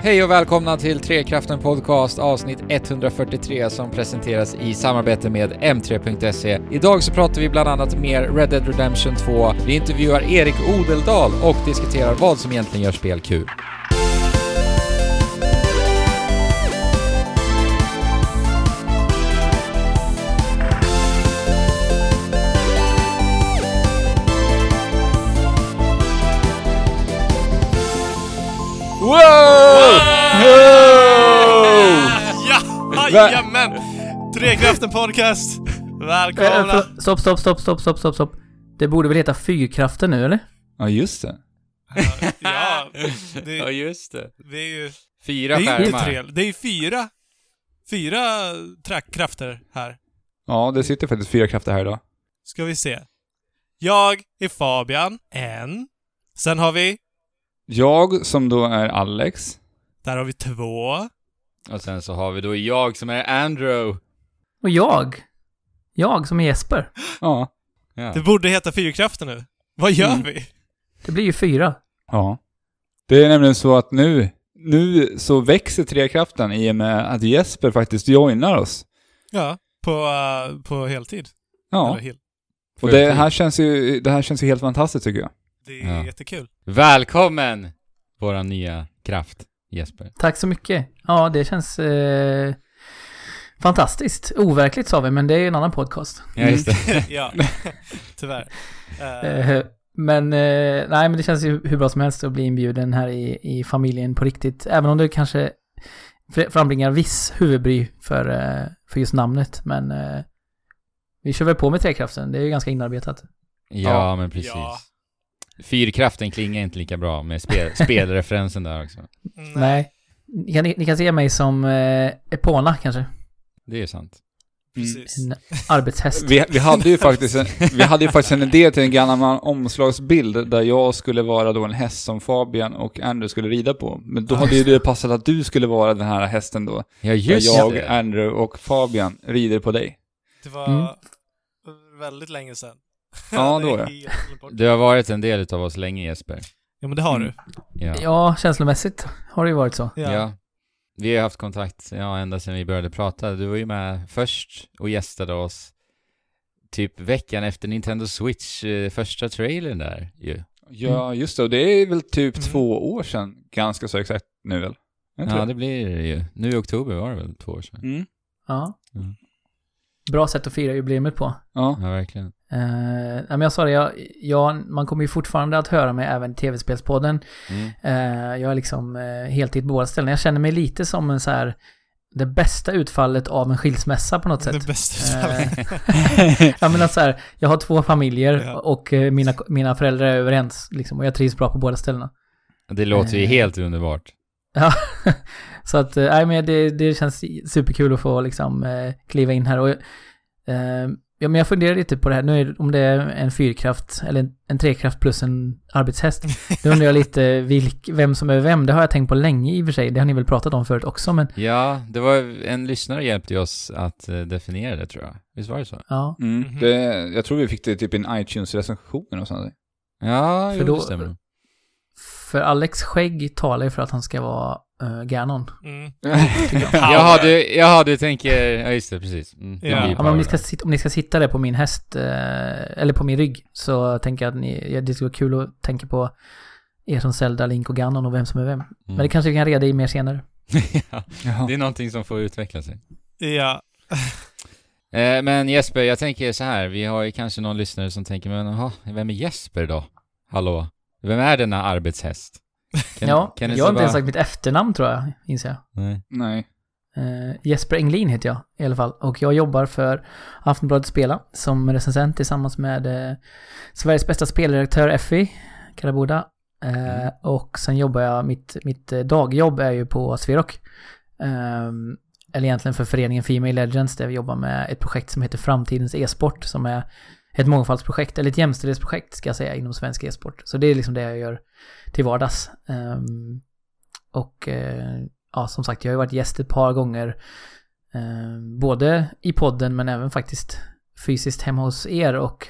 Hej och välkomna till Trekraften Podcast avsnitt 143 som presenteras i samarbete med M3.se. Idag så pratar vi bland annat mer Red Dead Redemption 2, vi intervjuar Erik Odeldal och diskuterar vad som egentligen gör spel kul. Wow! Jajamän! Trekraften podcast. Eh, Välkomna. för- Stopp, stopp, stopp, stopp, stopp, stopp, stopp. Det borde väl heta Fyrkraften nu, eller? Ja, just det. Ja, det, Ja, just det. det är ju... Det Fyra är ju inte skärmar. tre. Det är ju fyra... Fyra trackkrafter här. Ja, det sitter faktiskt fyra krafter här idag. Ska vi se. Jag är Fabian, en. Sen har vi... Jag som då är Alex. Där har vi två. Och sen så har vi då jag som är Andrew. Och jag. Jag som är Jesper. Ja. Ja. Det borde heta fyrkrafter nu. Vad gör Mm. vi? Det blir ju fyra. Ja. Det är nämligen så att nu, nu så växer trekraften i och med att Jesper faktiskt joinar oss. Ja, på, uh, på heltid. Ja. Eller hel. Och det här känns ju, det här känns ju helt fantastiskt tycker jag. Det är Ja. jättekul. Välkommen! Våran nya kraft, Jesper. Tack så mycket. Ja, det känns eh, fantastiskt. Overkligt sa vi, men det är ju en annan podcast. Ja, just det. ja, tyvärr. Eh, men eh, nej, men det känns ju hur bra som helst att bli inbjuden här i, i familjen på riktigt. Även om det kanske fr- frambringar viss huvudbry för, eh, för just namnet. Men eh, vi kör väl på med Trekraften. Det är ju ganska inarbetat. Ja, Ja. men precis. Ja. Fyrkraften klingar inte lika bra med spel, spelreferensen där också. Nej. Ni kan, ni kan se mig som eh, Epona kanske. Det är sant. Precis. En arbetshäst. Vi, vi hade ju faktiskt en, vi hade ju faktiskt en idé till en gammal omslagsbild där jag skulle vara då en häst som Fabian och Andrew skulle rida på. Men då hade ju det passat att du skulle vara den här hästen då. Ja, Där just jag, det. Andrew och Fabian rider på dig. Det var Mm. väldigt länge sedan. Ja, Det då ja. glömt bort. Du har varit en del utav oss länge, Jesper. Ja, men det har Mm. du. Ja. Ja, känslomässigt har det ju varit så. ja. Vi har haft kontakt, ja, ända sedan vi började prata. Du var ju med först och gästade oss typ veckan efter Nintendo Switch eh, första trailern där ju. Ja, just det. Och det är väl typ Mm. två år sedan, ganska så exakt nu väl? Ja, det? det blir det ju. Nu i oktober var det väl två år sedan. Mm. Ja. Mm. Bra sätt att fira jubileet på. Ja. Ja, verkligen. Uh, men jag sa det, jag, jag, man kommer ju fortfarande att höra mig även i tv-spelspodden. Mm. Eh, jag är liksom uh, heltid på båda ställen. Jag känner mig lite som en så här, det bästa utfallet av en skilsmässa på något sätt. Det bästa Eh, fallet. jag menar så här, jag har två familjer Ja. och eh, mina, mina föräldrar är överens liksom, och jag trivs bra på båda ställena. Det låter ju Eh. helt underbart. Ja, så att, eh, nej men det, det känns superkul att få liksom eh, kliva in här och eh, Ja, men jag funderar lite på det här, nu är, det- om det är en fyrkraft, eller en, en trekraft plus en arbetshäst. Då undrar jag lite vilk, vem som är vem, det har jag tänkt på länge i och för sig, det har ni väl pratat om förut också, men Ja, det var en lyssnare hjälpte oss att eh, definiera det tror jag. Visst var det så? ja. Mm. Mhm. Det, jag tror vi fick det typ i en iTunes-recension och sånt. Ja, För jo, då- det stämmer. För Alex skägg talar ju för att han ska vara uh, Ganon. Mm. Jaha, du, jaha, du tänker, ja just det, precis. Mm, Ja. blir Ja, men om, ni ska sitta, om ni ska sitta där på min häst, eh, eller på min rygg, så tänker jag att ni, ja, det skulle vara kul att tänka på er som Zelda, Link och Ganon och vem som är vem. Men det kanske vi kan reda i mer senare. ja, det är någonting som får utveckla sig. Ja. Eh, men Jesper, jag tänker så här, vi har ju kanske någon lyssnare som tänker, men jaha, vem är Jesper då? Hallå? Vem är denna arbetshäst? Kan- ja, kan jag har inte ens bara- sagt mitt efternamn tror jag, inser jag. Nej. Nej. Eh, Jesper Englin heter jag i alla fall. Och jag jobbar för Aftonbladet Spela som recensent tillsammans med eh, Sveriges bästa spelredaktör Effie Karaboda. Eh, Mm. Och sen jobbar jag, mitt, mitt dagjobb är ju på Sverok. Ehm, eller egentligen för föreningen Female Legends där vi jobbar med ett projekt som heter Framtidens e-sport som är ett mångfaldsprojekt, eller ett jämställdhetsprojekt ska jag säga inom svensk e-sport. Så det är liksom det jag gör till vardags. Ehm, och eh, ja, som sagt, jag har ju varit gäst ett par gånger. Eh, både i podden men även faktiskt fysiskt hemma hos er och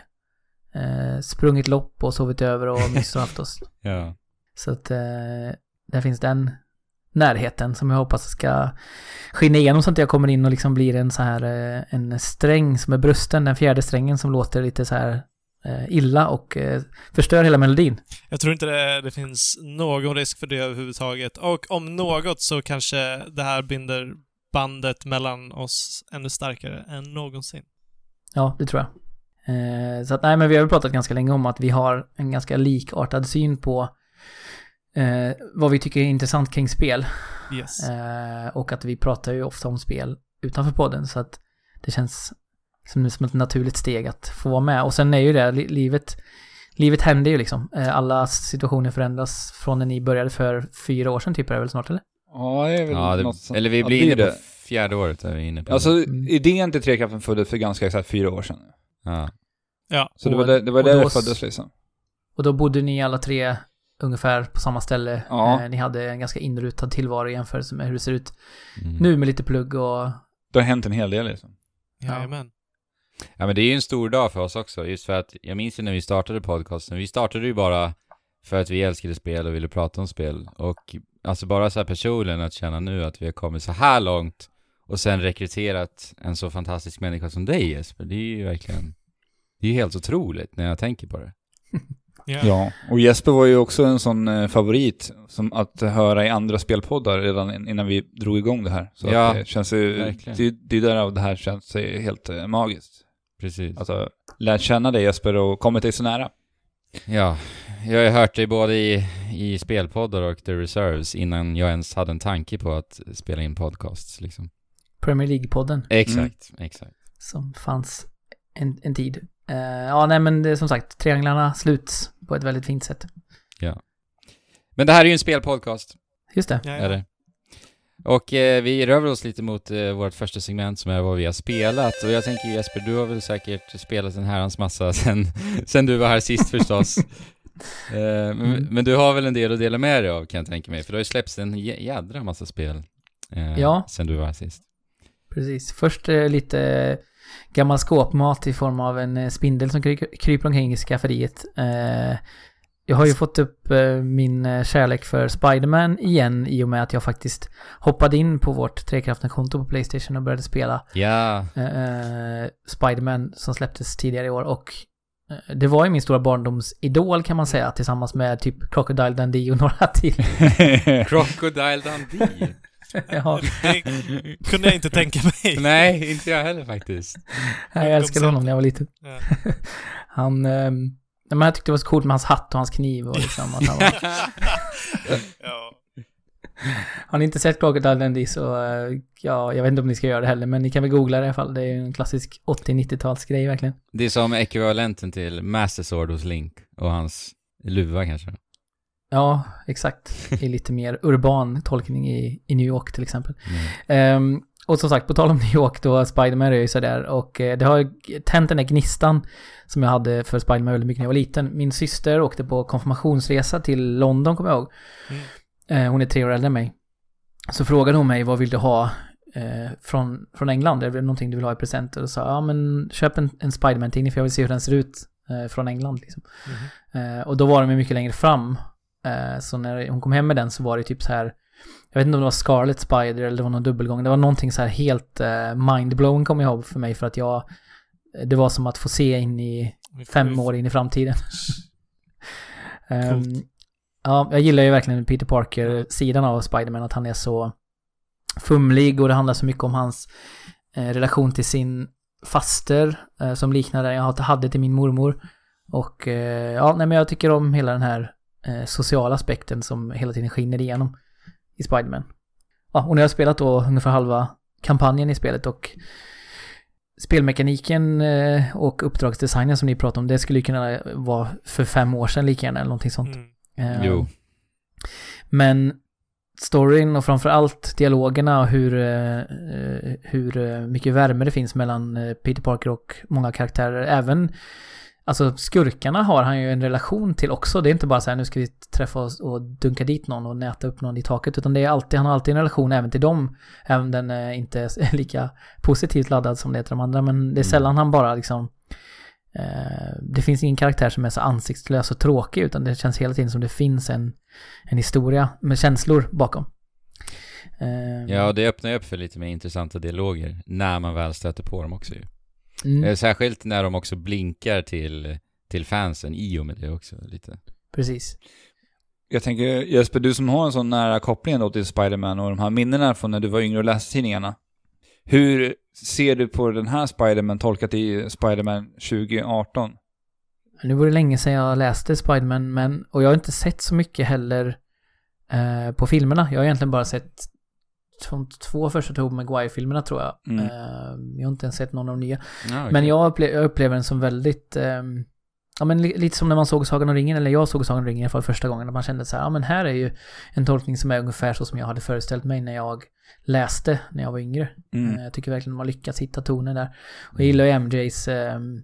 eh, sprungit lopp och sovit över och oss. Ja. Så att eh, där finns den närheten som jag hoppas ska skina igenom så att jag kommer in och liksom blir en så här eh, en sträng som är brusten, den fjärde strängen som låter lite så här eh, illa och eh, förstör hela melodin. Jag tror inte det, det finns någon risk för det överhuvudtaget. Och om något så kanske det här binder bandet mellan oss ännu starkare än någonsin. Ja, det tror jag. Så att nej, men vi har väl pratat ganska länge om att vi har en ganska likartad syn på eh, vad vi tycker är intressant kring spel. Yes. Eh, och att vi pratar ju ofta om spel utanför podden så att det känns som, som ett naturligt steg att få vara med. Och sen är ju det, li livet, livet händer ju liksom. Eh, alla situationer förändras från när ni började för fyra år sedan typ är det väl snart eller? Ja, det är väl Ja, något det, sånt. eller vi blir det inne det. på fjärde året är vi inne på. Alltså, Mm. idén till Trekraften föddes för ganska exakt fyra år sedan. ja. Ja. Så det Och- var där det, var där det föddes liksom. Och då bodde ni alla tre ungefär på samma ställe. Ja. Eh, ni hade en ganska inrutad tillvaro i jämförelse med hur det ser ut Mm. nu med lite plugg och... Det har hänt en hel del liksom. Jajamän. Ja men det är ju en stor dag för oss också, just för att jag minns ju när vi startade podcasten, vi startade ju bara för att vi älskade spel och ville prata om spel. Och alltså bara så här personligen att känna nu att vi har kommit så här långt och sen rekryterat en så fantastisk människa som dig Jesper, det är ju verkligen, det är ju helt otroligt när jag tänker på det. Ja. Ja, och Jesper var ju också en sån eh, favorit som att höra i andra spelpoddar redan in- innan vi drog igång det här. Så Ja, det känns ju, verkligen. det, det är därav det här känns eh, helt eh, magiskt. Precis. Alltså, lärt känna dig Jesper och kommit dig så nära. Ja, jag har ju hört dig både i, i spelpoddar och The Reserves innan jag ens hade en tanke på att spela in podcasts liksom. Premier League-podden Exakt, exakt. som fanns en, en tid. Eh, ja, nej men det, är som sagt, trianglarna sluts på ett väldigt fint sätt. Men det här är ju en spelpodcast. Just det. Ja, Är ja. det. Och eh, vi rör oss lite mot eh, vårt första segment som är vad vi har spelat. Och jag tänker Jesper, du har väl säkert spelat en herrans massa sen, sen du var här sist förstås. eh, men, Mm. men du har väl en del att dela med dig av kan jag tänka mig, för det har ju släppts en jä- jädra massa spel eh, Ja. sen du var här sist. Precis. Först eh, lite gammal skåpmat i form av en eh, spindel som kry- kryper omkring i skafferiet. Eh, jag har ju fått upp eh, min kärlek för Spider-Man igen i och med att jag faktiskt hoppade in på vårt Trekraften-konto på Playstation och började spela eh, Spider-Man som släpptes tidigare i år och det var ju min stora barndomsidol kan man säga tillsammans med typ Crocodile Dundee och några till. Crocodile Dundee. ja, Det kunde jag inte tänka mig. Nej, inte jag heller faktiskt. jag älskade honom när jag var liten. Ja. Han, eh, men jag tyckte det var så coolt med hans hatt och hans kniv och liksom att han var, ja. Har ni inte sett Crocodile Dundee så, eh, ja, jag vet inte om ni ska göra det heller, men ni kan väl googla det i alla fall. Det är ju en klassisk 80-90-talsgrej verkligen. Det är som ekvivalenten till Master Sword hos Link och hans luva kanske. Ja, exakt. I lite mer urban tolkning i, i New York till exempel. Mm. Ehm, och som sagt, på tal om New York då, Spiderman är ju sådär och eh, det har tänt den där gnistan som jag hade för Spiderman väldigt mycket när jag var liten. Min syster åkte på konfirmationsresa till London, kommer jag ihåg. Mm. Eh, hon är tre år äldre än mig. Så frågade hon mig, vad vill du ha eh, från, från England? Är det någonting du vill ha i present? Och då sa ja men köp en, en Spiderman-tidning för jag vill se hur den ser ut från England liksom. Eh, och då var de mycket längre fram. Eh, så när hon kom hem med den så var det typ så här jag vet inte om det var Scarlet Spider eller det var någon dubbelgång. Det var någonting så här helt uh, mindblowing kommer jag ihåg för mig för att jag... Det var som att få se in i fem år in i framtiden. Ehm, ja, jag gillar ju verkligen Peter Parker-sidan av Spiderman, att han är så fumlig och det handlar så mycket om hans eh, relation till sin faster eh, som liknar den jag hade till min mormor. Och eh, ja, nej men jag tycker om hela den här eh, sociala aspekten som hela tiden skiner igenom i Spiderman. Ja, och nu har jag spelat då ungefär halva kampanjen i spelet och spelmekaniken eh, och uppdragsdesignen som ni pratade om, det skulle ju kunna vara för fem år sedan lika gärna eller någonting sånt. Mm. Eh, Jo. Men storyn och framförallt dialogerna och hur, hur mycket värme det finns mellan Peter Parker och många karaktärer. Även, alltså skurkarna har han ju en relation till också. Det är inte bara så här nu ska vi träffa oss och dunka dit någon och näta upp någon i taket. Utan det är alltid, han har alltid en relation även till dem. Även om den eh, inte är lika positivt laddad som det är till de andra. Men det är Mm. sällan han bara liksom eh, det finns ingen karaktär som är så ansiktslös och tråkig utan det känns hela tiden som det finns en, en historia med känslor bakom. Eh, Ja, det öppnar upp för lite mer intressanta dialoger när man väl stöter på dem också ju. Mm, Eh, Särskilt när de också blinkar till, till fansen i och med det också lite. precis. Jag tänker, Jesper, du som har en sån nära koppling då till Spider-Man och de här minnena från när du var yngre och läste tidningarna. Hur ser du på den här Spider-Man tolkat i Spider-Man 2018? Nu var det länge sedan jag läste Spiderman, men, och jag har inte sett så mycket heller eh, på filmerna. Jag har egentligen bara sett de två första Tobey Maguire-filmerna tror jag. Mm. Eh, jag har inte ens sett någon av de nya. Ja, Men jag, upple jag upplever den som väldigt, ehm, ja men li lite som när man såg Sagan om ringen, eller jag såg Sagan om ringen i alla fall första gången, att man kände så här, ja men här är ju en tolkning som är ungefär så som jag hade föreställt mig när jag läste när jag var yngre. Mm. Eh, Jag tycker verkligen de har lyckats hitta tonen där. Och jag gillar ju MJs ehm,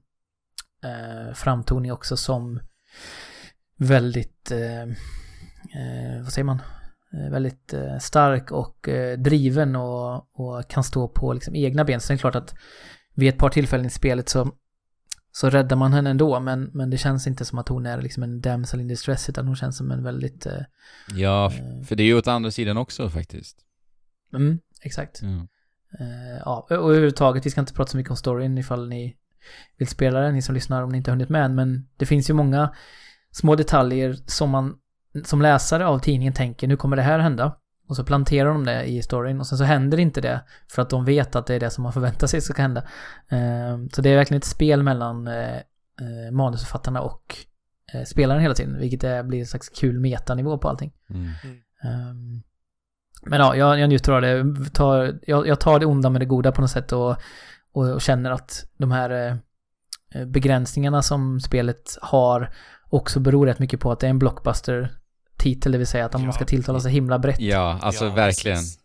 eh, framtoning också som väldigt, eh, eh, vad säger man? Eh, väldigt eh, stark och eh, driven och, och kan stå på liksom egna ben. Så det är klart att vid ett par tillfällen i spelet så, så räddar man henne ändå, men, men det känns inte som att hon är liksom en damsel in distress, utan hon känns som en väldigt... Ja, eh, för det är ju åt andra sidan också faktiskt. mm, exakt. Ja. Eh, ja, och överhuvudtaget, vi ska inte prata så mycket om storyn ifall ni vill spela den, ni som lyssnar om ni inte har hunnit med än, men det finns ju många små detaljer som man som läsare av tidningen tänker, nu kommer det här hända. Och så planterar de det i storyn och sen så händer inte det för att de vet att det är det som man förväntar sig ska hända. Eh, så det är verkligen ett spel mellan eh, eh, manusförfattarna och eh, spelaren hela tiden, vilket är, blir en slags kul metanivå på allting. Mm. Ehm, men ja, jag, jag njuter av det. Tar, jag, jag tar det onda med det goda på något sätt och, och, och känner att de här begränsningarna som spelet har också beror rätt mycket på att det är en blockbuster-titel, det vill säga att man Ja. ska tilltala sig himla brett. ja, alltså Ja, verkligen. precis.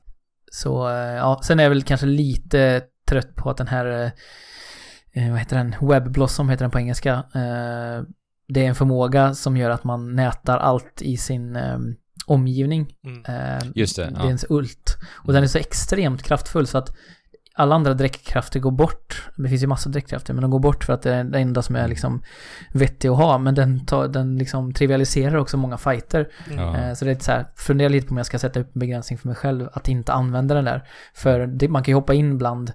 Så, eh, ja, sen är jag väl kanske lite trött på att den här, eh, eh, vad heter den, Webblossom heter den på engelska. Eh, det är en förmåga som gör att man nätar allt i sin eh, omgivning. Mm. Eh, Just det, Det ja. är ens ult. Och den är så extremt kraftfull så att alla andra dräktkrafter går bort. Det finns ju massor av dräktkrafter, men de går bort för att det är det enda som är liksom vettig att ha. Men den, tar, den liksom trivialiserar också många fighter. Mm. Eh, Så det är lite så här, fundera lite på om jag ska sätta upp en begränsning för mig själv att inte använda den där. För det, man kan ju hoppa in bland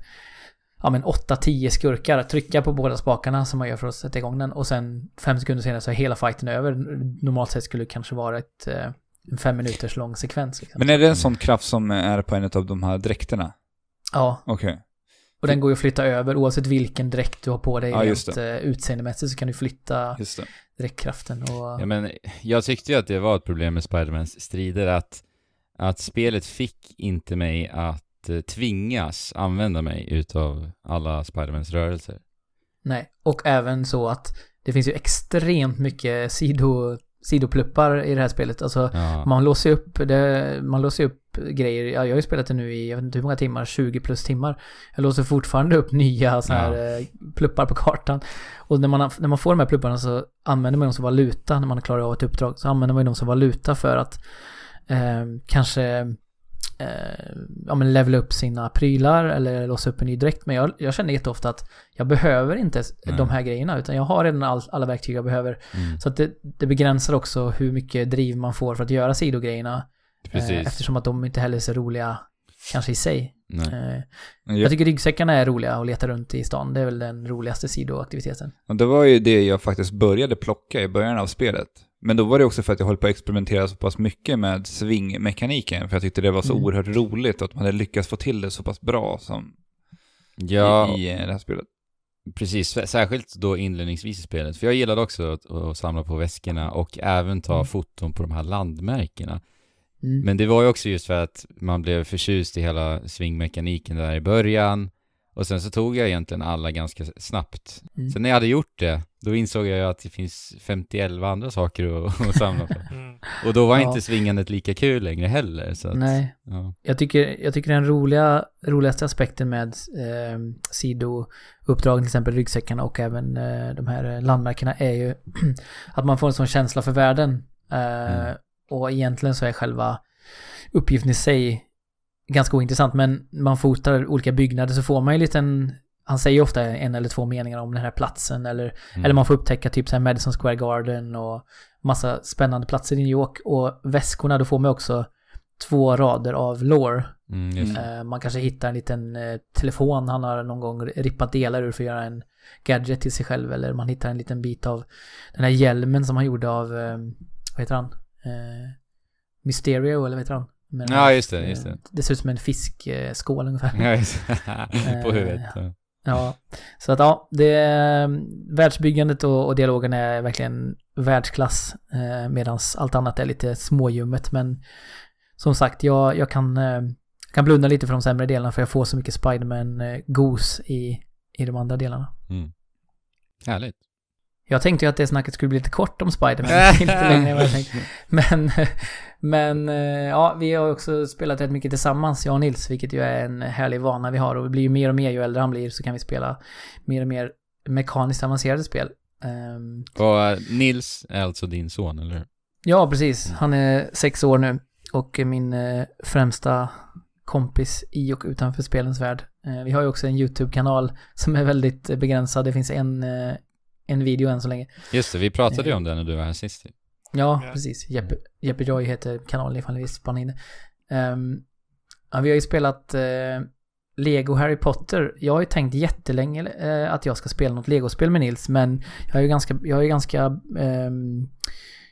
ja men 8-10 skurkar, trycka på båda spakarna som man gör för att sätta igång den och sen fem sekunder senare så är hela fighten över. Normalt sett skulle det kanske vara ett, eh, en fem minuters lång sekvens. Liksom. Men är det en sån kraft som är på en av de här dräkterna? Ja, Okej. och den går ju att flytta över oavsett vilken dräkt du har på dig Ja, just rent eh, utseendemässigt så kan du flytta det. dräktkraften och... Ja, men jag tyckte ju att det var ett problem med Spidermans strider att, att spelet fick inte mig att eh, tvingas använda mig utav alla Spidermans rörelser. Nej, och även så att det finns ju extremt mycket sido, sidopluppar i det här spelet. Alltså Ja. man låser upp, det, man låser upp grejer. Ja, jag har ju spelat det nu i, jag vet inte hur många timmar, 20 plus timmar. Jag låser fortfarande upp nya så här eh, pluppar på kartan. Och när man, när man får de här plupparna så använder man dem som valuta när man klarar av ett uppdrag. Så använder man dem som valuta för att eh, kanske eh, ja, men levela upp sina prylar eller låsa upp en ny dräkt. Men jag, jag känner jätteofta att jag behöver inte Nej. de här grejerna utan jag har redan all, alla verktyg jag behöver. Mm. Så att det, det begränsar också hur mycket driv man får för att göra sidogrejerna. Eh, Precis. eftersom att de inte heller är så roliga kanske i sig. Nej. Eh, jag tycker ryggsäckarna är roliga att leta runt i stan. Det är väl den roligaste sidoaktiviteten. och det var ju det jag faktiskt började plocka i början av spelet. Men då var det också för att jag höll på att experimentera så pass mycket med svingmekaniken. För jag tyckte det var så Mm. oerhört roligt att man hade lyckats få till det så pass bra som Ja, i, i eh, det här spelet. precis. Sär- Särskilt då inledningsvis i spelet. För jag gillade också att, att samla på väskorna och även ta Mm. foton på de här landmärkena. Mm. Men det var ju också just för att man blev förtjust i hela svingmekaniken där i början. Och sen så tog jag egentligen alla ganska snabbt. Mm. Sen när jag hade gjort det, då insåg jag ju att det finns 51 andra saker att, att samla på. Mm. Och då var Ja. inte svingandet lika kul längre heller. Så att, Nej, Ja. jag tycker, jag tycker den roliga, roligaste aspekten med eh, sidouppdragen, till exempel ryggsäckarna och även eh, de här landmärkena är ju att man får en sån känsla för världen. Eh, Mm. Och egentligen så är själva uppgiften i sig ganska ointressant, men man fotar olika byggnader så får man ju en liten han säger ofta en eller två meningar om den här platsen eller, Mm. eller man får upptäcka typ så här Madison Square Garden och massa spännande platser i New York och väskorna, då får man också två rader av lore. Mm. Eh, man kanske hittar en liten eh, telefon han har någon gång rippat delar ur för att göra en gadget till sig själv. Eller man hittar en liten bit av den här hjälmen som han gjorde av, eh, vad heter han? Eh, Mysterio, eller vad heter han? Men, Ja, just det, just det. eh, Det ser ut som en fiskskål ungefär. Ja, just det. På huvudet. ja. Ja, så att ja, det, världsbyggandet och, och dialogen är verkligen världsklass. Eh, Medan allt annat är lite småljummet. Men som sagt, jag, jag kan, eh, kan blunda lite för de sämre delarna för jag får så mycket Spiderman-gos i, i de andra delarna. Mm. Härligt. Jag tänkte ju att det snacket skulle bli lite kort om Spiderman, inte längre än vad jag tänkt. Men, men eh, ja, vi har också spelat rätt mycket tillsammans, jag och Nils, vilket ju är en härlig vana vi har. Och det blir ju mer och mer ju äldre han blir så kan vi spela mer och mer mekaniskt avancerade spel. Ehm, Och eh, Nils är alltså din son, eller hur? ja, precis. Han är sex år nu och min eh, främsta kompis i och utanför spelens värld. Vi har ju också en YouTube-kanal som är väldigt begränsad. Det finns en, en video än så länge. Just det, vi pratade ju om det när du var här sist. Ja, precis. Jeppe, Jeppe Joy heter kanalen ifall ni vill spana in det. Ehm, ja, vi har ju spelat eh, Lego Harry Potter. Jag har ju tänkt jättelänge eh, att jag ska spela något Lego-spel med Nils, men jag är ju ganska, jag är ju ganska ehm,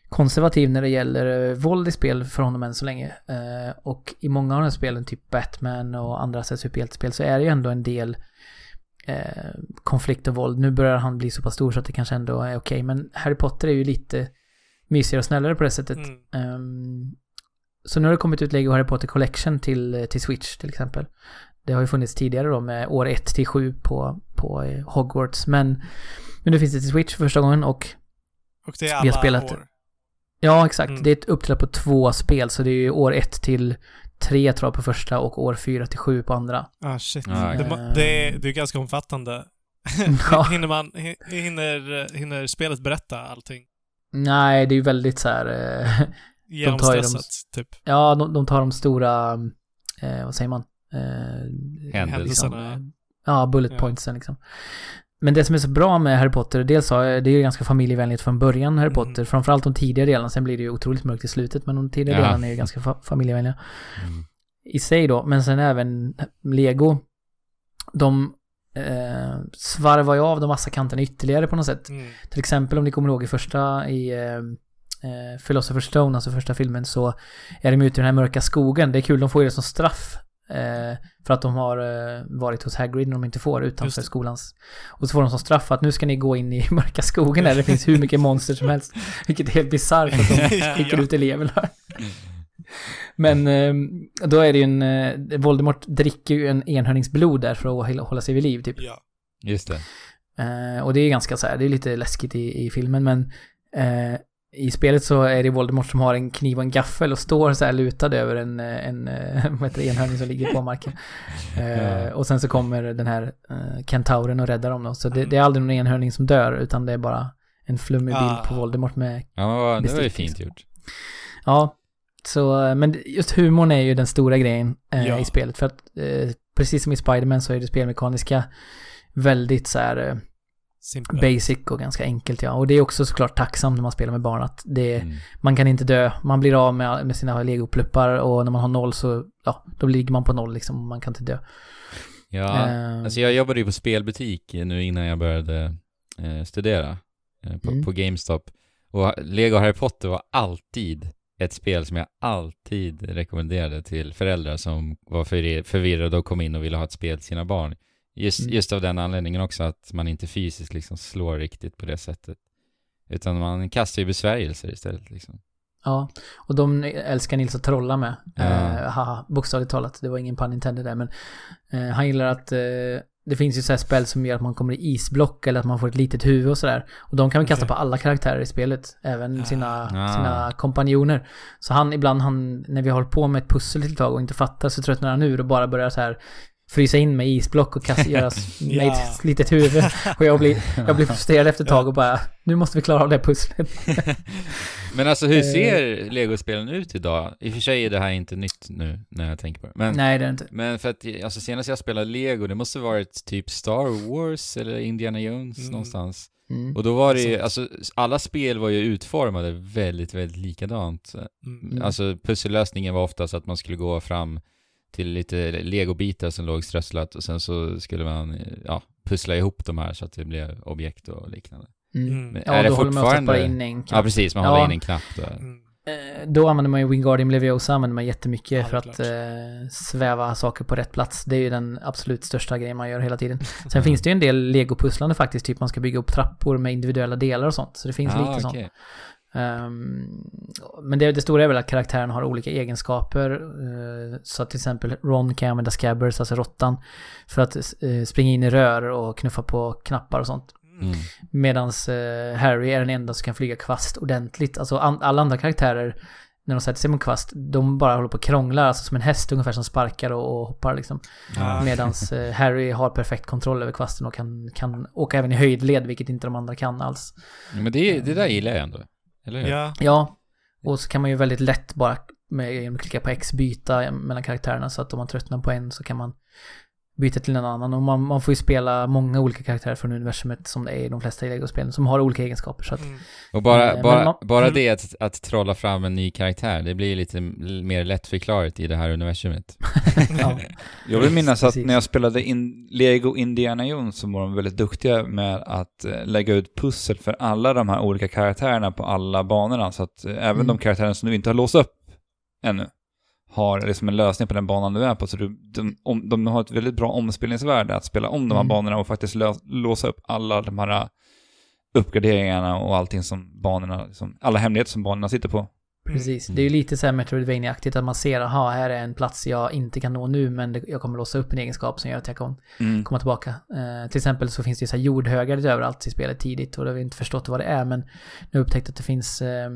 konservativ när det gäller eh, våld i spel för honom än så länge. Eh, och i många av de här spelen, typ Batman och andra superhjältespel, så är det ju ändå en del eh, konflikt och våld. Nu börjar han bli så pass stor så att det kanske ändå är okej, men Harry Potter är ju lite mysigare och snällare på det sättet. Mm. Ehm, så nu har det kommit ut Lego Harry Potter Collection till, eh, till Switch till exempel. Det har ju funnits tidigare då med år 1 till 7 på, på eh, Hogwarts. Men, men nu finns det till Switch för första gången och Och det är Vi har alla spelat- år. ja exakt, Mm. det är uppdelat på två spel så det är ju år 1 till 3 tror jag på första och år 4 till 7 på andra. Ah, shit. Ja, det, må- okej. det, är, det är ganska omfattande. Ja. hinner man, hi- hinner, hinner spelet berätta allting? Nej, det är ju väldigt så här... Eh, Genomstressat, typ. ja, de, de tar de stora... Eh, vad säger man? Eh, Händelserna. Ja, bullet Ja. pointsen liksom. Men det som är så bra med Harry Potter, dels så är det ju ganska familjevänligt från början, Harry Mm. Potter. Framförallt de tidiga delarna, sen blir det ju otroligt mörkt i slutet, men de tidiga Ja. delarna är ju ganska fa- familjevänliga Mm. i sig då. Men sen även Lego, de eh, svarvar ju av de massa kanterna ytterligare på något sätt. Mm. Till exempel om ni kommer ihåg i första, i eh, eh, Philosopher's Stone, alltså första filmen, så är de ute i den här mörka skogen. Det är kul, de får ju det som straff. Eh, för att de har eh, varit hos Hagrid när de inte får utanför skolans. Och så får de som straff att nu ska ni gå in i mörka skogen där det finns hur mycket monster som helst. Vilket är helt bisarrt att de skickar ut eleverna. Men eh, då är det ju en... Eh, Voldemort dricker ju en enhörningsblod där för att hålla- sig vid liv typ. Ja. Just det. Och det är ganska så här, det är lite läskigt i, i filmen men eh, i spelet så är det Voldemort som har en kniv och en gaffel och står så här lutad över en, eh, en eh, vad heter det, enhörning som ligger på marken. Eh, Ja. Och sen så kommer den här eh, kentauren och räddar dem då. Så det, det är aldrig någon enhörning som dör utan det är bara en flummig bild Ah. på Voldemort med Ja, det var ju fint liksom. gjort. Ja, så, eh, men just humorn är ju den stora grejen eh, Ja. i spelet. För att eh, precis som i Spider-Man så är det spelmekaniska väldigt så här Simpelt. basic och ganska enkelt ja. Och det är också såklart tacksamt när man spelar med barn att det, Mm. man kan inte dö. Man blir av med, med sina legopluppar och när man har noll så, ja, då ligger man på noll liksom. Man kan inte dö. Ja, Eh, alltså jag jobbade ju på spelbutik nu innan jag började eh, studera eh, på, Mm. på GameStop. Och Lego Harry Potter var alltid ett spel som jag alltid rekommenderade till föräldrar som var förvi- förvirrade och kom in och ville ha ett spel till sina barn. Just, Mm. just av den anledningen också att man inte fysiskt liksom slår riktigt på det sättet. Utan man kastar ju besvärjelser istället liksom. Ja, och de älskar Nils att trolla med. Ja. Eh, haha, bokstavligt talat. Det var ingen pun intended där, men eh, han gillar att eh, det finns ju så här spel som gör att man kommer i isblock eller att man får ett litet huvud och sådär. Och de kan man kasta på alla karaktärer i spelet, även Ah. sina, Ah. sina kompanjoner. Så han ibland, han, när vi har hållit på med ett pussel ett tag och inte fattar så tröttnar han ur och bara börjar så här frysa in med isblock och kasta, göra med Ja. ett litet huvud. Och jag blir, jag blir frustrerad efter ett tag och bara, nu måste vi klara av det här pusslet. Men alltså hur Eh. ser Lego-spelen ut idag? I och för sig är det här inte nytt nu när jag tänker på det. Men, Nej, det är inte. men för att, alltså senast jag spelade Lego, det måste varit typ Star Wars eller Indiana Jones Mm. någonstans. Mm. Och då var det ju, alltså alla spel var ju utformade väldigt, väldigt likadant. Mm. Mm. Alltså pussellösningen var oftast att man skulle gå fram till lite legobitar som låg strösslat och sen så skulle man, ja, pussla ihop de här så att det blev objekt och liknande. Mm. Mm. Men Ja, är det då håller man oftast bara fortfarande- in en Ja, knapp. precis, man Ja. håller in en knapp där. Mm. Eh, Då använder man ju Wingardium Leviosa använder man jättemycket Ja, för det är att klart. eh, sväva saker på rätt plats. Det är ju den absolut största grejen man gör hela tiden. Sen finns det ju en del legopusslande faktiskt, typ man ska bygga upp trappor med individuella delar och sånt. Så det finns Ah, lite sånt. Ehm, men det, det stora är väl att karaktären har olika egenskaper. eh, så att till exempel Ron kan använda Scabbers, alltså råttan, för att eh, springa in i rör och knuffa på knappar och sånt. Mm. Medan eh, Harry är den enda som kan flyga kvast ordentligt. Alltså an, alla andra karaktärer, när de sätter sig en kvast, de bara håller på och krånglar, alltså som en häst ungefär som sparkar och, och hoppar liksom. Ah. Medan Harry har perfekt kontroll över kvasten och kan, kan åka även i höjdled, vilket inte de andra kan alls. Men det, det där gillar jag ändå. Eller hur? Ja. Ja, och så kan man ju väldigt lätt bara med, genom att klicka på X byta mellan karaktärerna så att om man tröttnar på en så kan man byta till en annan. Och man, man får ju spela många olika karaktärer från universumet som det är i de flesta Lego-spelen som har olika egenskaper. Så att, Mm. Och bara, Eh, men bara, man- bara Mm. det att, att trolla fram en ny karaktär, det blir lite mer lättförklarligt i det här universumet. ja. Jag vill minnas att när jag spelade in Lego Indiana Jones så var de väldigt duktiga med att eh, lägga ut pussel för alla de här olika karaktärerna på alla banorna. Så att eh, även Mm. de karaktärerna som du inte har låst upp ännu har liksom en lösning på den banan du är på. Så du, de, om, de har ett väldigt bra omspelningsvärde att spela om de här Mm. banorna och faktiskt lö, låsa upp alla de här eh, uppgraderingarna och allting som banorna, liksom, alla hemligheter som banorna sitter på. Precis. Mm. Det är ju lite så här Metroidvania-aktigt att man ser, aha, här är en plats jag inte kan nå nu men det, jag kommer låsa upp en egenskap som gör att jag kan Mm. komma tillbaka. Eh, till exempel så finns det ju så här jordhögar överallt i spelet tidigt och det har vi inte förstått vad det är men nu har jag upptäckt att det finns, eh,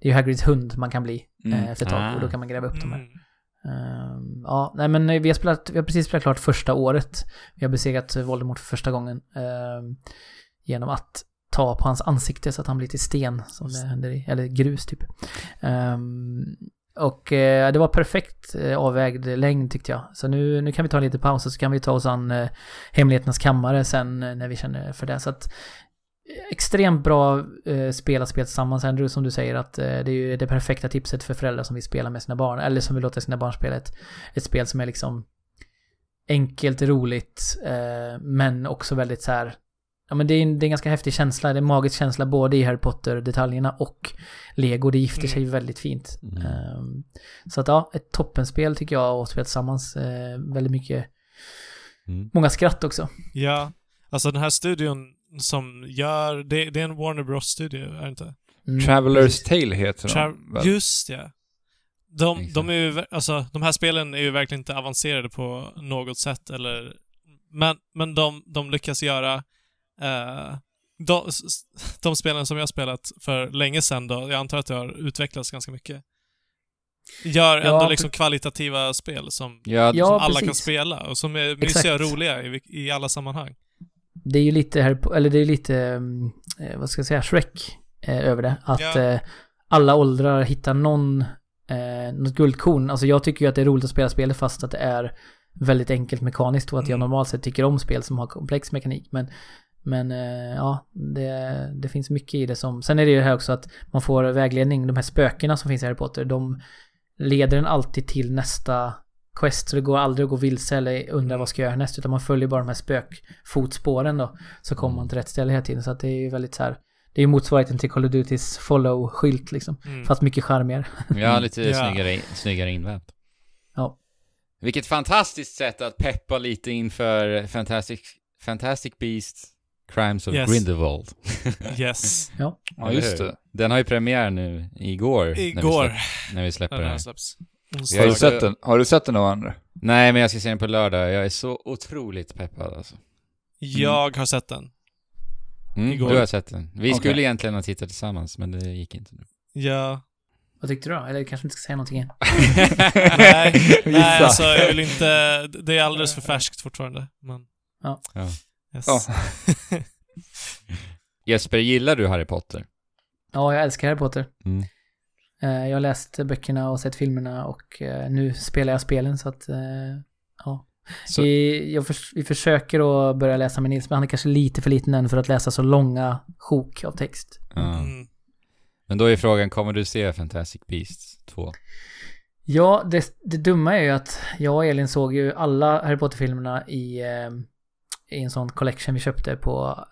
det är ju Hagrids hund man kan bli Mm. eh, efter ett tag Ah. och då kan man gräva upp de här. Mm. Ehm, ja, nej men vi har, spelat, vi har precis spelat klart första året. Vi har besegrat Voldemort för första gången. ehm, genom att ta på hans ansikte så att han blir till sten, som det händer i, eller grus typ. Ehm, och eh, det var perfekt eh, avvägd längd tyckte jag. Så nu, nu kan vi ta en liten paus och så kan vi ta oss an eh, Hemligheternas kammare sen eh, när vi känner för det. Så att eh, extremt bra eh, spel spela tillsammans, Andrew, som du säger att eh, det är ju det perfekta tipset för föräldrar som vill spela med sina barn, eller som vill låta sina barn spela ett, ett spel som är liksom enkelt, roligt, eh, men också väldigt så här Ja men det är, en, det är en ganska häftig känsla, det är en magisk känsla både i Harry Potter-detaljerna och Lego, det gifter sig väldigt fint. Mm. Ehm, så att ja, ett toppenspel tycker jag att spela tillsammans. Eh, väldigt mycket, Mm. många skratt också. Ja, alltså den här studion som gör, det, det är en Warner Bros-studio, är det inte? Mm, Traveler's. Tale heter de Tra- väl? Just ja. De, de är ju, alltså de här spelen är ju verkligen inte avancerade på något sätt eller, men, men de, de lyckas göra eh, de, de spelen som jag har spelat för länge sedan då, jag antar att det har utvecklats ganska mycket. Gör Ja, ändå liksom kvalitativa spel som, Ja, Ja, som alla kan precis. spela och som är mysiga och roliga i, i alla sammanhang. Det är ju lite Po- eller det är lite, eh, vad ska jag säga, Shrek eh, över det. Att Ja. eh, alla åldrar hittar någon, något guldkorn. Alltså jag tycker ju att det är roligt att spela spelet fast att det är väldigt enkelt mekaniskt och att jag Mm. normalt sett tycker om spel som har komplex mekanik. Men, men ja, det, det finns mycket i det som... Sen är det ju här också att man får vägledning. De här spökena som finns i Harry Potter, de leder en alltid till nästa quest. Så det går aldrig att gå vilse eller undra vad ska jag göra härnäst. Utan man följer bara de här spökfotspåren då. Så kommer man till rätt ställe hela tiden. Så att det är ju väldigt så här... Det är ju motsvarigheten till Call of Duty's follow-skylt liksom. Mm. Fast mycket charmigare. ja lite Ja. snyggare, snyggare invävt. Ja. Vilket fantastiskt sätt att peppa lite inför Fantastic, Fantastic Beasts Crimes of Yes. Grindelwald. Yes. Ja. Ja, just det. Den har ju premiär nu igår. När vi, Igår. släpp, när vi släpper den här. släpps. Har du sett den? Har du sett den av andra? Nej, men jag ska se den på lördag. Jag är så otroligt peppad alltså. Jag har sett den. Mm, Igår. du har sett den. Vi Okej. skulle egentligen ha tittat tillsammans, men det gick inte nu. Ja. Vad tyckte du då? Eller kanske inte ska säga någonting än. Nej, nej alltså jag vill inte... Det är alldeles för färskt fortfarande. Men... Ja. Ja. Yes. Ja. Jesper, gillar du Harry Potter? Ja, jag älskar Harry Potter. Mm. Eh, Jag har läst böckerna och sett filmerna och eh, nu spelar jag spelen så att... eh, Ja. Så, Vi, jag förs- vi försöker att börja läsa med Nils, men han är kanske lite för liten än för att läsa så långa sjok av text. Mm. Men då är frågan, kommer du se Fantastic Beasts 2? Ja, det, det dumma är ju att jag och Elin såg ju alla Harry Potter-filmerna i, i en sån collection vi köpte på,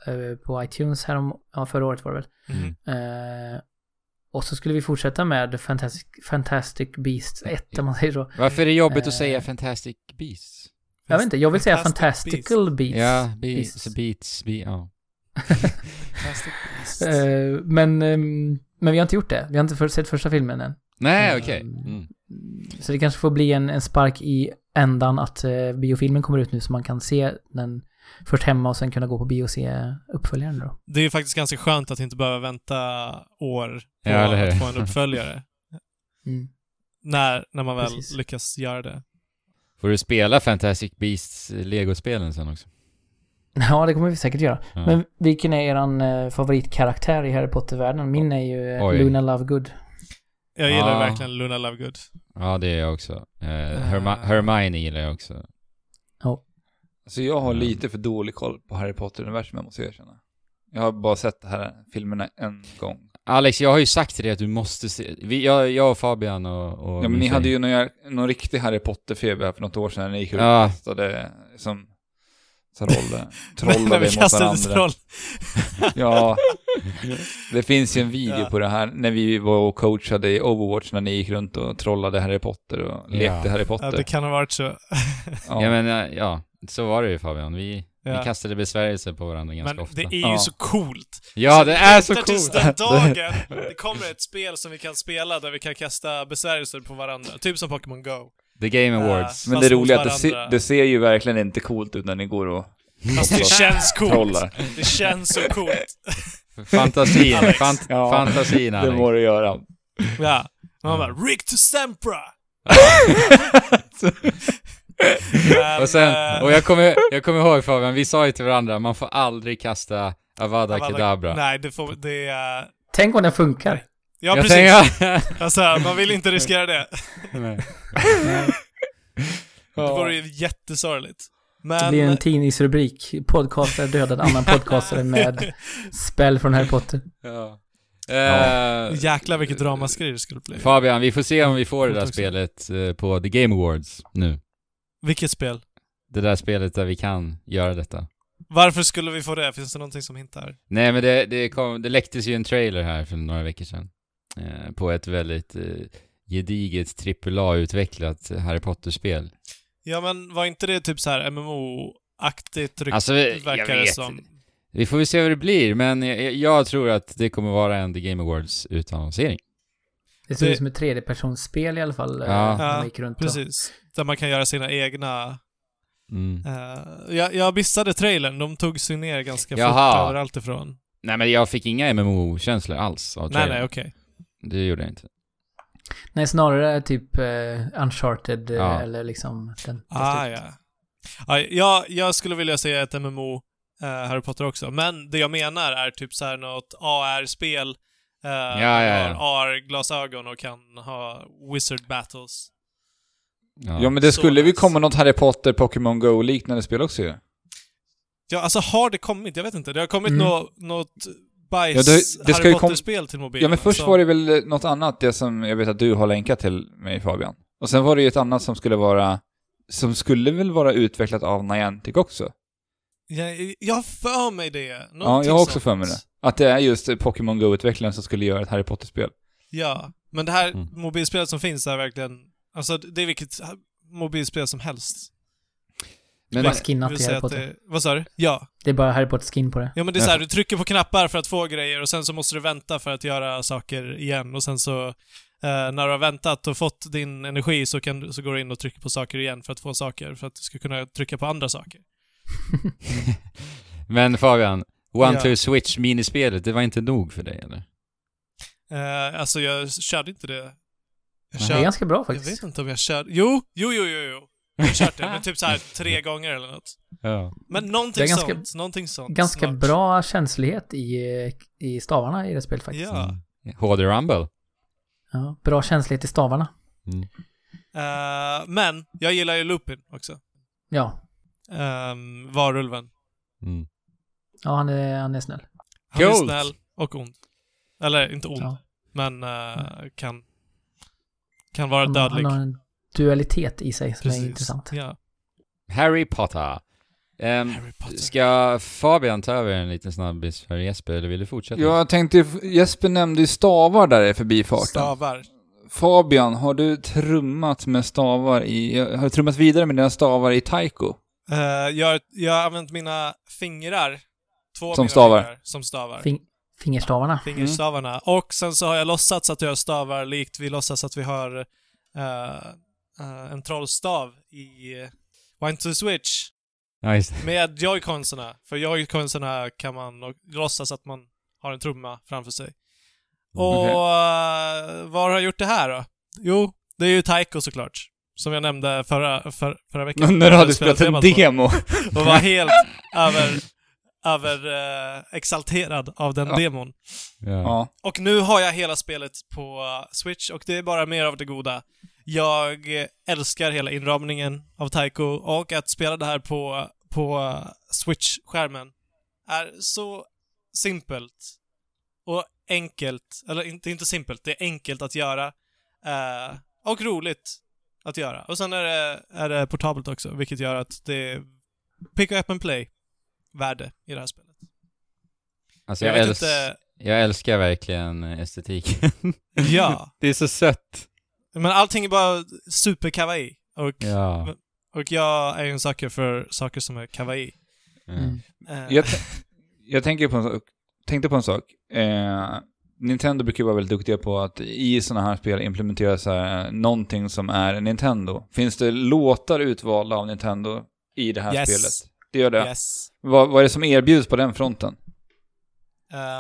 på iTunes härom, ja, förra året var det väl. Mm. Eh, och så skulle vi fortsätta med Fantastic, Fantastic Beasts 1, om man säger så. Varför är det jobbigt att Eh. säga Fantastic Beasts? Jag vet inte, jag vill säga Fantastic Fantastical Beasts. Ja, Beasts, Beasts. Beats, be, ja. Fantastic Beasts. Eh, men, ehm, men vi har inte gjort det. Vi har inte för, sett första filmen än. Nej, Eh, okej. Mm. Så det kanske får bli en, en spark i ändan att eh, biofilmen kommer ut nu så man kan se den först hemma och sen kunna gå på bio och se uppföljaren då. Det är faktiskt ganska skönt att inte behöva vänta år på Ja, att få en uppföljare. Mm. när, när man väl Precis. lyckas göra det. Får du spela Fantastic Beasts eh, Lego-spelen sen också? Ja, det kommer vi säkert göra. Ja. Men vilken är eran eh, favoritkaraktär i Harry Potter-världen? Min är ju eh, Oj. Luna Lovegood. Jag gillar Ja. verkligen Luna Lovegood. Ja, det är jag också. Eh, Herma- Hermione gillar jag också. Så jag har Mm. lite för dålig koll på Harry Potter-universum, måste jag erkänna. Jag har bara sett de här filmerna en gång. Alex, jag har ju sagt till dig att du måste se... Vi, jag, jag och Fabian och... och Ja, men ni hade ju någon, någon riktig Harry Potter-feber för något år sedan när ni gick ut Ja. och kastade som trollade när vi mot kastade varandra. troll. Ja, det finns ju en video Ja. på det här när vi var och coachade i Overwatch när ni gick runt och trollade Harry Potter och lekte Harry Ja, Potter. det kan ha varit så. Ja. men eh, ja, så var det ju Fabian. Vi, Ja. vi kastade besvärjelser på varandra ganska Men ofta. det är ju Ja. så coolt. Ja, det är så vänta tills coolt! den dagen det kommer ett spel som vi kan spela där vi kan kasta besvärjelser på varandra. Typ som Pokémon Go. The Game. Awards. Men det roliga är att det, se, det ser ju verkligen inte coolt ut när ni går och Fast det känns coolt. trollar. Det känns så coolt. Fantasin, fant Ja. fantasin Det må du göra. Ja. Man bara, Rick to Sempra! Men, Och sen, eh, och jag kommer, jag kommer ihåg Fabian, vi sa ju till varandra, man får aldrig kasta Avada Avada- Kedavra. Nej, det får, det är... Tänk om den funkar. Ja, jag precis. tänker... Alltså, man vill inte riskera det. Nej. Det vore ju jättesorgligt. Det Men... blir en tidningsrubrik. Podcaster dödade annan podcastare med spel från Harry Potter. ja. Eh, Jäklar vilket ramaskri det skulle bli. Fabian, vi får se om vi får det där spelet eh, på The Game Awards nu. Vilket spel? Det där spelet där vi kan göra detta. Varför skulle vi få det? Finns det någonting som hintar? Nej men det, det, kom, det läcktes ju en trailer här för några veckor sedan. Eh, på ett väldigt eh, gediget AAA-utvecklat Harry Potter-spel. Ja, men var inte det typ så här MMO-aktigt Alltså, verkar det vet som? Vi får väl se vad det blir, men jag, jag tror att det kommer vara en The Game Awards utannonsering. Det Det- ut som ett tredjepersonsspel i alla fall. eh, Ja. Ja, Precis. Där man kan göra sina egna... Mm. eh, jag, jag missade trailern, de tog sig ner ganska Jaha. fort överallt ifrån. Nej men jag fick inga MMO-känslor alls av Nej, trailern. nej, okej. Det gjorde jag inte. Nej, snarare typ eh, Uncharted eh, Ja. eller liksom den. Ah, ja. ja jag, jag skulle vilja säga ett MMO eh, Harry Potter också, men det jag menar är typ så här något AR-spel. Uh, Ja, ja, ja. Har AR-glasögon och kan ha wizard battles. Ja men det Så skulle nice. komma något Harry Potter, Pokémon Go-liknande spel också ju. Ja, alltså har det kommit? Jag vet inte. Det har kommit Mm. nå, något bajs Ja, det- det ska Harry Potter-spel till mobilen. Ja men först så- var det väl något annat, det som jag vet att du har länkat till mig Fabian. Och sen var det ju ett annat som skulle vara, som skulle väl vara utvecklat av Niantic också? Jag, jag har för mig det. ja, Någonting jag har också sånt. för mig det. Att det är just Pokémon Go-utvecklaren som skulle göra ett Harry Potter-spel. Ja, men det här Mm. mobilspelet som finns är verkligen... Alltså, det är vilket mobilspel som helst. Men Bara det, skinnat vill i säga Harry Potter. Det, vad sa du? Ja. Det är bara Harry Potter skin på det. Ja men det är så här, du trycker på knappar för att få grejer och sen så måste du vänta för att göra saker igen och sen så eh, när du har väntat och fått din energi så, kan, du- så går du in och trycker på saker igen för att få saker, för att du ska kunna trycka på andra saker. men Fabian, One Ja. to Switch minispelet, det var inte nog för dig eller? Eh, alltså jag körde inte det. Jag, Det är ganska bra jag faktiskt. vet inte om jag körde... Jo, jo, jo, jo, jo. Jag har kört det, men typ så här tre gånger eller något. Ja. Men någonting är ganska- sånt, någonting sånt. Ganska snart. bra känslighet i, i stavarna i det spelet faktiskt. Ja. Mm. HD Rumble. Ja, bra känslighet i stavarna. Mm. Eh, men, jag gillar ju Lupin också. Ja. Um, varulven. Mm. Ja, han är, han är snäll. Han är Coolt. snäll och ond. Eller inte ond, Ja. men eh, kan, kan vara Han, dödlig. han har en dualitet i sig som är intressant. Ja. Harry Potter. Ehm, Harry Potter. ska Fabian ta över en liten snabbis för Jesper, eller vill du fortsätta? Jag tänkte, Jesper nämnde ju stavar där i förbifarten. Stavar. Fabian, har du trummat med stavar i, har du trummat vidare med dina stavar i taiko? Eh, jag, jag har använt mina fingrar, två Som mina stavar. fingrar, som stavar. Fing, fingerstavarna. Fingerstavarna. Och sen så har jag låtsats att jag har stavar likt vi låtsas att vi har eh, eh, en trollstav i uh, One to Switch. Ja, just det. Med joyconsarna. För joyconsarna kan man och, låtsas att man har en trumma framför sig. Och Okej. eh, var har jag gjort det här då? Jo, det är ju Taiko såklart. Som jag nämnde förra, för, förra veckan. När du hade spelat en på. demo. Och var helt över, över eh, exalterad av den Ja. demon. Ja. Och nu har jag hela spelet på uh, Switch och det är bara mer av det goda. Jag älskar hela inramningen av Taiko och att spela det här på, på uh, Switch-skärmen är så simpelt och enkelt. Eller inte, inte simpelt, det är enkelt att göra. eh, och roligt att göra. Och sen är det, är det portabelt också, vilket gör att det är pick up and play-värde i det här spelet. Alltså Jag jag, vet äls inte- jag älskar verkligen estetiken. Ja. det är så sött. Men allting är bara super kawaii. Och, Ja. och jag är ju en sucker för saker som är kawaii. Mm. Eh, Jag, jag tänker på en sak, tänkte på en sak. Eh, Nintendo brukar vara väldigt duktiga på att i sådana här spel implementera så här, någonting som är Nintendo. Finns det låtar utvalda av Nintendo i det här Yes. spelet? Det gör det. Yes. Vad, vad är det som erbjuds på den fronten?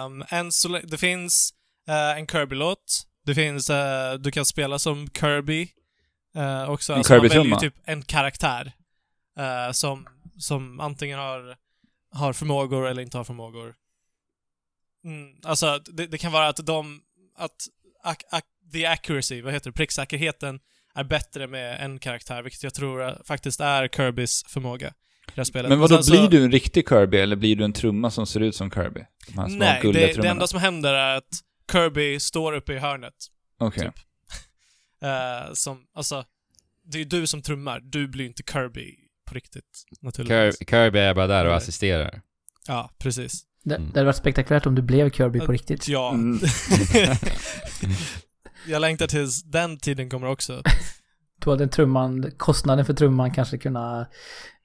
Um, lä- det finns eh, en Kirby-låt. Det finns, eh, du kan spela som Kirby. Uh, också. En Alltså man Kirby-trumma? väljer ju typ en karaktär. eh, som, som antingen har, har förmågor eller inte har förmågor. Mm, alltså, det, det kan vara att de, att ac, ac, the accuracy, vad heter det, pricksäkerheten är bättre med en karaktär, vilket jag tror faktiskt är Kirbys förmåga. Men vad då så- blir du en riktig Kirby eller blir du en trumma som ser ut som Kirby? De här små Nej, det, det enda som händer är att Kirby står uppe i hörnet. Okej. typ. Eh, som, alltså, det är ju du som trummar. Du blir inte Kirby på riktigt, naturligtvis. Kir- Kirby är bara där och assisterar. Ja, precis. Det, Mm. det hade varit spektakulärt om du blev Kirby på riktigt. Ja. Mm. jag längtar tills den tiden kommer också. Då hade trumman, kostnaden för trumman kanske kunna,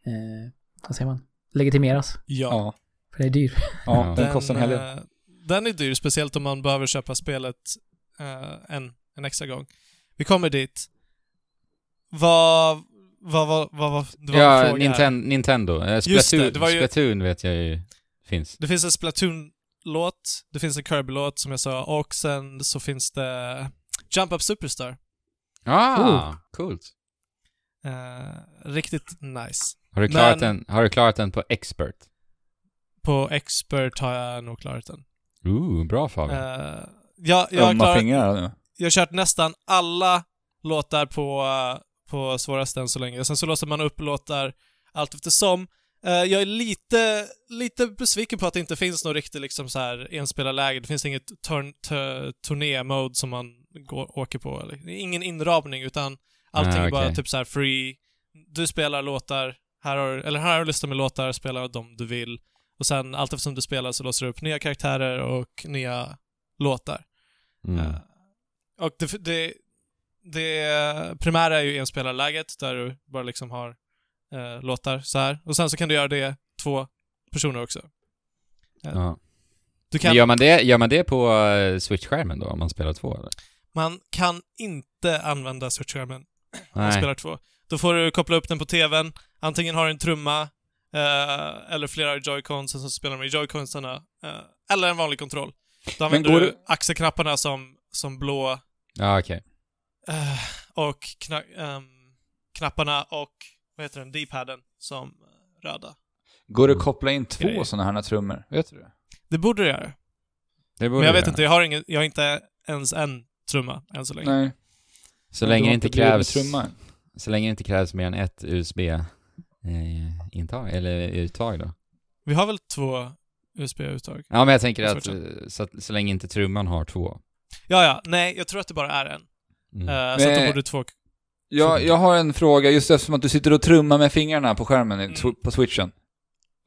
eh, vad säger man, legitimeras. Ja. Ja. För det är dyr. Ja, Ja. den kostar en hel del. Den är dyr, speciellt om man behöver köpa spelet eh, en, en extra gång. Vi kommer dit. Vad, vad, vad, vad, vad det var en Ja, fråga här. Ninten- Nintendo. Eh, Just det, Splatoon, det var ju- Splatoon vet jag ju finns. Det finns en Splatoon-låt, det finns en Kirby-låt som jag sa, och sen så finns det Jump Up Superstar. Ah, Oh. coolt. Eh, riktigt nice. Har du klarat, Men- den, har du klarat den på expert? På Expert har jag nog klarat den. Ooh, bra Fabian. Uh, jag, jag, har klarat, fingrar jag har kört nästan alla låtar på, på svåraste än så länge. Sen så låser man upp låtar allt eftersom. Eh, jag är lite, lite besviken på att det inte finns något riktigt liksom så här enspelarläge. Det finns inget turné-mode som man går, åker på. Eller, ingen inramning utan allting Ah, är bara typ så här free. Du spelar låtar, här har, eller här har du listor med låtar, spela dem du vill. Och sen allt eftersom du spelar så låser du upp nya karaktärer och nya låtar. Mm. Eh, och det, det, det primära är ju enspelarläget där du bara liksom har eh, låtar så här. Och sen så kan du göra det två personer också. Ja. Du kan, Men gör, man det, gör man det på uh, Switch-skärmen då, om man spelar två eller? Man kan inte använda switchskärmen när man spelar två. Då får du koppla upp den på TVn, antingen har du en trumma eh, eller flera joycons, och så spelar med joyconsarna, eh, eller en vanlig kontroll. Då använder du det- axelknapparna som, som blå Ja, okej. Eh, och kna- ehm, knapparna och, vad heter den, D-paden som röda. Går det att koppla in två sådana här trummor? Vet du det? Det borde det göra. Det borde Men jag vet göra. inte, jag har, ingen, jag har inte ens en trumma än så länge. Nej. Så länge det inte krävs... Trummar. Så länge det inte krävs mer än ett USB. Eh, intag, eller uttag då. Vi har väl två USB-uttag? Ja, men jag tänker Så att eh, så, att, så länge inte trumman har två. Ja, ja. Nej, jag tror att det bara är en. Mm. Eh, så att då borde två... Jag, jag har en fråga, just eftersom att du sitter och trummar med fingrarna på skärmen Mm. på switchen.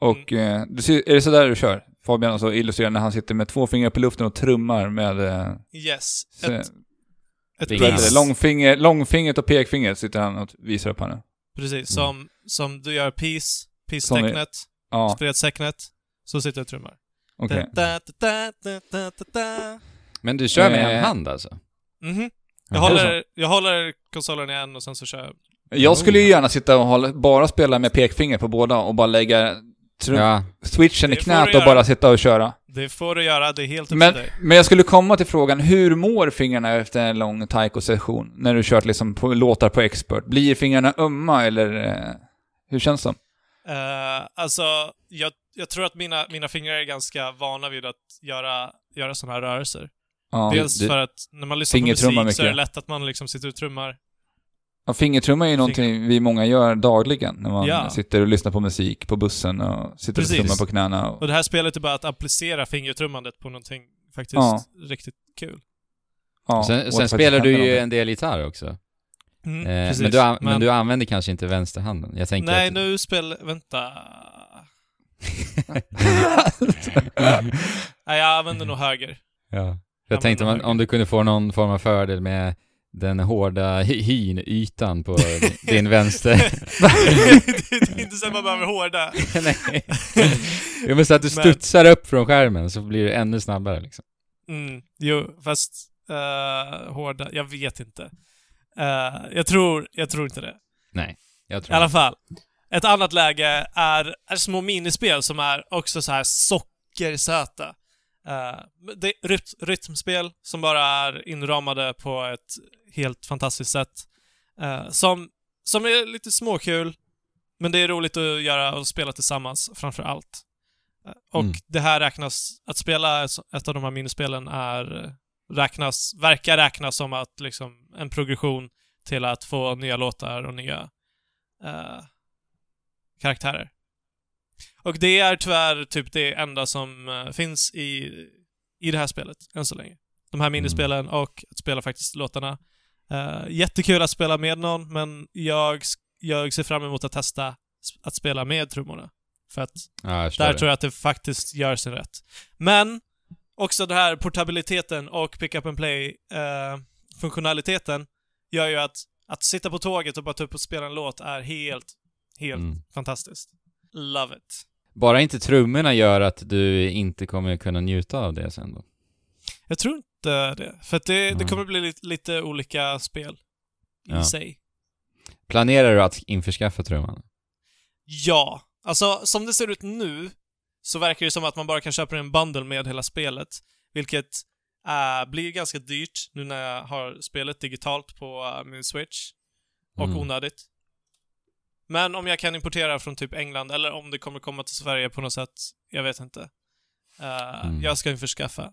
Och eh, du ser, är det sådär du kör? Fabian så illustrerar när han sitter med två fingrar på luften och trummar med... Eh, Yes. så- Ett, ett? Långfinger, långfingret och pekfingret sitter han och visar upp här nu. Precis. Som, som du gör peace, peace-tecknet, Ja, fredstecknet, så sitter jag och trummar. okej. Da, da, da, da, da, da. Men du kör med Eh, en hand alltså? Mhm. Ja, Jag håller, jag håller konsolen i en och sen så kör jag. Jag skulle ju gärna sitta och hålla, bara spela med pekfinger på båda och bara lägga trum- Ja, switchen i Det får knät och bara sitta och köra. Det får du göra, det är helt upp Men, dig. men jag skulle komma till frågan, hur mår fingrarna efter en lång taiko-session? När du kört liksom på, låtar på expert. Blir fingrarna ömma eller eh, hur känns de? Uh, alltså, jag, jag tror att mina, mina fingrar är ganska vana vid att göra, göra sådana här rörelser. Ja, Dels det- för att när man lyssnar på musik så är det lätt att man liksom sitter och trummar. Ja, fingertrumma är ju någonting vi många gör dagligen. När man Ja. sitter och lyssnar på musik på bussen och sitter Precis. och trummar på knäna. Och, Och det här spelet är bara att applicera fingertrummandet på någonting faktiskt Ja. riktigt kul. ja, sen, sen spelar du ju någonting. en del gitarr också. Mm, Eh, precis. men, du an- men... du använder kanske inte vänsterhanden? Jag tänker Nej, att... nu spel... Vänta. Nej, jag använder nog höger. Ja. Jag Ja, tänkte men- man, om du kunde få någon form av fördel med den hårda hy- hynytan på din vänster. det är inte så att man behöver hårda. Nej. Jo men så att du Men- studsar upp från skärmen så blir det ännu snabbare liksom. Mm, jo, fast uh, hårda, jag vet inte. Eh, jag tror, jag tror inte det. Nej, jag I tror alla fall. Ett annat läge är, är små minispel som är också så här sockersöta. Uh, det är ryt, rytmspel som bara är inramade på ett helt fantastiskt sätt. Eh, som, som är lite småkul, men det är roligt att göra och spela tillsammans framför allt. Eh, och Mm. det här räknas, att spela ett- av de här minispelen är, räknas, verkar räknas som att liksom en progression till att få nya låtar och nya eh, karaktärer. Och det är tyvärr typ det enda som finns i, i det här spelet, än så länge. De här minispelen och att spela faktiskt låtarna. Eh, jättekul att spela med någon, men jag, jag ser fram emot att testa att spela med trummorna. För att förstår där det. tror jag att det faktiskt gör sin rätt. Men, också den här portabiliteten och pick up and play-funktionaliteten gör ju att, att sitta på tåget och bara ta upp och spela en låt är helt, helt Mm. fantastiskt. Love it. Bara inte trummorna gör att du inte kommer kunna njuta av det sen då. Jag tror inte det. För att det, det Mm. kommer bli lite, lite olika spel i Ja. sig. Planerar du att införskaffa trumman? Ja. Alltså, som det ser ut nu så verkar det som att man bara kan köpa en bundle med hela spelet. Vilket äh, blir ganska dyrt nu när jag har spelet digitalt på äh, min Switch. Och Mm. onödigt. Men om jag kan importera från typ England, eller om det kommer komma till Sverige på något sätt, jag vet inte. Äh, Mm. Jag ska införskaffa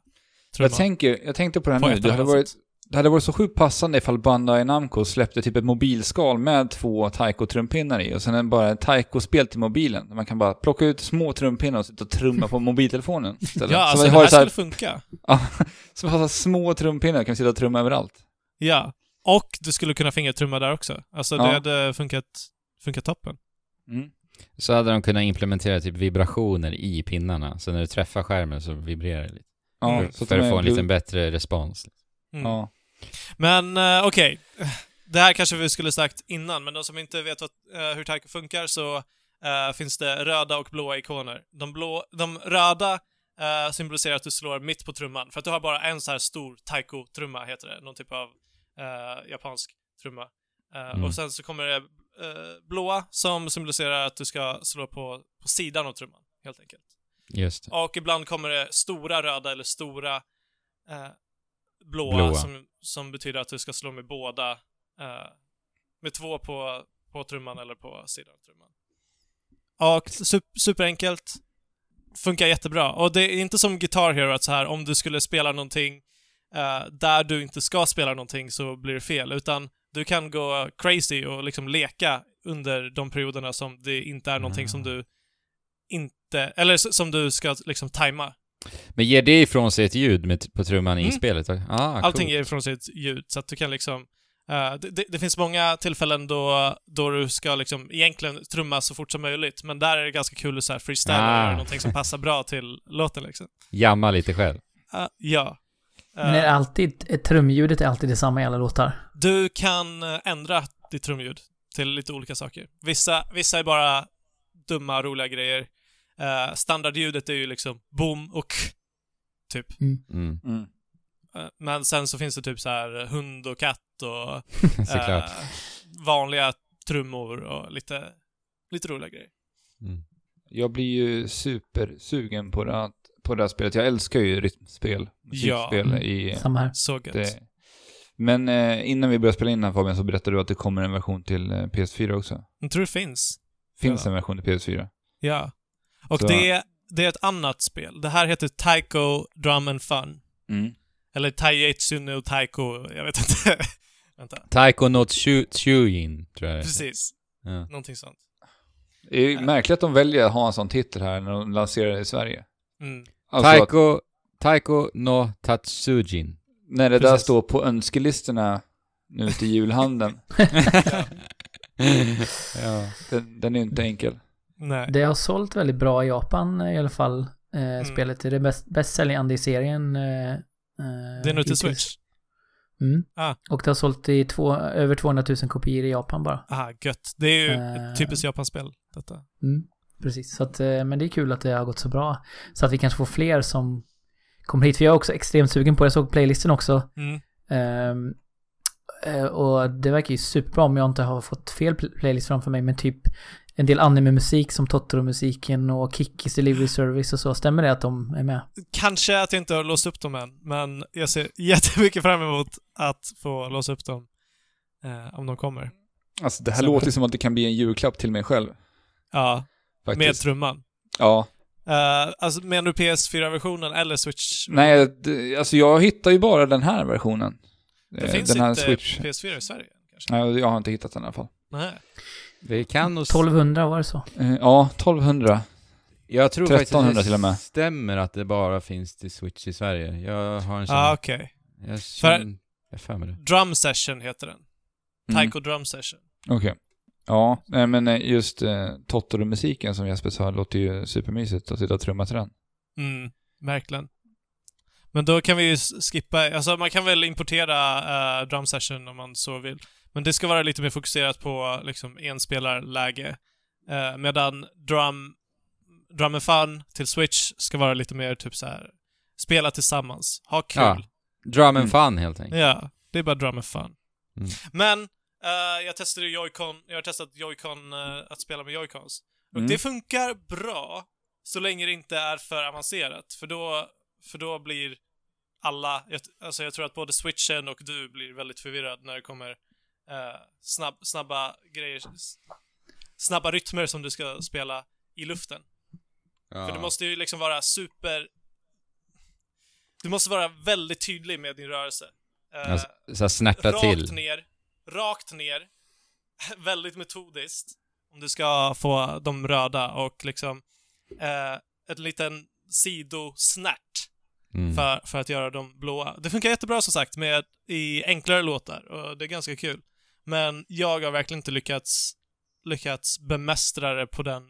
Jag, trumman. tänker, jag tänkte på det På här nu, det hade, varit, det hade varit så sjukt passande ifall Bandai Namco släppte typ ett mobilskal med två taiko-trumpinnar i och sen en bara ett taiko-spel till mobilen. Man kan bara plocka ut små trumpinnar och sitta och trumma på mobiltelefonen istället. Ja, så alltså det här här, skulle funka. så vi har små trumpinnar, kan vi sitta och trumma överallt. Ja. Och du skulle kunna fingertrumma där också. Alltså det Ja. hade funkat, funkat toppen. Mm. Så hade de kunnat implementera typ vibrationer i pinnarna, så när du träffar skärmen så vibrerar det lite. Ja, Mm. så för de att få en lite bättre respons. Mm. Ja. Men eh, okej. Det här kanske vi skulle sagt innan, men de som inte vet vad, eh, hur Taiko funkar så eh, finns det röda och blåa ikoner. De, blå, de röda symboliserar att du slår mitt på trumman, för att du har bara en så här stor taiko-trumma, heter det. Någon typ av japansk trumma. Mm. Och sen så kommer det blåa som symboliserar att du ska slå på, på sidan av trumman, helt enkelt. Just det. Och ibland kommer det stora röda eller stora eh, blåa, Blåa. Som, som betyder att du ska slå med båda. Eh, med två på, på trumman eller på sidan av trumman. Och sup- superenkelt. Funkar jättebra. Och det är inte som Guitar Hero att så här om du skulle spela någonting eh, där du inte ska spela någonting så blir det fel. Utan du kan gå crazy och liksom leka under de perioderna som det inte är någonting Ah. som du inte, eller som du ska liksom tajma. Men ger det ifrån sig ett ljud med, på trumman i Mm. spelet? Ah, Allting coolt. ger ifrån sig ett ljud, så att du kan liksom... eh, det, det, det finns många tillfällen då, då du ska liksom egentligen trumma så fort som möjligt, men där är det ganska kul att så här freestyla Ah. göra någonting som passar bra till låten liksom. Jamma lite själv. Eh, ja. Men är Eh, alltid, är trumljudet är alltid detsamma i alla låtar? Du kan eh, ändra ditt trumljud till lite olika saker. Vissa, vissa är bara dumma, roliga grejer. Uh, standardljudet är ju liksom boom och typ. Mm. Mm. Eh, men sen så finns det typ så här hund och katt och eh, vanliga trummor och lite, lite roliga grejer. Mm. Jag blir ju supersugen på det, här- på det här spelet. Jag älskar ju rytmspel, Ja. musikspel i... Samma här. Så gött. Det. Men eh, innan vi börjar spela in här Fabian så berättade du att det kommer en version till eh, PS4 också. Jag tror det finns. Finns Ja. en version till PS4? Ja. Och Så- det, det är ett annat spel. Det här heter Taiko Drum and Fun. Mm. Eller Taijutsu no Taiko, jag vet inte. Vänta. Taiko no Chuyin, tror jag. Precis. Ja. Någonting sånt. Det är ju märkligt att de väljer att ha en sån titel här när de lanserar det i Sverige. Mm. Alltså att Taiko, Taiko no Tatsujin. när det där Precis. står på önskelistorna nu till julhandeln, ja. den, den är inte enkel. Nej. Det har sålt väldigt bra i Japan i alla fall. Eh, Mm. Spelet är det bäst, bästsäljande i serien. Eh, eh, Det är nu till. Switch. Mm. Ah. Och det har sålt i två, över 200 000 kopior i Japan bara. Aha, gött. Det är ju Eh. ett typiskt Japanspel, detta. Mm. Precis, så att, eh, men det är kul att det har gått så bra. Så att vi kanske får fler som kommer hit. För jag är också extremt sugen på det. Jag såg playlisten också. Mm. Eh, och det verkar ju superbra om jag inte har fått fel pl- playlist framför mig. Men typ en del anime-musik som Totoro-musiken och Kikis Delivery Service och så. Stämmer det att de är med? Kanske att jag inte har låst upp dem än, men jag ser jättemycket fram emot att få låsa upp dem. Eh, om de kommer. Alltså det här Så- låter som att det kan bli en julklapp till mig själv. Ja, med Faktiskt. trumman. Ja. Uh, alltså menar du PS4-versionen eller Switch? Nej, det, alltså jag hittar ju bara den här versionen. Det Eh, finns den här inte Switch. PS4 i Sverige kanske? Nej, jag har inte hittat den i alla fall. Nej. Det kan nog... 1200 var det så? Eh, Ja, 1200. Jag tror 1300 faktiskt till och med. det stämmer att det bara finns till Switch i Sverige. Jag har en sån... Ah, okej. jag känner... Jag för mig det. Drum Session heter den. Mm. Taiko Drum Session. Okej. Ja, nej, men eh, just eh, Totoro-musiken som Jesper sa låter ju supermysigt att sitta och trumma till den. Mm, verkligen. Men då kan vi ju skippa, alltså man kan väl importera uh, Drum Session om man så vill. Men det ska vara lite mer fokuserat på liksom enspelarläge. Uh, medan Drum, Drum and Fun till Switch ska vara lite mer typ så här spela tillsammans, ha kul. Ja. Drum and Mm. fun helt enkelt. Ja, det är bara drum and fun. Mm. Men, eh, jag testade Joy-Con, jag har testat Joy-Con, eh, att spela med Joy-Cons. Och Mm. det funkar bra, så länge det inte är för avancerat. För då, för då blir alla, jag, alltså jag tror att både switchen och du blir väldigt förvirrad när det kommer eh, snabb, snabba grejer, snabba rytmer som du ska spela i luften. För du måste ju liksom vara super... Du måste vara väldigt tydlig med din rörelse. Eh, Alltså, så snärta rakt till. ner, rakt ner, väldigt metodiskt. Om du ska få dem röda och liksom eh, en liten sidosnärt Mm. för, för att göra dem blåa. Det funkar jättebra som sagt med i enklare låtar och det är ganska kul. Men jag har verkligen inte lyckats, lyckats bemästra det på den,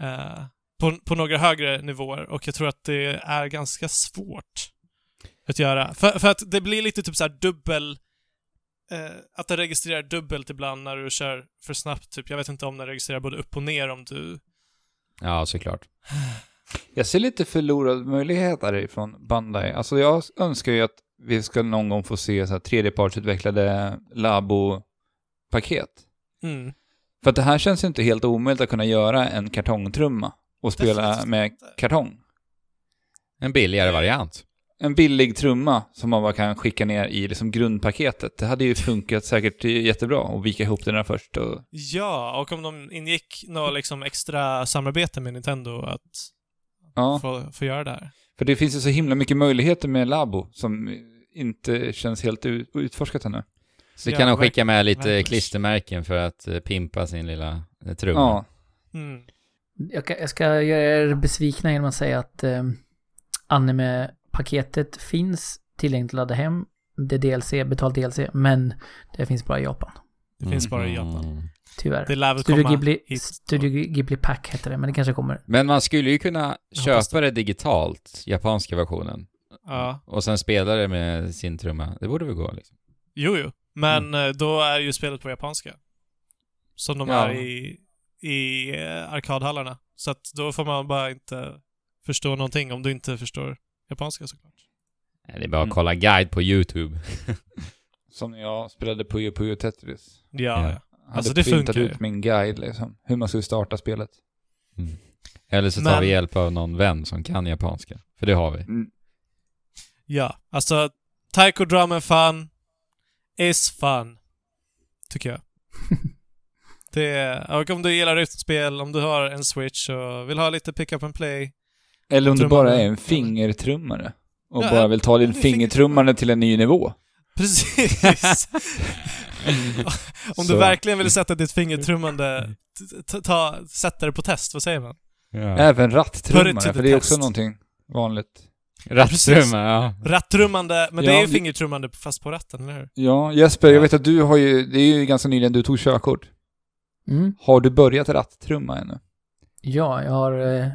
eh, på, på några högre nivåer och jag tror att det är ganska svårt att göra. För, för att det blir lite typ så här dubbel, eh, att det registrerar dubbelt ibland när du kör för snabbt typ. Jag vet inte om den registrerar både upp och ner om du... Ja, såklart. Jag ser lite förlorad möjlighet där ifrån Bandai. Alltså jag önskar ju att vi ska någon gång få se så här tredjepartsutvecklade Labo-paket. Mm. För att det här känns ju inte helt omöjligt att kunna göra en kartongtrumma och spela Definitivt med kartong. En billigare variant. En billig trumma som man bara kan skicka ner i liksom grundpaketet. Det hade ju funkat säkert jättebra att vika ihop den där först och... Ja, och om de ingick något liksom extra samarbete med Nintendo att Ja, få, få göra det här. för det finns ju så himla mycket möjligheter med Labo som inte känns helt ut- utforskat ännu. Så Ja, kan de skicka med lite verkligen. klistermärken för att eh, pimpa sin lilla eh, trumma. Ja. Mm. Jag, ska göra er besvikna genom att säga att eh, anime-paketet finns tillgängligt att ladda hem. Det är DLC, betalt DLC, men det finns bara i Japan. Det finns bara i Mhm. Japan. Tyvärr. Det lär väl Studio komma Ghibli, hit. Studio Ghibli Pack heter det, men det kanske kommer. Men man skulle ju kunna Jag köpa det digitalt, japanska versionen, Ja. och sen spela det med sin trumma. Det borde väl gå liksom. Jo, jo. Men eh, då är ju spelet på japanska. Som de Ja. är i, i eh, arkadhallarna. Så att då får man bara inte förstå någonting om du inte förstår japanska såklart. Det är bara att Mm. kolla guide på YouTube. Som när jag spelade Puyo Puyo Tetris. Ja, Ja. Alltså, det funkar ut min guide liksom. Hur man skulle starta spelet. Mm. Eller så tar Men- vi hjälp av någon vän som kan japanska. För det har vi. Mm. Ja, alltså Taiko Drum and Fun is fun. Tycker jag. det är, och om du gillar rytmspel, om du har en switch och vill ha lite pick up and play. Eller om du bara är en fingertrummare. Och Ja, bara vill ta din en finger- fingertrummande till en ny nivå. Precis. om Så. du verkligen vill sätta ditt fingertrummande, ta, sätta det på test, vad säger man? Ja. Även rattrummare, to för det är också någonting vanligt. Rattrumma, ja. Rattrummande, men det Ja, är ju fingertrummande fast på ratten, eller hur? Ja, Jesper, Ja. jag vet att du har ju, det är ju ganska nyligen du tog körkort. Mm. Har du börjat rattrumma ännu? Ja, jag har eh,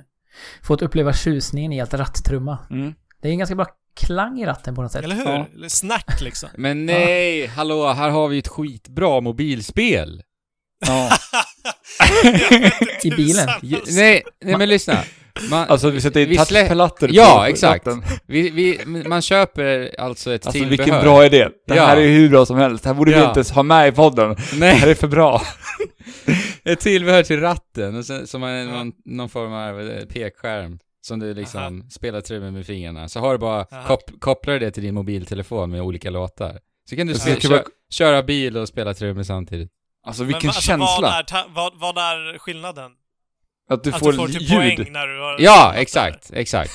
fått uppleva tjusningen i att rattrumma. Mm. Det är en ganska bra klang i ratten på något sätt. Eller hur? Ja. Eller snack liksom. Men nej, hallå, här har vi ett skitbra mobilspel. Ja. I bilen? Ja, nej, nej men lyssna. Man, Alltså vi sätter Vi slä- touchplattor Ja, på exakt. vi, vi, man köper alltså ett Alltså tillbehör. vilken bra idé. Det Ja. här är hur bra som helst. Det här borde vi Ja. inte ens ha med i podden. Det Nej, här är för bra. ett tillbehör till ratten och sen, som är Ja. någon, någon form av eh, pekskärm som du liksom spelar trummor med fingrarna. Så har du bara, Aha. kop, kopplar det till din mobiltelefon med olika låtar. Så kan du Det spela, kö, köra bil och spela trummor samtidigt. Alltså Men vilken va- alltså, känsla. Vad är, ta- vad, vad är skillnaden? Att du att får, du får till ljud. poäng när du har... Ja, exakt, exakt,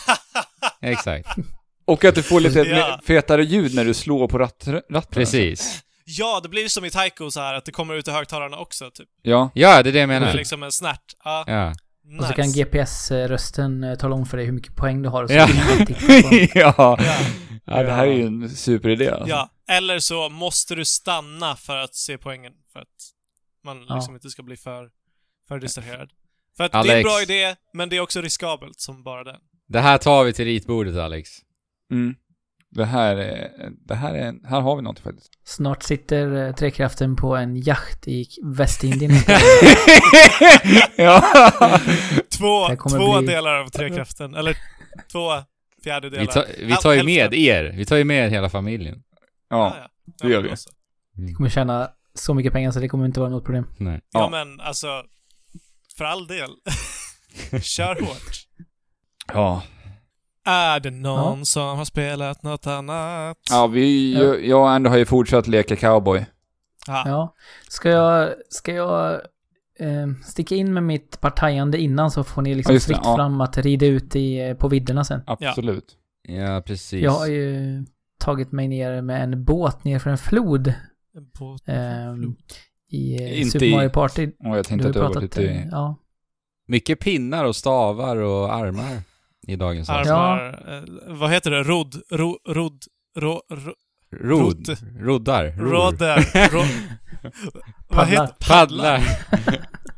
exakt. Och att du får lite Ja. fetare ljud när du slår på ratt, ratten. Precis. ja, det blir som i Taiko så här att det kommer ut i högtalarna också, typ. Ja. Ja, det är det jag Det är menar. liksom en snärt. Ja, Ja. nice. Och så kan GPS-rösten eh, tala om för dig hur mycket poäng du har. Och så Ja. kan du ja. Ja. ja. det här är ju en superidé alltså. Ja, eller så måste du stanna för att se poängen. För att man Ja. liksom inte ska bli för, för distraherad. För att det är en Alex. bra idé, men det är också riskabelt som bara det. Det här tar vi till ritbordet, Alex. Mm. Det här är, det här är, här har vi något faktiskt. Snart sitter eh, Trekraften på en yacht i Västindien. ja. Två, två bli- delar av trekraften, eller två fjärdedelar. Vi, tar, vi tar ju hälften. med er. Vi tar ju med hela familjen. ja. ja. det gör vi. då så. kommer tjäna så mycket pengar så det kommer inte vara något problem. Nej. Ja, Ja. men alltså, för all del. Kör hårt. Ja. Är det någon som har spelat något annat? Ja, vi, Ja. jag, och Andy har ju fortsatt leka cowboy. Ja. Ja. Ska jag, ska jag eh, sticka in med mitt partajande innan så får ni Ja, liksom det, fritt ja. fram att rida ut i, eh, på vidderna sen. Absolut. Ja, precis. Jag har ju tagit mig ner med en båt ner för en flod På, ehm, i eh, Inte Super i- Mario Party. Och jag Du tänkte har att det var pratat, lite... ja. Mycket pinnar och stavar och armar i dagens avsnitt. armar. Eh, vad heter det? Rodd? Ro, rodd? Ro, ro, Rod. Rod. Roddar. Ror. rodder? Ro, vad heter Paddlar.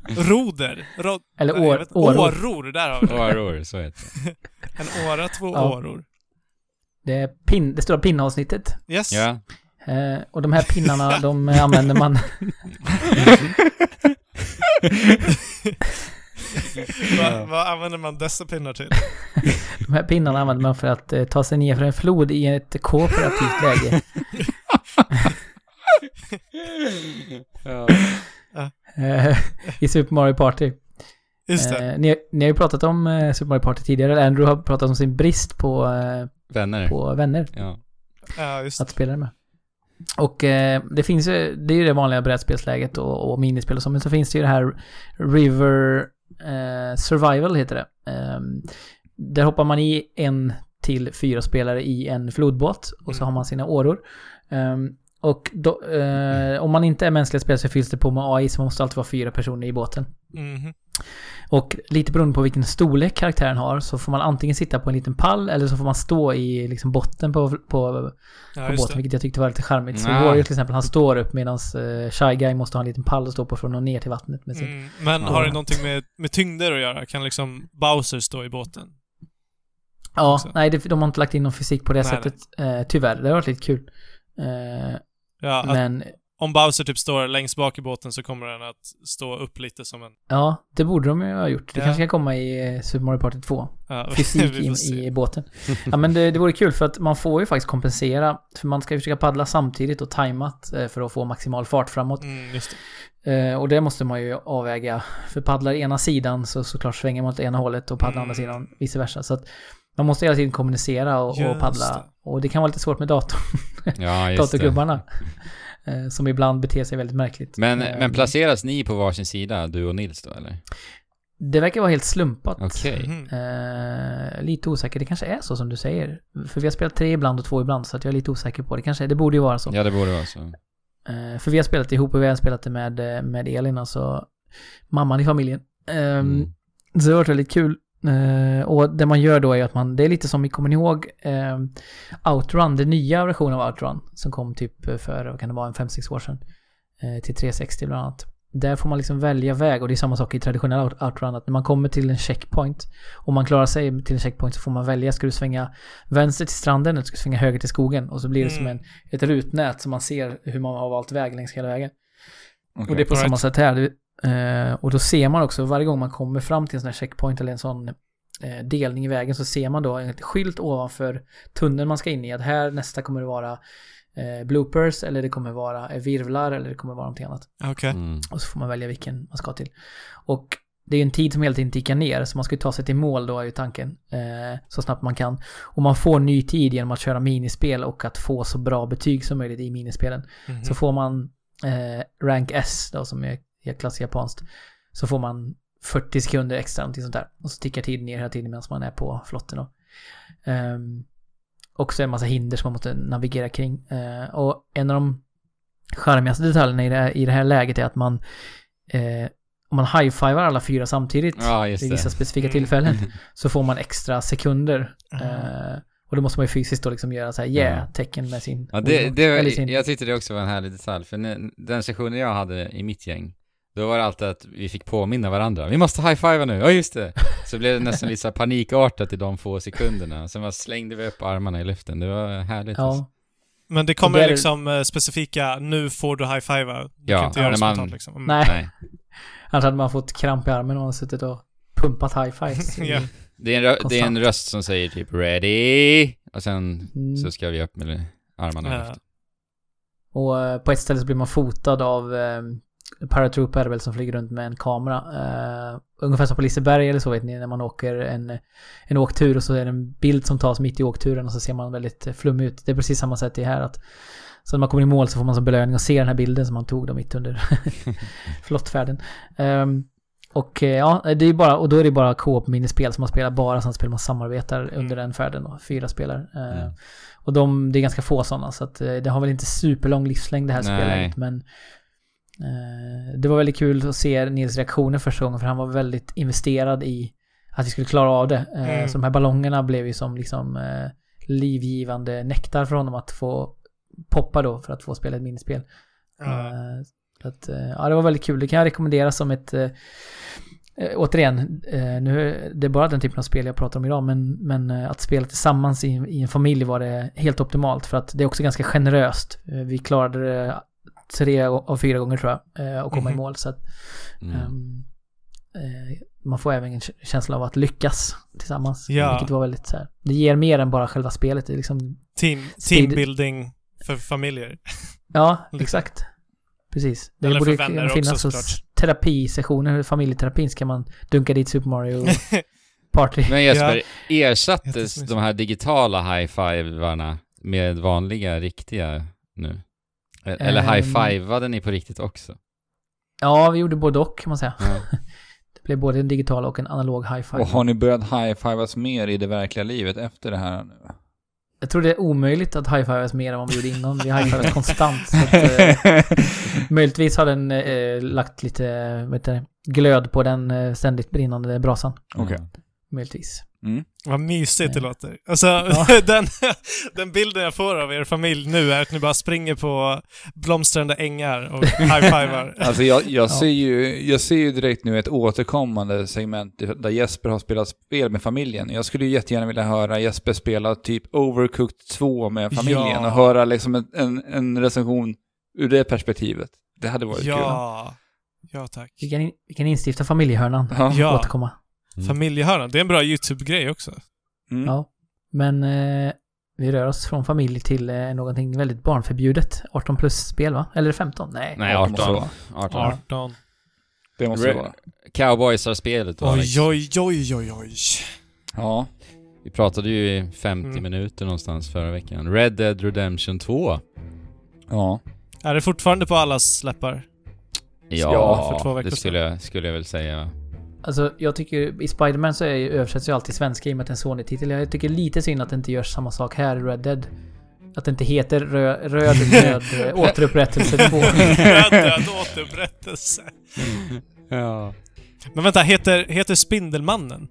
Roder? Rod, Eller nej, jag år, vet- åror. Åror, där har vi det. Åror, så heter det. En åra, två Ja. åror. Det, är pin, det stora pinnavsnittet. Yes. Ja. Eh, och de här pinnarna, de använder man... Va, vad använder man dessa pinnar till? De här pinnarna använder man för att eh, ta sig ner för en flod i ett kooperativt läge. ja. Eh, I Super Mario Party. Just det. Eh, ni, ni har ju pratat om eh, Super Mario Party tidigare. eller Andrew har pratat om sin brist på, eh, Vänner. på vänner Ja. Ja, just det. att spela med. Och eh, det finns ju, det är ju det vanliga brädspelsläget och, och minispel och så, men så finns det ju det här River eh, Survival heter det. Eh, där hoppar man i en till fyra spelare i en flodbåt och så Mm. har man sina åror. Eh, Och då, eh, om man inte är mänskliga spelare så fylls det på med AI, så man måste alltid vara fyra personer i båten. Mhm. Och lite beroende på vilken storlek karaktären har så får man antingen sitta på en liten pall eller så får man stå i liksom botten på, på, Ja, på just båten, det. vilket jag tyckte var lite charmigt. Så Ja. Warrior till exempel, han står upp medan uh, Shy Guy måste ha en liten pall att stå på att nå ner till vattnet med sin... Mm. Men Ja. har det någonting med, med tyngder att göra? Kan liksom Bowser stå i båten? Ja, också. nej, det, de har inte lagt in någon fysik på det Nej, sättet. Eh, tyvärr, det har varit lite kul. Eh, Ja, men om Bowser typ står längst bak i båten så kommer den att stå upp lite som en... ja, det borde de ju ha gjort. Det Ja. kanske kan komma i eh, Super Mario Party 2. Ja, Fysik se. i båten. Ja, men det, det vore kul för att man får ju faktiskt kompensera. För man ska ju försöka paddla samtidigt och tajmat eh, för att få maximal fart framåt. Mm, just det. Eh, och det måste man ju avväga. För paddlar ena sidan så såklart svänger man åt ena hållet och paddlar Mm. andra sidan vice versa. Så att man måste hela tiden kommunicera och, och paddla. det. Och det kan vara lite svårt med datorn. Ja, datorgubbarna. Eh, som ibland beter sig väldigt märkligt. Men, Eh, men placeras ni på varsin sida, du och Nils då eller? Det verkar vara helt slumpat. Okej. Mhm. Eh, lite osäker. Det kanske är så som du säger. För vi har spelat tre ibland och två ibland, så att jag är lite osäker på det. Kanske, det borde ju vara så. Ja, det borde vara så. Eh, för vi har spelat ihop och vi har spelat det med, eh, med Elin, alltså mamman i familjen. Ehm, Mm. Så det har varit väldigt kul. Eh, och det man gör då är att man, det är lite som, vi kommer ni ihåg, eh, Outrun, den nya versionen av Outrun, som kom typ för, vad kan det vara, en 5-6 år sedan. Eh, till 360 bland annat. Där får man liksom välja väg och det är samma sak i traditionell out- outrun att när man kommer till en checkpoint och man klarar sig till en checkpoint så får man välja, ska du svänga vänster till stranden eller ska du svänga höger till skogen? Och så blir det som Mm. en, ett rutnät så man ser hur man har valt väg längs hela vägen. Okej. Och det är på Alright. samma sätt här. Eh, och då ser man också varje gång man kommer fram till en sån här checkpoint eller en sån eh, delning i vägen så ser man då en skylt ovanför tunneln man ska in i att här nästa kommer det vara eh, bloopers eller det kommer vara eh, virvlar eller det kommer vara någonting annat. Okej. Mm. Och så får man välja vilken man ska till. Och det är ju en tid som hela tiden tickar ner, så man ska ju ta sig till mål då är ju tanken. Eh, så snabbt man kan. Och man får ny tid genom att köra minispel och att få så bra betyg som möjligt i minispelen. Mhm. Så får man eh, rank S då som är klass japanskt. Så får man 40 sekunder extra, någonting sånt där. Och så tickar tiden ner hela tiden medan man är på flotten då. Ehm, och så är det en massa hinder som man måste navigera kring. Eh, och en av de charmigaste detaljerna i det här, i det här läget är att man eh, om man high-fivar alla fyra samtidigt Ja, vid det. vissa specifika Mm. tillfällen så får man extra sekunder. Eh, och då måste man ju fysiskt då liksom göra så här yeah-tecken med sin... Ja, det, det, eller sin jag tyckte det också var en härlig detalj, för när, den sessionen jag hade i mitt gäng, då var det alltid att vi fick påminna varandra. Vi måste high-fiva nu, ja just det! Så blev det nästan lite panikartat i de få sekunderna. Sen bara slängde vi upp armarna i luften, det var härligt. alltså. Ja, Men det kommer där- liksom eh, specifika, nu får du high-fiva. Du Ja, kan inte göra det man- spontant liksom. Mm. nej. Nej. Annars hade man fått kramp i armen och suttit och pumpat high-fives. Ja. Det är, en det är en röst som säger typ 'ready' och sen Mm. så ska vi upp med armarna i Ja. luften. Och eh, på ett ställe så blir man fotad av eh, paratrooper är det väl som flyger runt med en kamera. Eh, ungefär som på Liseberg eller så vet ni när man åker en, en åktur och så är det en bild som tas mitt i åkturen och så ser man väldigt eh, flummig ut. Det är precis samma sätt i här att så när man kommer i mål så får man som belöning att se den här bilden som man tog då mitt under flottfärden. Ehm, och eh, ja, det är bara, och då är det bara co-op minispel som man spelar bara som spel man samarbetar under den färden då, fyra spelare. Mm. Och de, det är ganska få sådana så att det har väl inte superlång livslängd det här Nej. spelet men det var väldigt kul att se Nils reaktioner första gången för han var väldigt investerad i att vi skulle klara av det. Eh, Mm. Så de här ballongerna blev ju som liksom eh, livgivande nektar för honom att få poppa då för att få spela ett minispel. Eh, så att, eh, ja, det var väldigt kul. Det kan jag rekommendera som ett... Eh, eh, återigen, eh, nu, det är bara den typen av spel jag pratar om idag, men, men eh, att spela tillsammans i, i en familj var det helt optimalt. För att det är också ganska generöst. Eh, vi klarade det tre av fyra gånger tror jag, eh, och komma i Mhm. mål. Så att, Mm. eh, man får även en kä- känsla av att lyckas tillsammans. Ja. Vilket var väldigt så här, det ger mer än bara själva spelet. Det är liksom Team, teambuilding för familjer. Ja, Lite. exakt. Precis. Det Eller för borde också, finnas hos terapisessioner, familjeterapin ska man dunka dit Super Mario Party. Men Jesper, Ja. ersattes de här digitala high-fivarna med vanliga, riktiga nu? Eller Ehm. high-fivade ni på riktigt också? Ja, vi gjorde både och kan man säga. Ja. Det blev både en digital och en analog high five. Och har ni börjat high-fivas mer i det verkliga livet efter det här nu? Jag tror det är omöjligt att high-fivas mer än vad vi gjorde innan. Vi high-fivas konstant. Så att, eh, möjligtvis har den eh, lagt lite heter det, glöd på den eh, ständigt brinnande brasan. Okej. Möjligtvis. Mm. Vad mysigt det Ja. låter. Alltså, den, den bilden jag får av er familj nu är att ni bara springer på blomstrande ängar och high-fivar. Alltså jag, jag, Ja. ser ju, jag ser ju direkt nu ett återkommande segment där Jesper har spelat spel med familjen. Jag skulle ju jättegärna vilja höra Jesper spela typ Overcooked 2 med familjen Ja. och höra liksom en, en, en recension ur det perspektivet. Det hade varit kul. ja. Ja, tack. Vi kan, in, vi kan instifta familjehörnan. Ja. Ja. Återkomma. Mm. Familjehörnan, det är en bra YouTube-grej också. Mm. Ja. Men eh, vi rör oss från familj till eh, någonting väldigt barnförbjudet. 18 plus-spel va? Eller 15? Nej. Nej, Ja, det måste 18. vara. 18. 18. Det måste det vara. Cowboysar-spelet då, Alex. Oj, oj, oj, oj, oj. Ja. Vi pratade ju i 50 Mm. minuter någonstans förra veckan. Red Dead Redemption 2. Ja. Är det fortfarande på allas läppar? Ja, för två veckor det skulle jag, skulle jag väl säga. Alltså jag tycker i Spider-Man så är, ju- översätts ju alltid svenska i och med att det är en Sony-titel. Jag tycker lite synd att det inte görs samma sak här i Red Dead. Att det inte heter rö, Röd Död Återupprättelse 2. Död, död, återupprättelse. Ja. Men vänta, heter, heter Spindelmannen?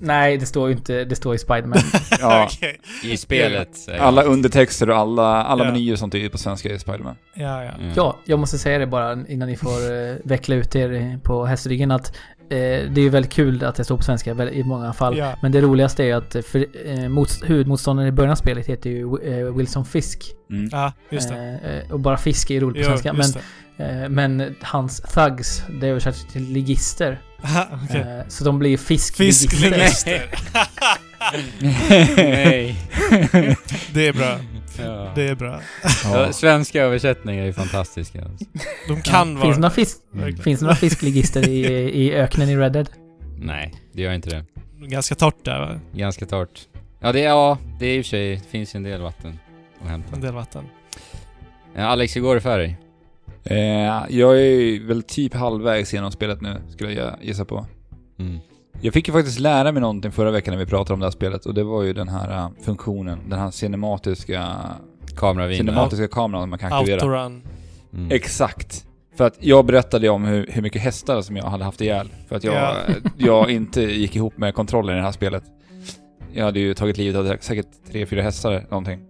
Nej, det står ju inte. Det står i Spider-Man. ja. Okej. I spelet. Alla undertexter och alla, alla Ja. menyer och sånt är ju på svenska i Spiderman. Ja, ja. jag. Mm. Ja, jag måste säga det bara innan ni får eh, veckla ut er på hästryggen att det är ju väldigt kul att det står på svenska i många fall. Ja. Men det roligaste är ju att eh, för, eh, mots- huvudmotståndaren i början av spelet heter ju eh, Wilson Fisk. Mm. Ja, just det. Eh, eh, och bara fisk är ju roligt på Jo, svenska. Men, eh, men hans thugs, det är översatt till ligister. Eh, så de blir fiskligister. Fiskligister. Nej. det är bra. Ja. Det är bra. Ja, svenska översättningar är fantastiska. Alltså. De kan Ja, vara finns, det några fisk, Verkligen. finns några fiskligister i, i öknen i Red Dead? Nej, det gör inte det. ganska torrt där va? Ganska torrt. Ja, det är, ja, det är i och för sig, det finns ju en del vatten att hämta. En del vatten. Ja, Alex, hur går det för dig? Eh, jag är väl typ halvvägs genom spelet nu, skulle jag gissa på. Mm. Jag fick ju faktiskt lära mig någonting förra veckan när vi pratade om det här spelet och det var ju den här uh, funktionen, den här cinematiska, Kameravinden. cinematiska kameran man kan aktivera. Autorun. Mm. Exakt. För att jag berättade ju om hur, hur mycket hästar som jag hade haft ihjäl. För att jag, Ja. jag inte gick ihop med kontrollen i det här spelet. Jag hade ju tagit livet av säkert tre, fyra hästar någonting.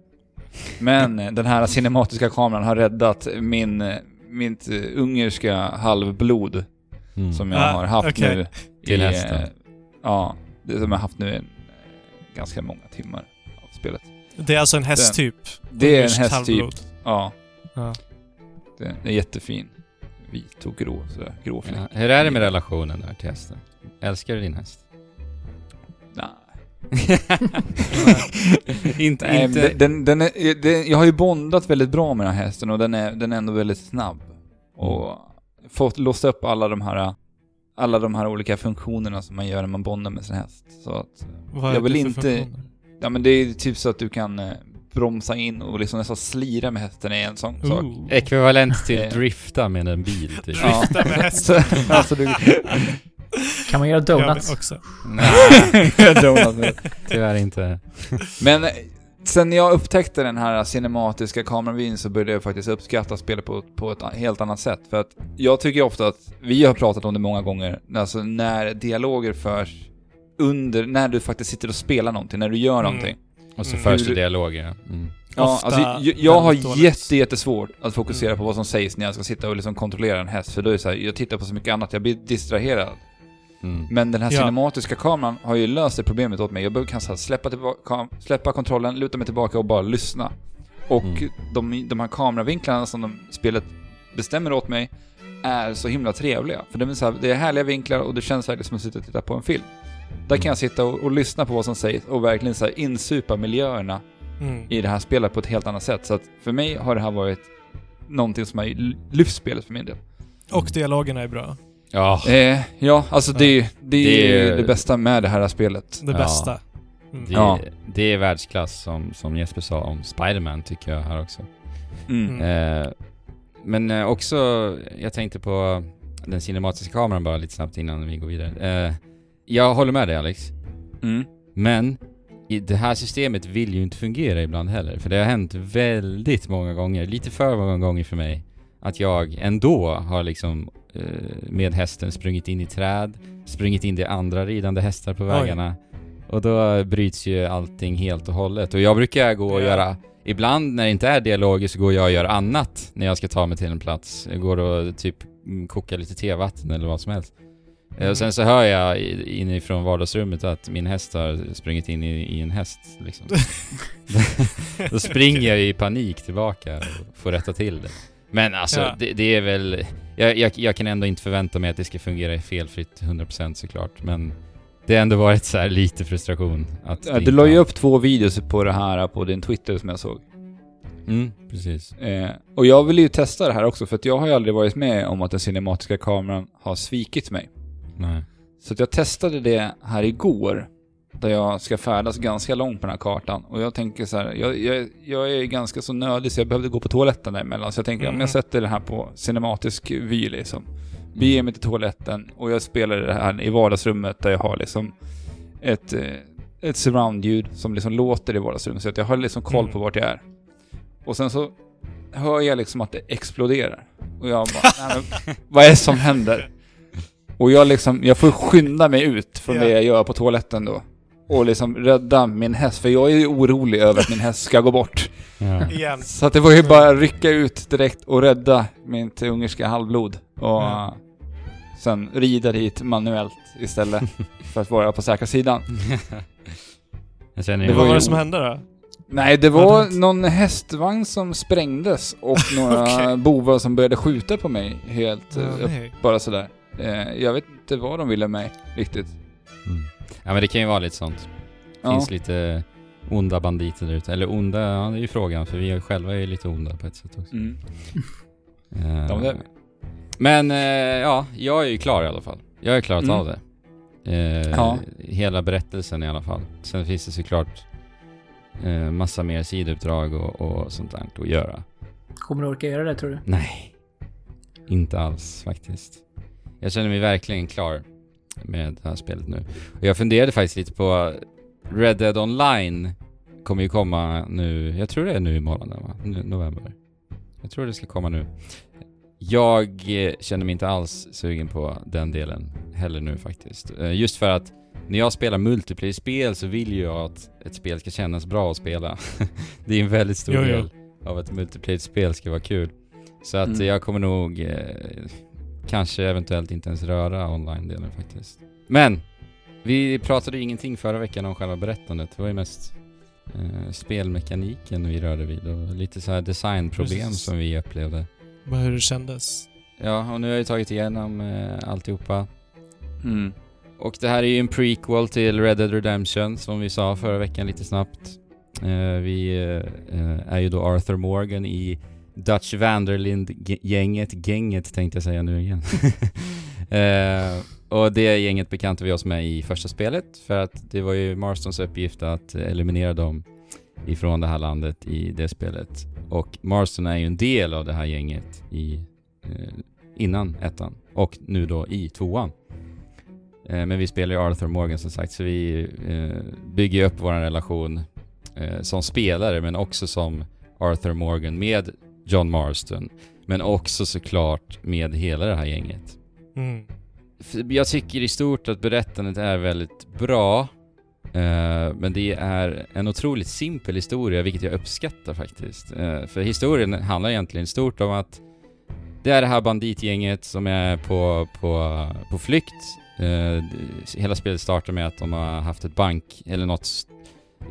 Men eh, den här cinematiska kameran har räddat min, eh, mitt eh, ungerska halvblod Mm. som jag Ah, har haft okej. nu. Till i, hästen. Eh, Ja, det som jag har haft nu i eh, ganska många timmar av spelet. Det är alltså en hästtyp. Det är en hästtyp. Ja. Ja. Det är jättefin. Vit och grå, sådär. Grå. Ja. Hur är det med relationen där till hästen? Älskar du din häst? Nej. inte, Nej, inte... den, den är, den, jag har ju bondat väldigt bra med den här hästen och den är, den är ändå väldigt snabb. Och fått låst upp alla de här alla de här olika funktionerna som man gör när man bondar med sin häst. Så att, Vad är Jag vill det för inte- funktioner? ja men det är typ så att du kan eh, bromsa in och liksom nästan slira med hästen i en sån sak. Ooh. Ekvivalent till Eh. drifta med en bil, typ. Ja. Drifta med hästen. Så, alltså du... Kan man göra Jag donuts? vill också. Nej, Donut med. tyvärr inte. Men eh, sen jag upptäckte den här cinematiska kameravyn så började jag faktiskt uppskatta spelet på, på ett helt annat sätt. För att jag tycker ofta att, vi har pratat om det många gånger, alltså när dialoger förs under, när du faktiskt sitter och spelar någonting, när du gör Mm. någonting. Och så Mm. förs det dialoger. Mm. Ja, alltså, jag, jag har väldigt dåligt. jätte, jättesvårt att fokusera Mm. på vad som sägs när jag ska sitta och liksom kontrollera en häst, för då är det så här, jag tittar på så mycket annat, jag blir distraherad. Mm. Men den här Ja. cinematiska kameran har ju löst det problemet åt mig. Jag behöver kan så släppa, tillbaka, släppa kontrollen, luta mig tillbaka och bara lyssna. Och Mm. de, de här kameravinklarna som de, spelet bestämmer åt mig är så himla trevliga. För det är, så här, det är härliga vinklar och det känns verkligen som att sitta och titta på en film. Där kan jag sitta och, och lyssna på vad som sägs och verkligen så här insupa miljöerna Mm. i det här spelet på ett helt annat sätt. Så att för mig har det här varit någonting som har lyft spelet för min del. Och dialogerna är bra. Ja. Eh, ja, alltså det, det, Det är ju det bästa med det här spelet. Det bästa. Mm. Det, Ja. det är världsklass som, som Jesper sa om Spiderman tycker jag här också. Mm. Mm. Eh, men eh, också, jag tänkte på den cinematiska kameran bara lite snabbt innan vi går vidare. Eh, jag håller med dig Alex. Mm. Men i det här systemet vill ju inte fungera ibland heller. För det har hänt väldigt många gånger, lite för många gånger för mig, att jag ändå har liksom med hästen sprungit in i träd, sprungit in i andra ridande hästar på vägarna. Och då bryts ju allting helt och hållet. Och jag brukar gå och Ja. göra Ibland när det inte är dialoger så går jag och gör annat när jag ska ta mig till en plats. Jag går och typ mm, kokar lite tevatten eller vad som helst. Eh, Mm. Och sen så hör jag inifrån vardagsrummet att min häst har sprungit in i, i en häst liksom. Då springer jag i panik tillbaka och får rätta till det. Men alltså, Ja. det, det är väl... Jag, jag, jag kan ändå inte förvänta mig att det ska fungera felfritt 100% såklart, men det har ändå varit så här lite frustration att... Ja, du la ju upp två videos på det här på din Twitter som jag såg. Mm, precis. Eh, och jag vill ju testa det här också för att jag har ju aldrig varit med om att den cinematiska kameran har svikit mig. Nej. Så jag testade det här igår. Där jag ska färdas ganska långt på den här kartan. Och jag tänker så här, jag, jag, jag är ganska så nödig så jag behövde gå på toaletten däremellan. Så jag tänker, om Mhm. jag sätter det här på cinematisk vy liksom. Beger mig till toaletten och jag spelar det här i vardagsrummet där jag har liksom ett, eh, ett surround-ljud som liksom låter i vardagsrummet. Så att jag har liksom koll på Mm. vart jag är. Och sen så hör jag liksom att det exploderar. Och jag bara, men, vad är det som händer? Och jag liksom, jag får skynda mig ut från Ja. det jag gör på toaletten då. Och liksom rädda min häst, för jag är ju orolig över att min häst ska gå bort. Ja. Igen. Så att det var ju bara att rycka ut direkt och rädda mitt ungerska halvblod. Och Ja. sen rida dit manuellt istället för att vara på säkra sidan. jag känner Det var Vad var det som hände då? Nej, det var någon hästvagn som sprängdes och några Okej. bovar som började skjuta på mig helt Ja, upp, bara sådär. Eh, jag vet inte vad de ville med mig riktigt. Mm. Ja men det kan ju vara lite sånt. Ja. finns lite onda banditer där ute. Eller onda, ja det är ju frågan för vi själva är ju lite onda på ett sätt också. Mm. Ja, men det- eh, ja, jag är ju klar i alla fall. Jag har klarat Mm. av det. Eh, Ja. Hela berättelsen i alla fall. Sen finns det såklart eh, massa mer sidouppdrag och, och sånt där att göra. Kommer du orka göra det tror du? Nej, inte alls faktiskt. Jag känner mig verkligen klar med det här spelet nu. Och jag funderade faktiskt lite på Red Dead Online kommer ju komma nu, jag tror det är nu imorgon va? Nu, november. Jag tror det ska komma nu. Jag känner mig inte alls sugen på den delen heller nu faktiskt. Eh, Just för att när jag spelar multiplayer-spel så vill ju jag att ett spel ska kännas bra att spela. det är en väldigt stor Jo, jo. del av att ett multiplayer-spel ska vara kul. Så att Mm. jag kommer nog eh, kanske eventuellt inte ens röra online-delen faktiskt. Men! Vi pratade ju ingenting förra veckan om själva berättandet. Det var ju mest eh, spelmekaniken vi rörde vid och lite så här designproblem Precis. som vi upplevde. Bara hur det kändes. Ja, och nu har jag ju tagit igenom eh, alltihopa. Mm. Och det här är ju en prequel till Red Dead Redemption som vi sa förra veckan lite snabbt. Eh, vi eh, eh, är ju då Arthur Morgan i Dutch Vanderlind-gänget, gänget tänkte jag säga nu igen. eh, och det gänget bekantade vi oss med i första spelet för att det var ju Marstons uppgift att eliminera dem ifrån det här landet i det spelet. Och Marston är ju en del av det här gänget i, eh, innan ettan och nu då i tvåan. Eh, Men vi spelar ju Arthur Morgan som sagt, så vi eh, bygger upp vår relation eh, som spelare, men också som Arthur Morgan med John Marston. Men också såklart med hela det här gänget. Mm. Jag tycker i stort att berättandet är väldigt bra. eh, men det är en otroligt simpel historia, vilket jag uppskattar faktiskt. Eh, för historien handlar egentligen stort om att det är det här banditgänget som är på, på, på flykt. Eh, hela spelet startar med att de har haft ett bank, eller något...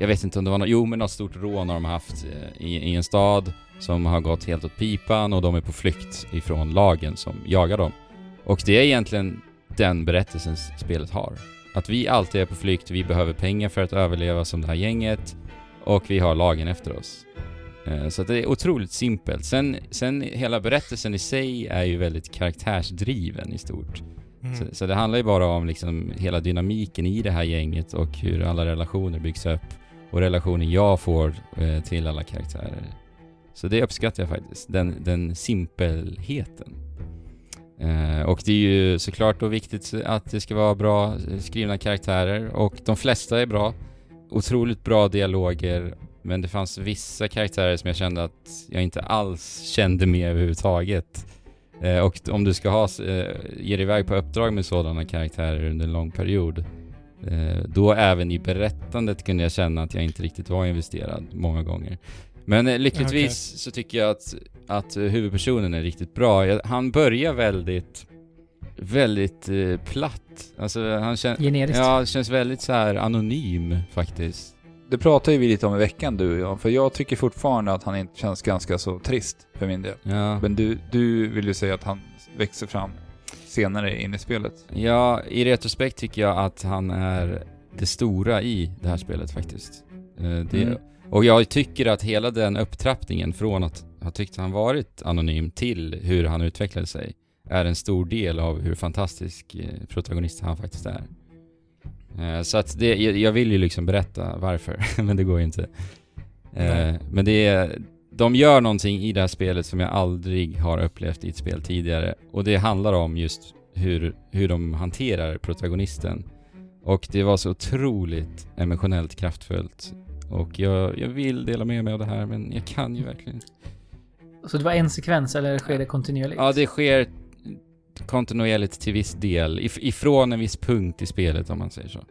Jag vet inte om det var något... Jo, men något stort rån har de haft eh, i, i en stad som har gått helt åt pipan och de är på flykt ifrån lagen som jagar dem. Och det är egentligen den berättelsen spelet har. Att vi alltid är på flykt, vi behöver pengar för att överleva som det här gänget och vi har lagen efter oss. Eh, Så det är otroligt simpelt. Sen, sen hela berättelsen i sig är ju väldigt karaktärsdriven i stort. Mm. Så, så det handlar ju bara om liksom hela dynamiken i det här gänget och hur alla relationer byggs upp och relationen jag får eh, till alla karaktärer. Så det uppskattar jag faktiskt, den, den simpelheten. Eh, och det är ju såklart då viktigt att det ska vara bra skrivna karaktärer och de flesta är bra. otroligt bra dialoger, men det fanns vissa karaktärer som jag kände att jag inte alls kände med överhuvudtaget. Eh, och om du ska ha, eh, ge dig iväg på uppdrag med sådana karaktärer under en lång period, eh, då även i berättandet kunde jag känna att jag inte riktigt var investerad många gånger. Men eh, lyckligtvis så tycker jag att, att eh, huvudpersonen är riktigt bra. Han börjar väldigt, väldigt eh, platt. Alltså han känns... Generiskt. Ja, känns väldigt så här anonym faktiskt. Det pratar ju vi lite om i veckan du och jag, för jag tycker fortfarande att han inte känns ganska så trist för min del. Ja. Men du, du vill ju säga att han växer fram senare in i spelet. ja, i retrospekt tycker jag att han är det stora i det här spelet faktiskt. Det, Mm. Och jag tycker att hela den upptrappningen från att ha tyckt han varit anonym till hur han utvecklade sig är en stor del av hur fantastisk eh, protagonist han faktiskt är. Eh, Så att det, jag vill ju liksom berätta varför, men det går ju inte. Eh, Nej. Men det är, de gör någonting i det här spelet som jag aldrig har upplevt i ett spel tidigare. Och det handlar om just hur, hur de hanterar protagonisten. Och det var så otroligt emotionellt kraftfullt. Och jag, jag vill dela med mig av det här, men jag kan ju verkligen inte. Så det var en sekvens eller sker det kontinuerligt? Ja, det sker kontinuerligt till viss del. If, ifrån en viss punkt i spelet, om man säger så.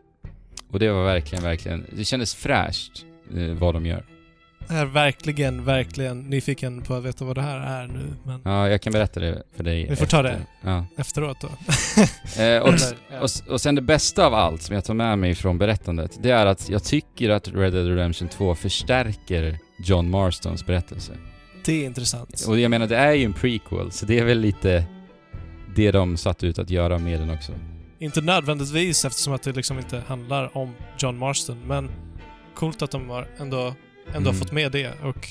Och det var verkligen, verkligen... Det kändes fräscht, eh, vad de gör. Jag är verkligen, verkligen nyfiken på att veta vad det här är nu, men Ja, jag kan berätta det för dig Vi får ta efter. det. Ja. efteråt då. Eh, och, och, och sen det bästa av allt som jag tar med mig från berättandet, det är att jag tycker att Red Dead Redemption 2 förstärker John Marstons berättelse. Det är intressant. Och jag menar, det är ju en prequel, så det är väl lite det de satt ut att göra med den också. Inte nödvändigtvis eftersom att det liksom inte handlar om John Marston, men coolt att de har ändå, ändå Mm. fått med det och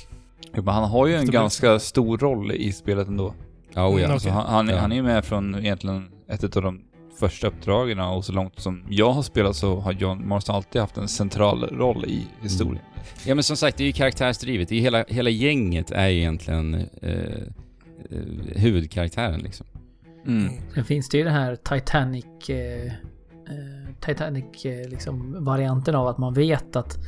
Jo, men han har ju en ganska stor roll i spelet ändå. Ja, oh ja. Mm, Alltså, Okej. han, han, Ja. han är ju med från egentligen ett av de första uppdragen och så långt som jag har spelat så har John Marston alltid haft en central roll i historien. Ja men som sagt, det är ju karaktärsdrivet. Det är ju hela, hela gänget är ju egentligen eh, eh, huvudkaraktären liksom. Mm. Sen finns det ju den här Titanic... Eh, eh, Titanic eh, liksom varianten av att man vet att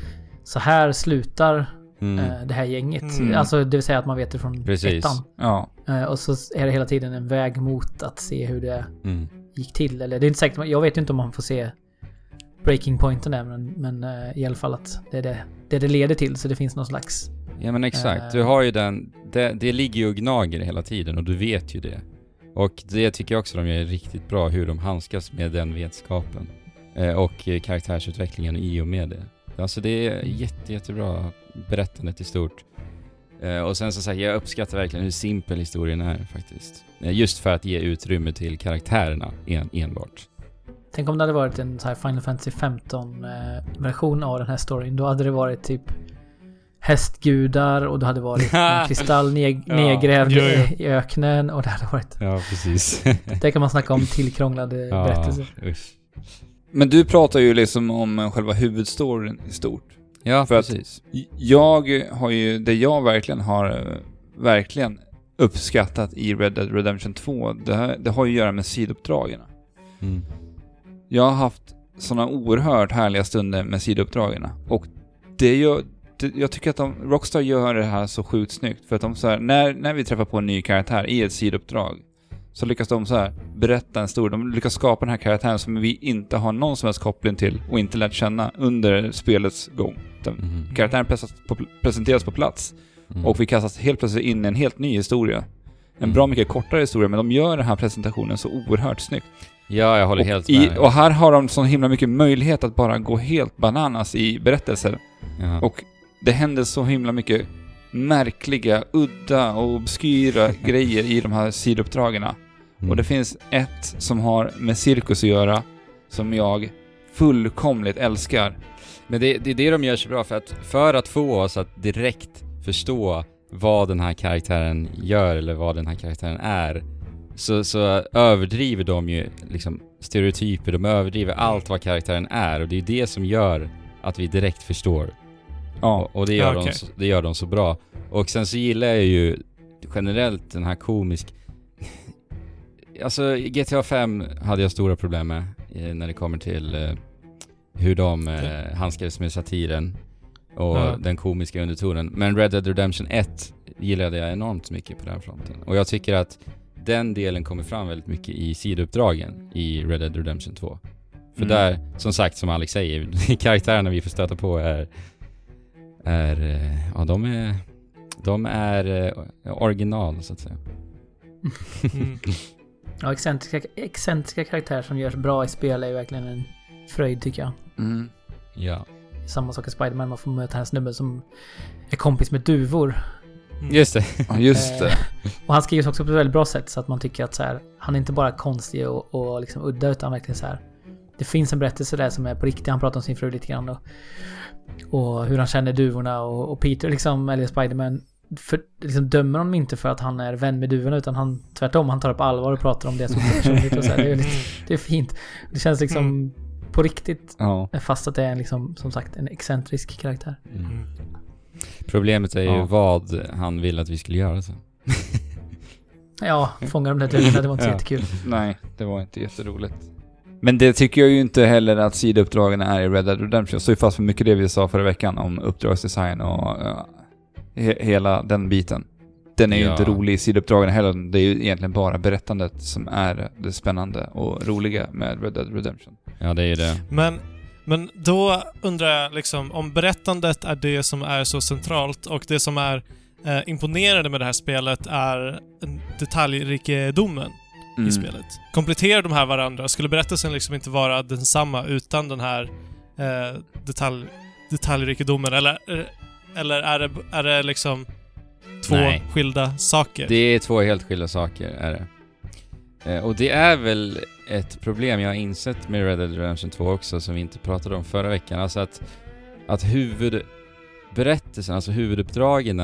så här slutar Mm. eh, det här gänget. Mm. Alltså det vill säga att man vet det från Precis. ettan. Ja. Eh, och så är det hela tiden en väg mot att se hur det Mm. gick till. Eller det är inte säkert, jag vet ju inte om man får se breaking pointen där men, men eh, i alla fall att det är det, det det leder till. Så det finns någon slags... Ja men exakt, Eh. du har ju den, det, det ligger ju och gnager hela tiden och du vet ju det. Och det tycker jag också de gör riktigt bra, hur de handskas med den vetskapen. Eh, och karaktärsutvecklingen i och med det. Alltså det är jätte, jättebra berättandet i stort. Eh, och sen som sagt, jag uppskattar verkligen hur simpel historien är faktiskt. Eh, just för att ge utrymme till karaktärerna en, enbart. Tänk om det hade varit en så här Final Fantasy 15 eh, version av den här storyn. Då hade det varit typ hästgudar och det hade varit en kristall ned, Ja. nedgrävd Jo, i- jo. i öknen och det hade varit... Ja, precis. Där kan man snacka om tillkrånglade berättelser. usch. Men du pratar ju liksom om själva huvudstoryn i stort. Ja, För precis. Jag har ju, det jag verkligen har eh, verkligen uppskattat i Red Dead Redemption 2, det, här, det har ju att göra med sidouppdragen. Mm. Jag har haft sådana oerhört härliga stunder med sidouppdragen. Och det gör, det, jag tycker att de, Rockstar gör det här så sjukt snyggt. För att de så här, när, när vi träffar på en ny karaktär i ett sidouppdrag, så lyckas de så här berätta en stor, de lyckas skapa den här karaktären som vi inte har någon som helst koppling till och inte lärt känna under spelets gång. Mhm. Karaktären presenteras på, plats Mm. och vi kastas helt plötsligt in i en helt ny historia. En Mm. bra mycket kortare historia, men de gör den här presentationen så oerhört snyggt. Ja, jag håller Och, helt i, med. och här har de så himla mycket möjlighet att bara gå helt bananas i berättelser. Ja. Och det händer så himla mycket märkliga, udda och obskyra grejer i de här sidouppdragen. Mm. Och det finns ett som har med cirkus att göra, som jag fullkomligt älskar. Men det, det är det de gör så bra för att, för att få oss att direkt förstå vad den här karaktären gör eller vad den här karaktären är så, så överdriver de ju liksom stereotyper, de överdriver allt vad karaktären är och det är det som gör att vi direkt förstår. Ja. Och, och det, gör Ja, okej. de, så- det gör de så bra. Och sen så gillar jag ju generellt den här komisk... Alltså GTA 5 hade jag stora problem med eh, när det kommer till eh, hur de eh, handskades med satiren och Ja. den komiska undertonen. Men Red Dead Redemption 1 gillade jag enormt mycket på den fronten. Och jag tycker att den delen kommer fram väldigt mycket i sidouppdragen i Red Dead Redemption 2. För Mm. där, som sagt, som Alex säger, karaktärerna vi får stöta på är... är eh, ja, de är... De är eh, original, så att säga. Mm. Ja, excentriska, excentriska karaktärer som görs bra i spel är ju verkligen en fröjd tycker jag. Mm. Ja. Samma sak i Spiderman, man får möta en snubbe som är kompis med duvor. Mm. Just det. Ja, just det. Eh, Och han skrivs också på ett väldigt bra sätt så att man tycker att så här, han är inte bara konstig och, och liksom udda utan verkligen så här. Det finns en berättelse där som är på riktigt. Han pratar om sin fru lite grann då. Och hur han känner duvorna och, och Peter liksom, eller Spiderman, för, liksom dömer honom inte för att han är vän med duvorna utan han tvärtom, han tar på allvar och pratar om det som personligt och så här. Det är, väldigt, det är fint. Det känns liksom på riktigt Ja. fast att det är en liksom, som sagt, en excentrisk karaktär. Mm. Problemet är ju Ja. vad han vill att vi skulle göra sen. Ja, fånga de där duvorna, det var inte så Ja. jättekul. Nej, det var inte jätteroligt. Men det tycker jag ju inte heller att sidouppdragen är i Red Dead Redemption. Jag står ju fast för mycket det vi sa förra veckan om uppdragsdesign och uh, he- hela den biten. Den är ju Ja. inte rolig i sidouppdragen heller. Det är ju egentligen bara berättandet som är det spännande och roliga med Red Dead Redemption. Ja, det är ju det. Men, men då undrar jag liksom om berättandet är det som är så centralt och det som är eh, imponerande med det här spelet är detaljrikedomen Mm. i spelet. Kompletterar de här varandra? Skulle berättelsen liksom inte vara densamma utan den här eh, detalj, detaljrikedomen? Eller, eller är, det, är det liksom två Nej. skilda saker? Det är två helt skilda saker, är det. Eh, och det är väl ett problem jag har insett med Red Dead Redemption 2 också, som vi inte pratade om förra veckan. Alltså att, att huvudberättelsen, alltså huvuduppdragen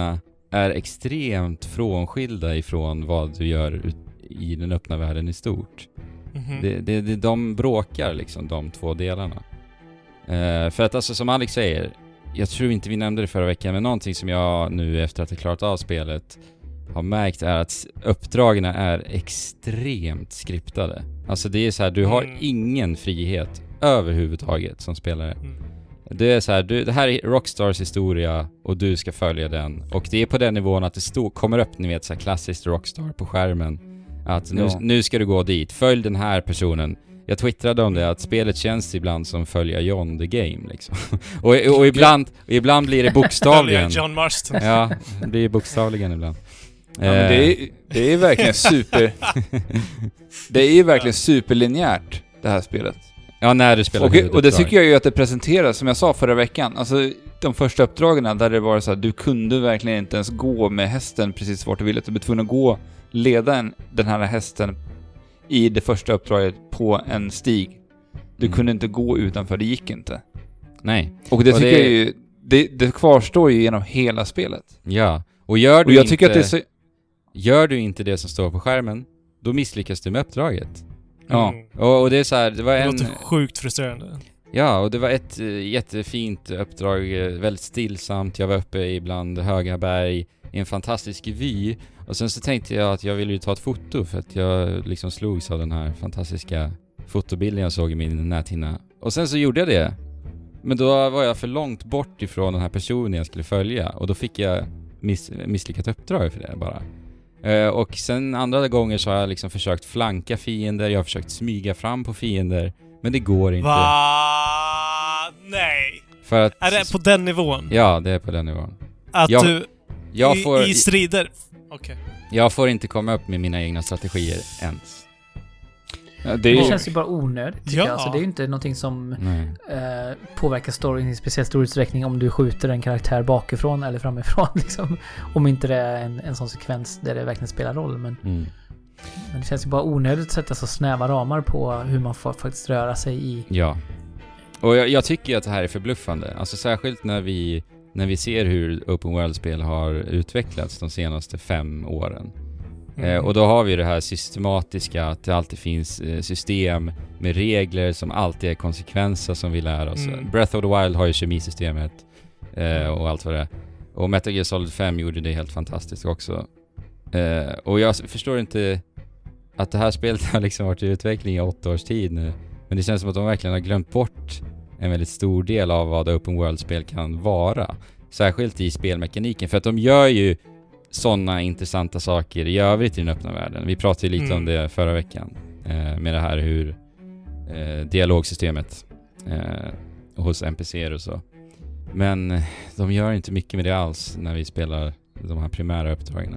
är extremt frånskilda ifrån vad du gör ut i den öppna världen i stort. Mhm. Det, det, det, de bråkar liksom, de två delarna. Eh, för att alltså som Alex säger, jag tror inte vi nämnde det förra veckan, men någonting som jag nu efter att ha klarat av spelet har märkt är att uppdragen är extremt skriptade. Alltså det är så här, du har Mm. ingen frihet överhuvudtaget som spelare. Mm. Det är så här, du, det här är Rockstars historia och du ska följa den. Och det är på den nivån att det stå, kommer upp, ni vet, så här klassiskt Rockstar på skärmen. Att nu, Ja. nu ska du gå dit, följ den här personen. Jag twittrade om det, att spelet känns ibland som följa John the Game liksom. och, och, ibland, och ibland blir det bokstavligen. Följer John Marston. ja, det blir bokstavligen ibland. Ja, men det, Eh, är, det är verkligen super... det är ju verkligen superlinjärt, det här spelet. ja, när du spelar Och, och det tycker jag ju att det presenteras, som jag sa förra veckan. Alltså, de första uppdragen där det var så här, du kunde verkligen inte ens gå med hästen precis vart du ville. Du var tvungen att gå, leda en, den här hästen i det första uppdraget på en stig. Du Mm. kunde inte gå utanför, det gick inte. Nej, Och det Och tycker det- jag ju, det, det kvarstår ju genom hela spelet. ja. Och gör Och du jag inte... tycker att det är så... Gör du inte det som står på skärmen, då misslyckas du med uppdraget. Ja. Mm. Och, och det är så här, det var Det en... låter sjukt frustrerande. Ja, och det var ett eh, jättefint uppdrag, eh, väldigt stillsamt. Jag var uppe ibland höga berg i en fantastisk vy. Och sen så tänkte jag att jag ville ju ta ett foto för att jag liksom slogs av den här fantastiska fotobilden jag såg i min näthinna. Och sen så gjorde jag det. Men då var jag för långt bort ifrån den här personen jag skulle följa och då fick jag miss, misslyckat uppdrag för det bara. Eh, och sen andra gånger så har jag liksom försökt flanka fiender, jag har försökt smyga fram på fiender, men det går inte. Va? Nej. För att... Är det på den nivån? Ja, det är på den nivån. Att Jag- du Jag i, får, i strider... Okej. jag får inte komma upp med mina egna strategier ens. Ja, det Det är, känns ju bara onödigt tycker Ja. jag. Alltså, det är ju inte någonting som eh, påverkar storyn i speciellt stor utsträckning om du skjuter en karaktär bakifrån eller framifrån. Liksom. Om inte det är en, en sån sekvens där det verkligen spelar roll. Men, Mm. men det känns ju bara onödigt att sätta så snäva ramar på hur man får faktiskt röra sig i... Ja. Och jag, jag tycker att det här är förbluffande. Alltså särskilt när vi, när vi ser hur Open World-spel har utvecklats de senaste fem åren. Mm. Eh, och då har vi det här systematiska, att det alltid finns eh, system med regler som alltid är konsekvenser som vi lär oss. Mm. Breath of the Wild har ju kemisystemet eh, och allt vad det är. Och Metal Gear Solid 5 gjorde det helt fantastiskt också. Eh, och jag förstår inte att det här spelet har liksom varit i utveckling i åtta års tid nu. Men det känns som att de verkligen har glömt bort en väldigt stor del av vad open world-spel kan vara. Särskilt i spelmekaniken, för att de gör ju sådana intressanta saker i övrigt i den öppna världen. Vi pratade ju lite Mm. om det förra veckan, eh, med det här hur eh, dialogsystemet eh, hos NPCer och så. Men eh, de gör inte mycket med det alls när vi spelar de här primära uppdragen.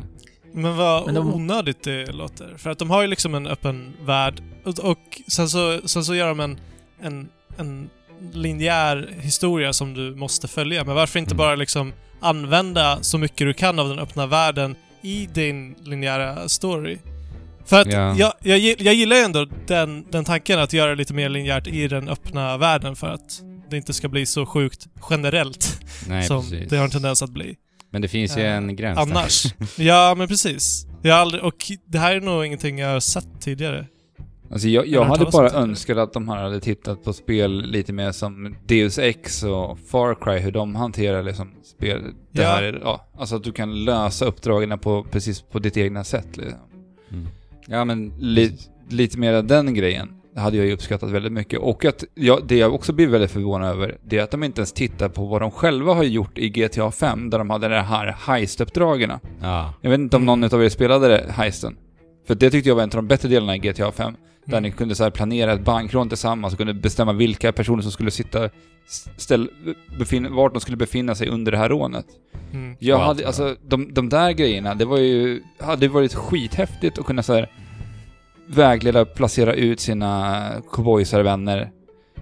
Men vad Men de- onödigt det låter. För att de har ju liksom en öppen värld och, och sen, så, sen så gör de en, en, en linjär historia som du måste följa. Men varför inte Mm. bara liksom använda så mycket du kan av den öppna världen i din linjära story? För att Ja. jag, jag, jag gillar ju ändå den, den tanken att göra det lite mer linjärt i den öppna världen för att det inte ska bli så sjukt generellt Nej, som precis. det har en tendens att bli. Men det finns ju Eh, en gräns där. Annars. ja, men precis. Jag aldrig, och det här är nog ingenting jag har sett tidigare. Alltså jag, Jag hade bara önskat att de här hade tittat på spel lite mer som Deus Ex och Far Cry, hur de hanterar liksom spel. Det Ja. här är, ja, alltså att du kan lösa uppdragen på, precis på ditt egna sätt. Liksom. Mm. Ja, men... Li, lite mer av den grejen. Hade jag ju uppskattat väldigt mycket. Och att, ja, det jag också blir väldigt förvånad över, det är att de inte ens tittar på vad de själva har gjort i GTA 5, där de hade de här heist-uppdragen. Ja. Jag vet inte om Mm. någon av er spelade det, heisten. För det tyckte jag var en av de bättre delarna i GTA 5. Där ni kunde så här planera ett bankrån tillsammans och kunde bestämma vilka personer som skulle sitta, ställ, befin, vart de skulle befinna sig under det här rånet. Mm. Jag Och allt hade, alltså de, de där grejerna, det var ju, hade varit skithäftigt att kunna så här vägleda, placera ut sina cowboysarvänner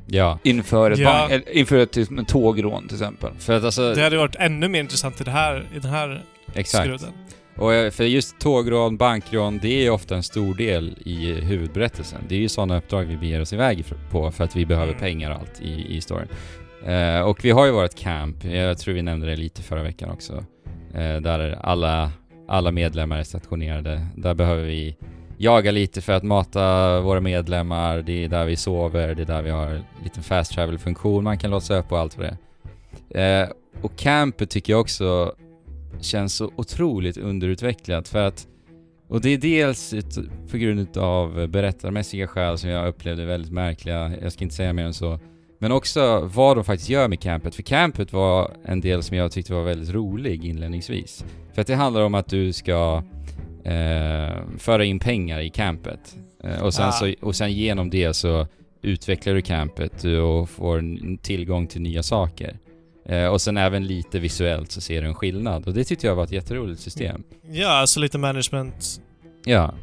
Ja. inför ett Ja. bank, inför ett, typ, en tågrån till exempel. För att alltså... Det hade varit ännu mer intressant i, det här, i den här exakt. skruden. Och eh, för just tågrån, bankrån, det är ju ofta en stor del i huvudberättelsen. Det är ju sådana uppdrag vi beger oss iväg på för att vi behöver Mm. pengar och allt i, i storyn. Eh, och vi har ju vårt camp, jag tror vi nämnde det lite förra veckan också. Eh, där alla, alla medlemmar är stationerade. Där behöver vi jaga lite för att mata våra medlemmar. Det är där vi sover, det är där vi har en liten fast travel-funktion man kan låsa upp och allt vad det är. Eh, och campet tycker jag också känns så otroligt underutvecklat för att och det är dels ut, på grund av berättarmässiga skäl som jag upplevde väldigt märkliga, jag ska inte säga mer än så. Men också vad de faktiskt gör med campet, för campet var en del som jag tyckte var väldigt rolig inledningsvis. För att det handlar om att du ska eh, föra in pengar i campet. Eh, och, sen Ah. så, och sen genom det så utvecklar du campet och får tillgång till nya saker. Eh, och sen även lite visuellt så ser du en skillnad. Och det tyckte jag var ett jätteroligt system. Ja, alltså lite management Ja.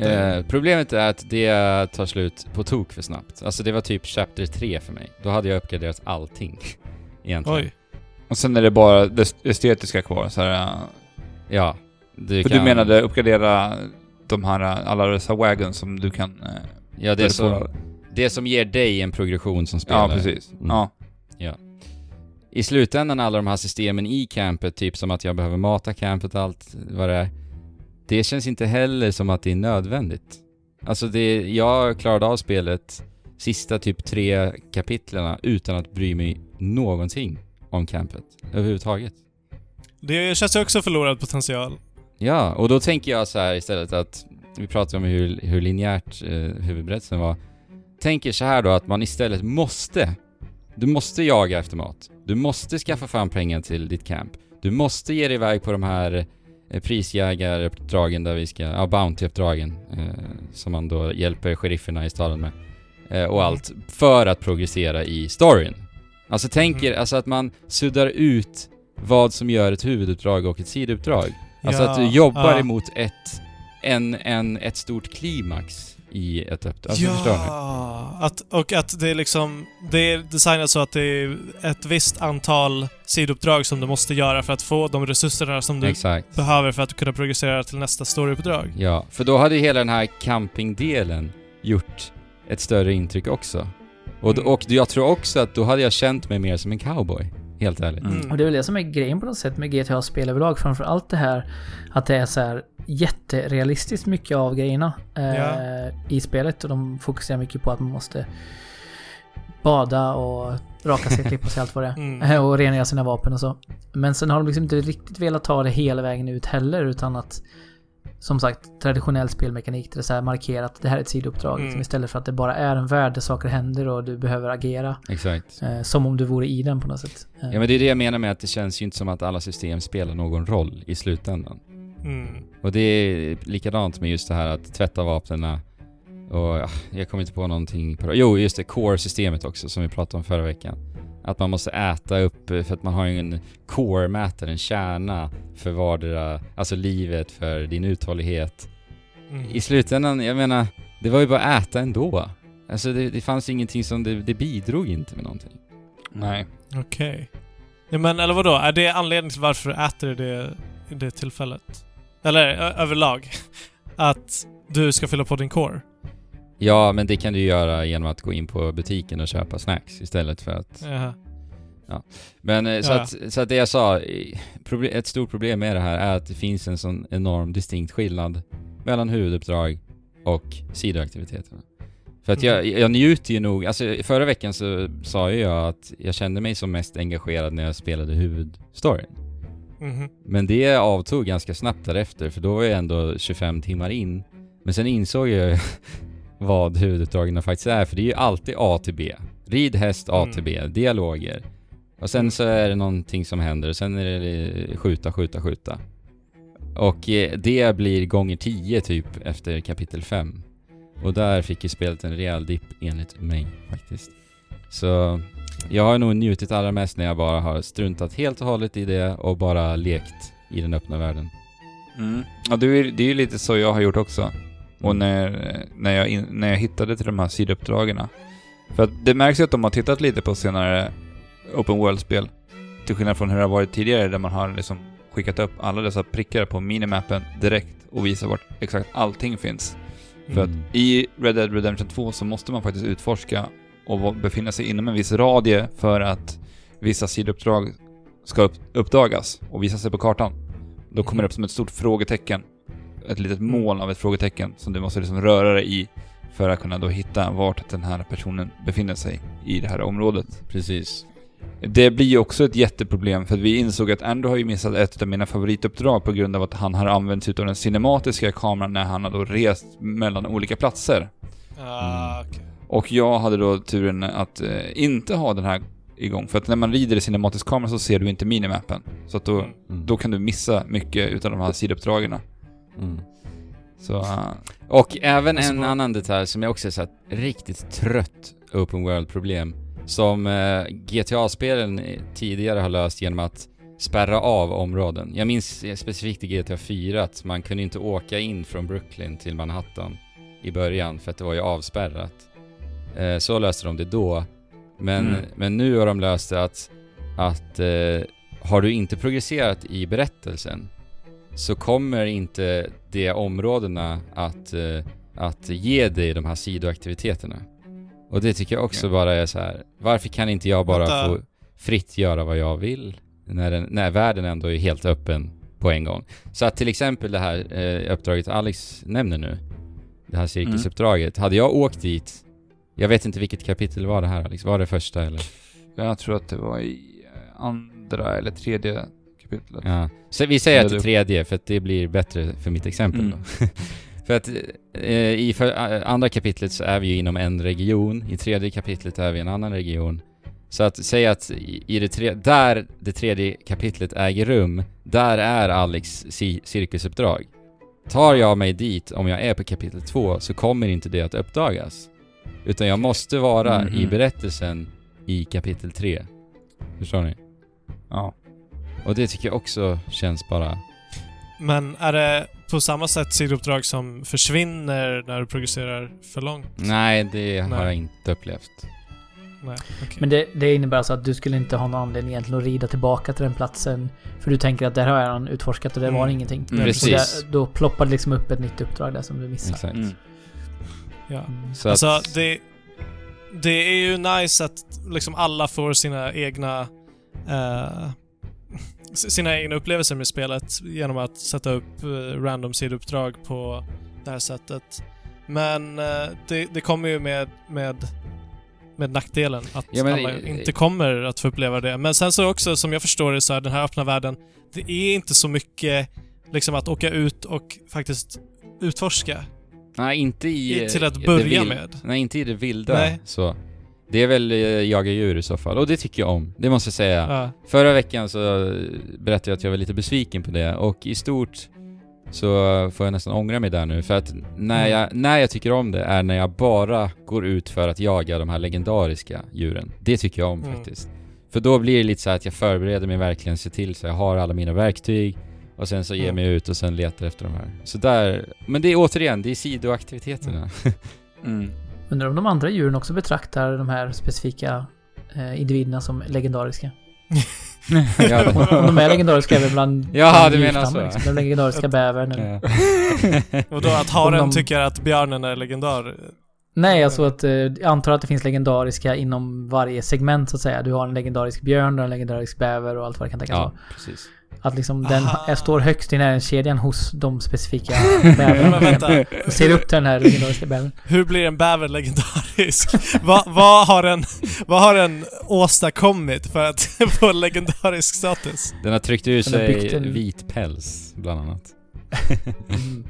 Eh, problemet är att det tar slut på tok för snabbt. Alltså det var typ chapter 3 för mig. Då hade jag uppgraderat allting. Egentligen. Oj. Och sen är det bara det estetiska kvar. Så här, äh, Ja. Du för kan, du menade uppgradera de här, äh, alla dessa wagons som du kan... äh, Ja, det som, på- det som ger dig en progression som spelare. Ja, precis. Mm. Ja. I slutändan alla de här systemen i campet, typ som att jag behöver mata campet och allt vad det är. Det känns inte heller som att det är nödvändigt. Alltså det, jag klarade av spelet sista typ tre kapitlerna utan att bry mig någonting om campet överhuvudtaget. Det känns också förlorad potential. Ja, och då tänker jag så här istället att vi pratar om hur, hur linjärt eh, huvudberättelsen var. Tänker så här då att man istället måste, du måste jaga efter mat. Du måste skaffa fram pengar till ditt camp. Du måste ge dig iväg på de här eh, prisjägaruppdragen där vi ska, ja bounty-uppdragen eh, som man då hjälper sherifferna i staden med. Eh, och allt för att progressera i storyn. Alltså tänker, alltså att man suddar ut vad som gör ett huvuduppdrag och ett sidouppdrag. Alltså Ja, att du jobbar ja. emot ett, en, en, ett stort klimax i ett uppdrag. Alltså, ja, att, och att det är liksom... Det är designat så att det är ett visst antal sidouppdrag som du måste göra för att få de resurserna som du Exakt. behöver för att kunna progressera till nästa storyuppdrag. Ja, för då hade ju hela den här campingdelen gjort ett större intryck också. Och, Mm. och jag tror också att då hade jag känt mig mer som en cowboy. Helt ärligt. Mm. Och det är väl det som är grejen på något sätt med GTA-spel överlag. Framför allt det här att det är så här jätterealistiskt mycket av grejerna eh, Ja. i spelet. Och de fokuserar mycket på att man måste bada och raka sig, klippa sig, allt vad det är. Mm. Eh, Och rengöra sina vapen och så. Men sen har de liksom inte riktigt velat ta det hela vägen ut heller utan att som sagt traditionell spelmekanik där det är så här markerat det här är ett sidouppdrag. Mm. Liksom, istället för att det bara är en värld där saker händer och du behöver agera. Exakt. Eh, som om du vore i den på något sätt. Eh, Ja men det är det jag menar med att det känns ju inte som att alla system spelar någon roll i slutändan. Mm. Och det är likadant med just det här att tvätta vapnen och ja, jag kommer inte på någonting på Jo, just det, core-systemet också som vi pratade om förra veckan. Att man måste äta upp, för att man har ju en core-mätare, en kärna för vardera, alltså livet, för din uthållighet. Mm. I slutändan, jag menar, det var ju bara att äta ändå. Alltså det, det fanns ingenting som, det, det bidrog inte med någonting. Nej. Okej. Ja, men eller vadå? Är det anledningen till varför du äter det, i det tillfället? Eller överlag? Att du ska fylla på din core? Ja, men det kan du göra genom att gå in på butiken och köpa snacks istället för att... Jaha. Men eh, så, Ja. att, så att det jag sa, eh, proble- ett stort problem med det här är att det finns en sån enorm distinkt skillnad mellan huvuduppdrag och sidoaktiviteterna. För att jag, jag njuter ju nog, alltså förra veckan så sa ju jag att jag kände mig som mest engagerad när jag spelade huvudstoryn. Mhm. Men det avtog ganska snabbt därefter, för då var jag ändå 25 timmar in. Men sen insåg jag vad huvuduppdragen faktiskt är, för det är ju alltid A till B. Rid häst A till B, dialoger. Och sen så är det någonting som händer, och sen är det skjuta, skjuta, skjuta. Och eh, det blir gånger 10 typ efter kapitel 5. Och där fick ju spelet en rejäl dipp enligt mig faktiskt. Så jag har nog njutit allra mest när jag bara har struntat helt och hållet i det och bara lekt i den öppna världen. Mm. Ja, det är, det är ju lite så jag har gjort också. Och när, när, jag, in, när jag hittade till de här sidouppdragen. För att det märks ju att de har tittat lite på senare Open World-spel. Till skillnad från hur det har varit tidigare där man har liksom skickat upp alla dessa prickar på minimappen direkt och visar vart exakt allting finns. För Mm. att i Red Dead Redemption 2 så måste man faktiskt utforska och befinna sig inom en viss radie för att vissa sidouppdrag ska upp, uppdagas och visa sig på kartan. Då kommer det upp som ett stort frågetecken. Ett litet moln av ett frågetecken som du måste liksom röra dig i för att kunna då hitta vart den här personen befinner sig i det här området. Precis. Det blir ju också ett jätteproblem för vi insåg att Andrew har ju missat ett av mina favorituppdrag på grund av att han har använt sig av den cinematiska kameran när han har då rest mellan olika platser. Ah, okej. Och jag hade då turen att eh, inte ha den här igång. För att när man rider i cinematisk kamera så ser du inte minimappen. Så att då, Mm. Mm. då kan du missa mycket utav de här sidouppdragen. Mm. Så... eh, Och även Alltså, en vad- annan detalj som jag också är så riktigt trött open world-problem. Som eh, GTA-spelen tidigare har löst genom att spärra av områden. Jag minns specifikt i GTA 4 att man kunde inte åka in från Brooklyn till Manhattan i början för att det var ju avspärrat. Eh, så löste de det då. Men, Mm. men nu har de löst det att, att eh, har du inte progresserat i berättelsen så kommer inte de områdena att, eh, att ge dig de här sidoaktiviteterna. Och det tycker jag också Ja. bara är så här. varför kan inte jag bara Vänta. få fritt göra vad jag vill? När, den, när världen ändå är helt öppen på en gång. Så att till exempel det här eh, uppdraget Alex nämner nu, det här cirkusuppdraget. Hade jag åkt dit, jag vet inte vilket kapitel var det här Alex, var det första eller? jag tror att det var i andra eller tredje kapitlet. Ja. Så vi säger att det tredje, för att det blir bättre för mitt exempel Mm. då. för att eh, i för, eh, andra kapitlet så är vi ju inom en region, i tredje kapitlet är vi i en annan region. Så att säga att i det tre, där det tredje kapitlet äger rum, där är Alex ci- cirkusuppdrag. Tar jag mig dit om jag är på kapitel två så kommer inte det att uppdagas. Utan jag måste vara i Mhm. berättelsen i kapitel tre. Förstår ni? Ja. Och det tycker jag också känns bara... Men är det på samma sätt sidouppdrag som försvinner när du progresserar för långt? Nej, det har Nej. jag inte upplevt. Nej, okej. Men det, det innebär alltså att du skulle inte ha någon anledning egentligen att rida tillbaka till den platsen. För du tänker att där har jag redan utforskat och det var Mm. ingenting. Mm, precis. Där, då ploppar det liksom upp ett nytt uppdrag där som du missar. Exakt. Mm. Ja. Mm. Så Alltså, att, det, det är ju nice att liksom alla får sina egna eh, sina egna upplevelser med spelet genom att sätta upp eh, random sidouppdrag på det här sättet. Men eh, det, det kommer ju med, med, med nackdelen att Ja, men- alla inte kommer att få uppleva det. Men sen så också, som jag förstår det, så är den här öppna världen, det är inte så mycket liksom att åka ut och faktiskt utforska. Nej, inte i... I- till att börja vild- med. Nej, inte i det vilda. Nej. Så. Det är väl eh, jaga djur i så fall. Och det tycker jag om. Det måste jag säga. Ja. Förra veckan så berättade jag att jag var lite besviken på det och i stort så får jag nästan ångra mig där nu för att när Mm. jag, när jag tycker om det är när jag bara går ut för att jaga de här legendariska djuren. Det tycker jag om Mm. faktiskt. För då blir det lite så att jag förbereder mig verkligen, ser till så jag har alla mina verktyg och sen så ger Mm. mig ut och sen letar efter de här. Så där, men det är återigen, det är sidoaktiviteterna. Mm. Undrar om de andra djuren också betraktar de här specifika eh, individerna som legendariska. ja, Om de är legendariska även bland Ja, du menar så. Liksom. Den legendariska bävern eller... ja. Och då att haren de- tycker att björnen är legendar. Nej, alltså att eh, jag antar att det finns legendariska inom varje segment så att säga. Du har en legendarisk björn, du har en legendarisk bäver och allt vad det kan tänkas ja, vara. precis. Att liksom den Aha. är, står högst i näringskedjan hos de specifika bävrarna. Och ser upp till den här legendariska bävern. hur blir en bäver legendarisk? vad, vad, har den, vad har den åstadkommit för att få legendarisk status? Den har tryckt ur sig en- vit päls, bland annat. Mm.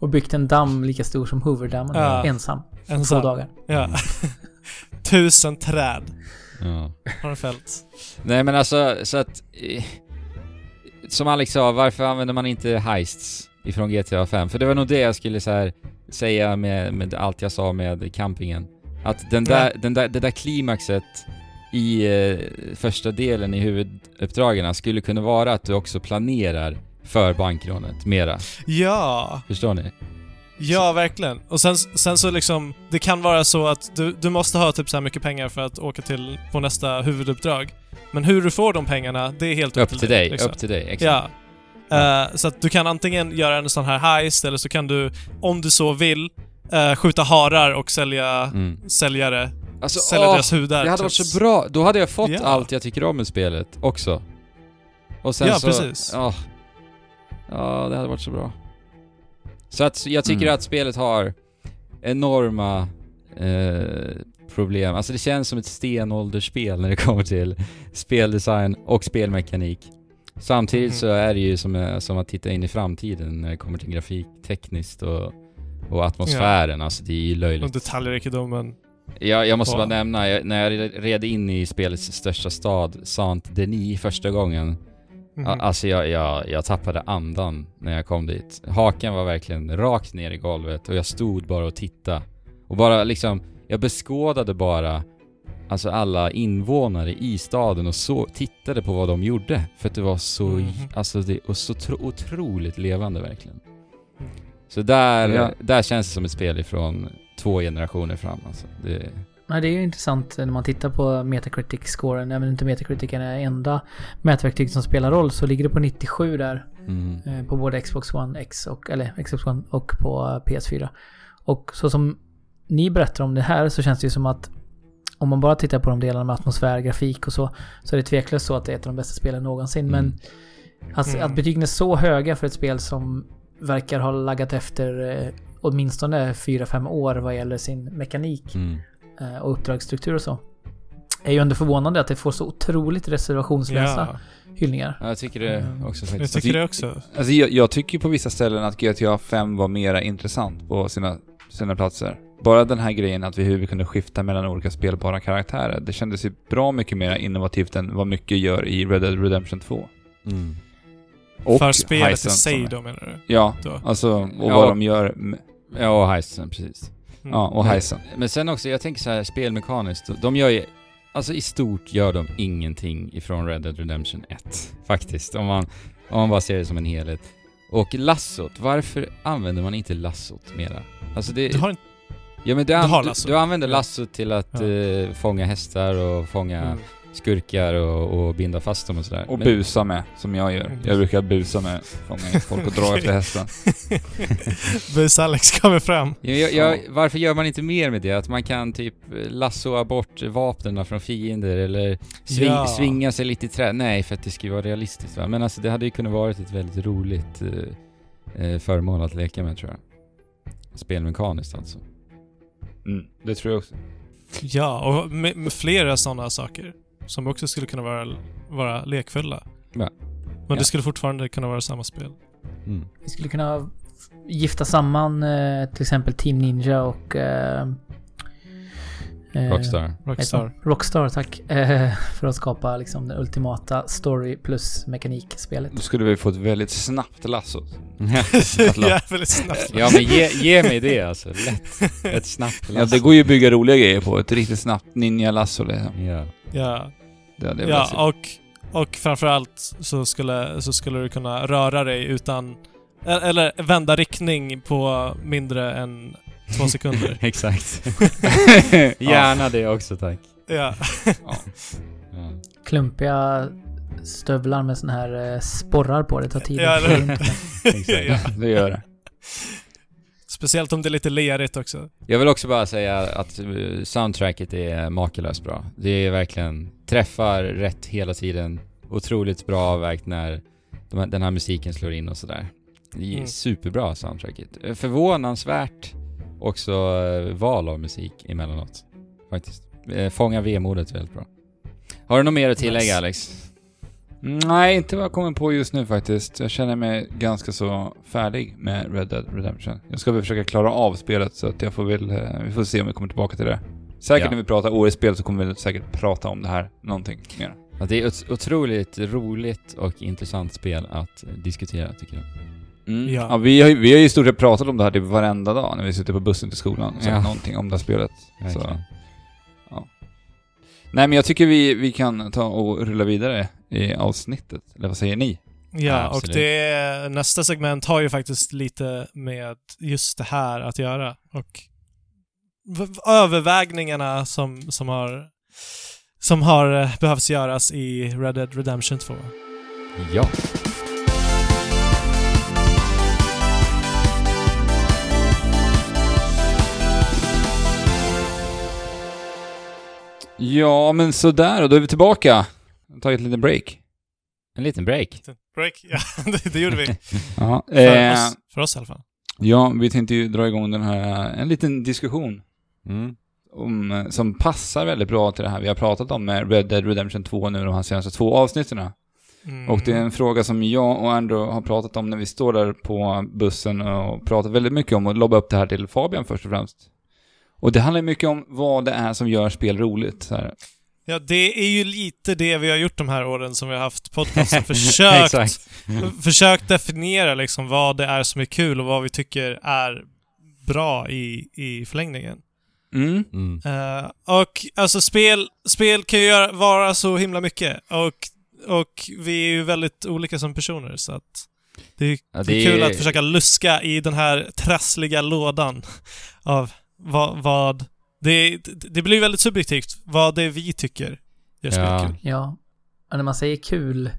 Och byggt en damm lika stor som Hooverdammen. Ja. Ensam. En Två dagar. ja. Tusen träd Ja. har den fällt. Nej men alltså, så att... Som Alex sa, varför använder man inte heists ifrån GTA 5? För det var nog det jag skulle så säga med, med allt jag sa med campingen. Att den där, den där, det där klimaxet i eh, första delen i huvuduppdragen skulle kunna vara att du också planerar för bankrånet mera. Ja, Förstår ni? ja verkligen. Och sen, sen så liksom, det kan vara så att du, du måste ha typ så här mycket pengar för att åka till på nästa huvuduppdrag. Men hur du får de pengarna, det är helt Upp till dig, liksom. upp till dig. Exakt. Ja. Eh, så att du kan antingen göra en sån här heist, eller så kan du, om du så vill, eh, skjuta harar och sälja Mm. säljare. Alltså, sälja åh, deras hudar. Det hade varit till- så bra. Då hade jag fått Ja. allt jag tycker om med spelet också. Och sen Ja, så, precis. Ja, ja, det hade varit så bra. Så att jag tycker Mm. att spelet har enorma eh, problem. Alltså det känns som ett stenåldersspel när det kommer till speldesign och spelmekanik. Samtidigt Mhm. så är det ju som, eh, som att titta in i framtiden när det kommer till grafik tekniskt och, och atmosfären. Alltså det är ju löjligt. Och detaljrikedomen. Jag, jag måste Ja. bara nämna, jag, när jag red in i spelets största stad, Saint-Denis, första gången. A- Alltså jag, jag, jag tappade andan när jag kom dit. Hakan var verkligen rakt ner i golvet och jag stod bara och tittade. Och bara liksom, jag beskådade bara Alltså alla invånare i staden och så tittade på vad de gjorde. För att det var så, Mhm. alltså det och så tro, otroligt levande verkligen. Så där, Ja. där känns det som ett spel ifrån två generationer fram alltså. Det, Nej, det är ju intressant när man tittar på Metacritic-scoren. Även om inte Metacritic är det enda mätverktyg som spelar roll så ligger det på 97 där. mm. eh, På både Xbox One X och, eller Xbox One och på PS4. Och så som ni berättar om det här så känns det ju som att om man bara tittar på de delarna med atmosfär, grafik och så, så är det tveklöst så att det är ett av de bästa spelen någonsin. Mm. Men alltså, Mm. att betygen är så höga för ett spel som verkar ha laggat efter eh, åtminstone 4-5 år vad gäller sin mekanik Mm. eh, och uppdragsstruktur och så. Är ju ändå förvånande att det får så otroligt reservationslösa Ja, hyllningar. Ja, jag tycker det Mm. också jag faktiskt. tycker det också. Alltså jag, jag tycker på vissa ställen att GTA 5 var mera intressant på sina, sina platser. Bara den här grejen att vi hur vi kunde skifta mellan olika spelbara karaktärer. Det kändes ju bra mycket mer innovativt än vad mycket gör i Red Dead Redemption 2. Mm. Och För spelet i sig då menar du? Ja, Då. alltså och Ja. vad de gör. med- Ja, och heisten, precis. Mm. Ja, och heisen. Men sen också, jag tänker så här spelmekaniskt. De gör ju... Alltså i stort gör de ingenting ifrån Red Dead Redemption 1. Faktiskt. Om man, om man bara ser det som en helhet. Och lassot, varför använder man inte lassot mera? Alltså det... Du har inte... ja men du, an, du, lasso. du använder lassot till att Ja. eh, fånga hästar och fånga Mm. skurkar och, och binda fast dem och sådär. Och Men- busa med, som jag gör. Jag brukar busa med, fånga folk och dra efter hästen. Bus-Alex kommer fram. Ja, jag, jag, varför gör man inte mer med det? Att man kan typ lassoa bort vapnen från fiender eller sving, Ja. svinga sig lite i trä. Nej, för att det ska ju vara realistiskt va? Men alltså det hade ju kunnat varit ett väldigt roligt eh, eh, föremål att leka med tror jag. Spelmekaniskt alltså. Mm, det tror jag också. Ja, och med, med flera sådana saker. Som också skulle kunna vara, vara lekfulla. Ja. Men Ja. det skulle fortfarande kunna vara samma spel. Mm. Vi skulle kunna gifta samman eh, till exempel Team Ninja och... Eh, Rockstar. Rockstar. Rockstar, tack. Eh, för att skapa liksom den ultimata story plus mekanik-spelet. Då skulle vi få ett väldigt snabbt lasso. Jävligt snabbt. ja men ge, ge mig det alltså. Lätt. Ett snabbt Ja, det går ju att bygga roliga grejer på. Ett riktigt snabbt ninja-lasso liksom. Ja. Ja, Det se. ja och, och framförallt så skulle, så skulle du kunna röra dig utan... e- Eller vända riktning på mindre än två sekunder. Exakt. Gärna det också tack. ja. Ja. Klumpiga stövlar med sån här eh, sporrar på. Det tar tid Ja, att få runt den. ja. det gör det. Speciellt om det är lite lerigt också. Jag vill också bara säga att eh, soundtracket är makalöst bra. Det är verkligen, träffar rätt hela tiden. Otroligt bra avvägt när de här, den här musiken slår in och sådär. Det är Mm. superbra soundtracket. Förvånansvärt också eh, val av musik emellanåt. Faktiskt. Eh, Fångar vemodet väldigt bra. Har du något mer att tillägga Nice. Alex? Nej, inte vad jag kommer på just nu faktiskt. Jag känner mig ganska så färdig med Red Dead Redemption. Jag ska väl försöka klara av spelet så att jag får väl... eh, Vi får se om vi kommer tillbaka till det. Säkert Ja. när vi pratar årets spel så kommer vi säkert prata om det här någonting mer. Ja, det är ett otroligt roligt och intressant spel att diskutera tycker jag. Mm. Ja. Ja. vi, har, ju- vi har ju i stort sett pratat om det här typ varenda dag när vi sitter på bussen till skolan och sagt Ja. någonting om det här spelet. Så. Verkligen. Nej men jag tycker vi, vi kan ta och rulla vidare i avsnittet. Eller vad säger ni? Ja, och Absolut. det, nästa segment har ju faktiskt lite med just det här att göra. Och v- v- övervägningarna som, som har som har eh, behövts göras i Red Dead Redemption 2. Ja. Ja men sådär och då är vi tillbaka. Jag har tagit en liten break. En liten break. Break? Ja, det, det gjorde vi. Ja, För, eh, oss, för oss i alla fall. ja vi tänkte ju dra igång den här, en liten diskussion Mm. om, eh, som passar väldigt bra till det här vi har pratat om med Red Dead Redemption 2 nu de här senaste två avsnitten. Mm. Och det är en fråga som jag och Andrew har pratat om när vi står där på bussen och pratat väldigt mycket om och lobba upp det här till Fabian först och främst. Och det handlar mycket om vad det är som gör spel roligt. Så här. Ja, det är ju lite det vi har gjort de här åren som vi har haft podcasten. Försökt, försökt definiera liksom vad det är som är kul och vad vi tycker är bra i, i förlängningen. Mm. Mm. Eh, och alltså spel, spel kan ju göra, vara så himla mycket och, och vi är ju väldigt olika som personer så att det är, Ja, det är kul att försöka luska i den här trassliga lådan av vad, vad det, det blir väldigt subjektivt vad det är vi tycker spel Ja. kul. Ja. Och när man säger kul,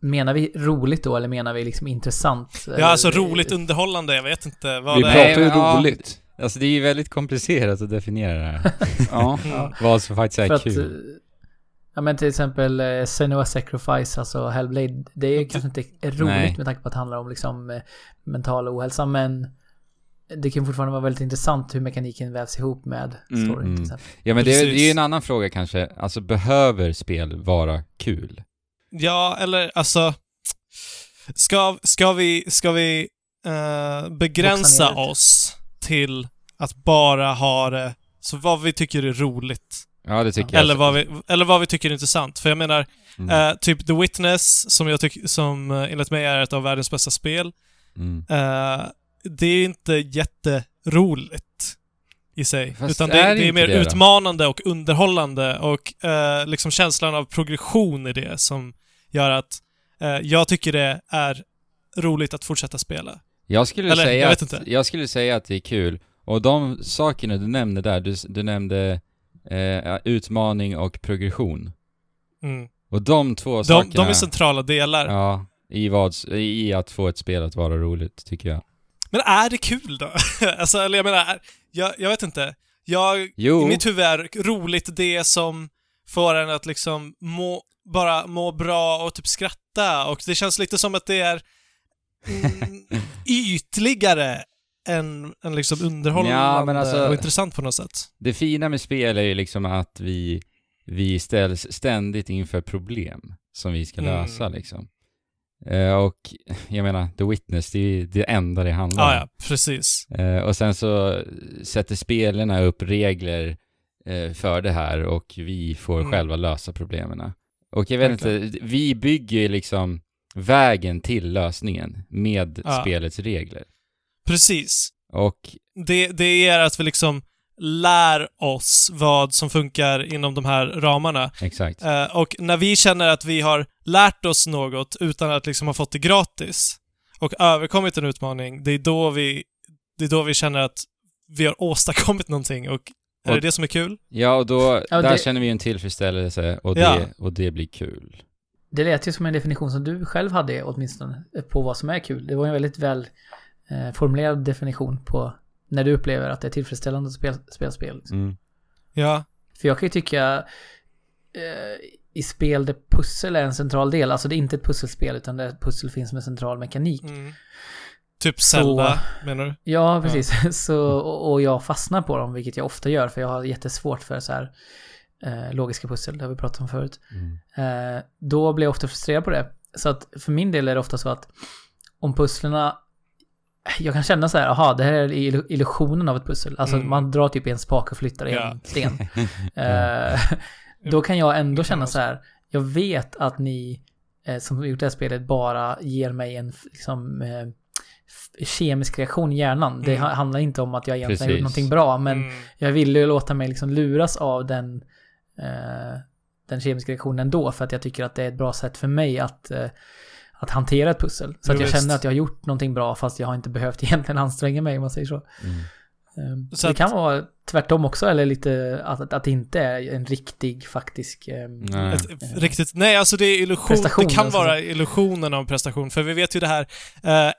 menar vi roligt då eller menar vi liksom intressant? Ja, alltså roligt underhållande, jag vet inte vad Vi det pratar är. ju men, ja. roligt. Alltså det är ju väldigt komplicerat att definiera det här. Ja. Mm. Vad som faktiskt är För att, kul. eh, ja men till exempel eh, Senua Sacrifice, alltså Hellblade, det är ju kanske inte roligt Nej. med tanke på att det handlar om liksom eh, mental ohälsa, men det kan fortfarande vara väldigt intressant hur mekaniken vävs ihop med Mm, storyn mm. till exempel. Ja men det är, det är en annan fråga kanske. Alltså behöver spel vara kul? Ja, eller alltså... Ska, ska vi, ska vi eh, begränsa oss till att bara ha det så vad vi tycker är roligt? Ja det tycker jag. Eller vad, vi, eller vad vi tycker är intressant. För jag menar, Mm. eh, typ The Witness, som jag tycker, som eh, enligt mig är ett av världens bästa spel. Mm. eh, det är inte jätteroligt i sig. Fast utan är det, det det är mer det utmanande och underhållande och eh, liksom känslan av progression i det som gör att eh, jag tycker det är roligt att fortsätta spela. Jag skulle Eller, säga jag att, jag skulle säga att det är kul. Och de sakerna du nämnde där, du, du nämnde eh, utmaning och progression. Mm. Och de två De, sakerna... de är centrala delar. Ja, i, vad, i att få ett spel att vara roligt, tycker jag. Men är det kul då? alltså, eller jag menar, jag, jag vet inte. Jag, Jo. I mitt huvud är roligt det som får en att liksom må, bara må bra och typ skratta och det känns lite som att det är mm, ytligare än, än liksom underhållande Ja, men alltså- och intressant på något sätt. Det fina med spel är ju liksom att vi, vi ställs ständigt inför problem som vi ska Mm. lösa liksom. Eh, och jag menar, The Witness, det är det enda det handlar om. Ah, ja, precis. Eh, och sen så sätter spelarna upp regler eh, för det här och vi får Mm. själva lösa problemen. Och jag vet Verkligen. inte, vi bygger liksom vägen till lösningen med Ja. spelets regler. Precis. Och Det, det är att vi liksom lär oss vad som funkar inom de här ramarna. exakt. Eh, och när vi känner att vi har lärt oss något utan att liksom ha fått det gratis och överkommit en utmaning, det är då vi, det är då vi känner att vi har åstadkommit någonting och är Och- det det som är kul? Ja, och då, Ja, där det- känner vi en tillfredsställelse och det, Ja. och det blir kul. Det lät ju som en definition som du själv hade åtminstone på vad som är kul. Det var en väldigt väl eh, formulerad definition på när du upplever att det är tillfredsställande att spela spela spel. Liksom. Mm. Ja. För jag kan ju tycka eh, i spel där pussel är en central del, alltså det är inte ett pusselspel utan där pussel finns med central mekanik. Mm. Typ Så- Zelda, menar du? Ja, precis. Så, och, och jag fastnar på dem, vilket jag ofta gör för jag har jättesvårt för så här eh, logiska pussel, det har vi pratat om förut. Mm. Eh, då blir jag ofta frustrerad på det. Så att för min del är det ofta så att om pusslerna jag kan känna så här, aha, det här är illu- illusionen av ett pussel. Alltså Mm. man drar typ en spak och flyttar Ja. en sten. Eh, då kan jag ändå känna så här, jag vet att ni eh, som har gjort det här spelet bara ger mig en liksom, eh, kemisk reaktion i hjärnan. Det Mm. ha- handlar inte om att jag egentligen har gjort någonting bra, men Mm. jag ville ju låta mig liksom luras av den, eh, den kemiska reaktionen ändå, för att jag tycker att det är ett bra sätt för mig att, att hantera ett pussel. Så Jo, att jag visst. känner att jag har gjort någonting bra, fast jag har inte behövt egentligen anstränga mig, om man säger så. Mm. Eh, Så det att- kan vara tvärtom också, eller lite att, att, att det inte är en riktig faktisk... eh, Nej. Ett, riktigt, nej alltså det är illusion, det kan alltså. vara illusionen av prestation, för vi vet ju det här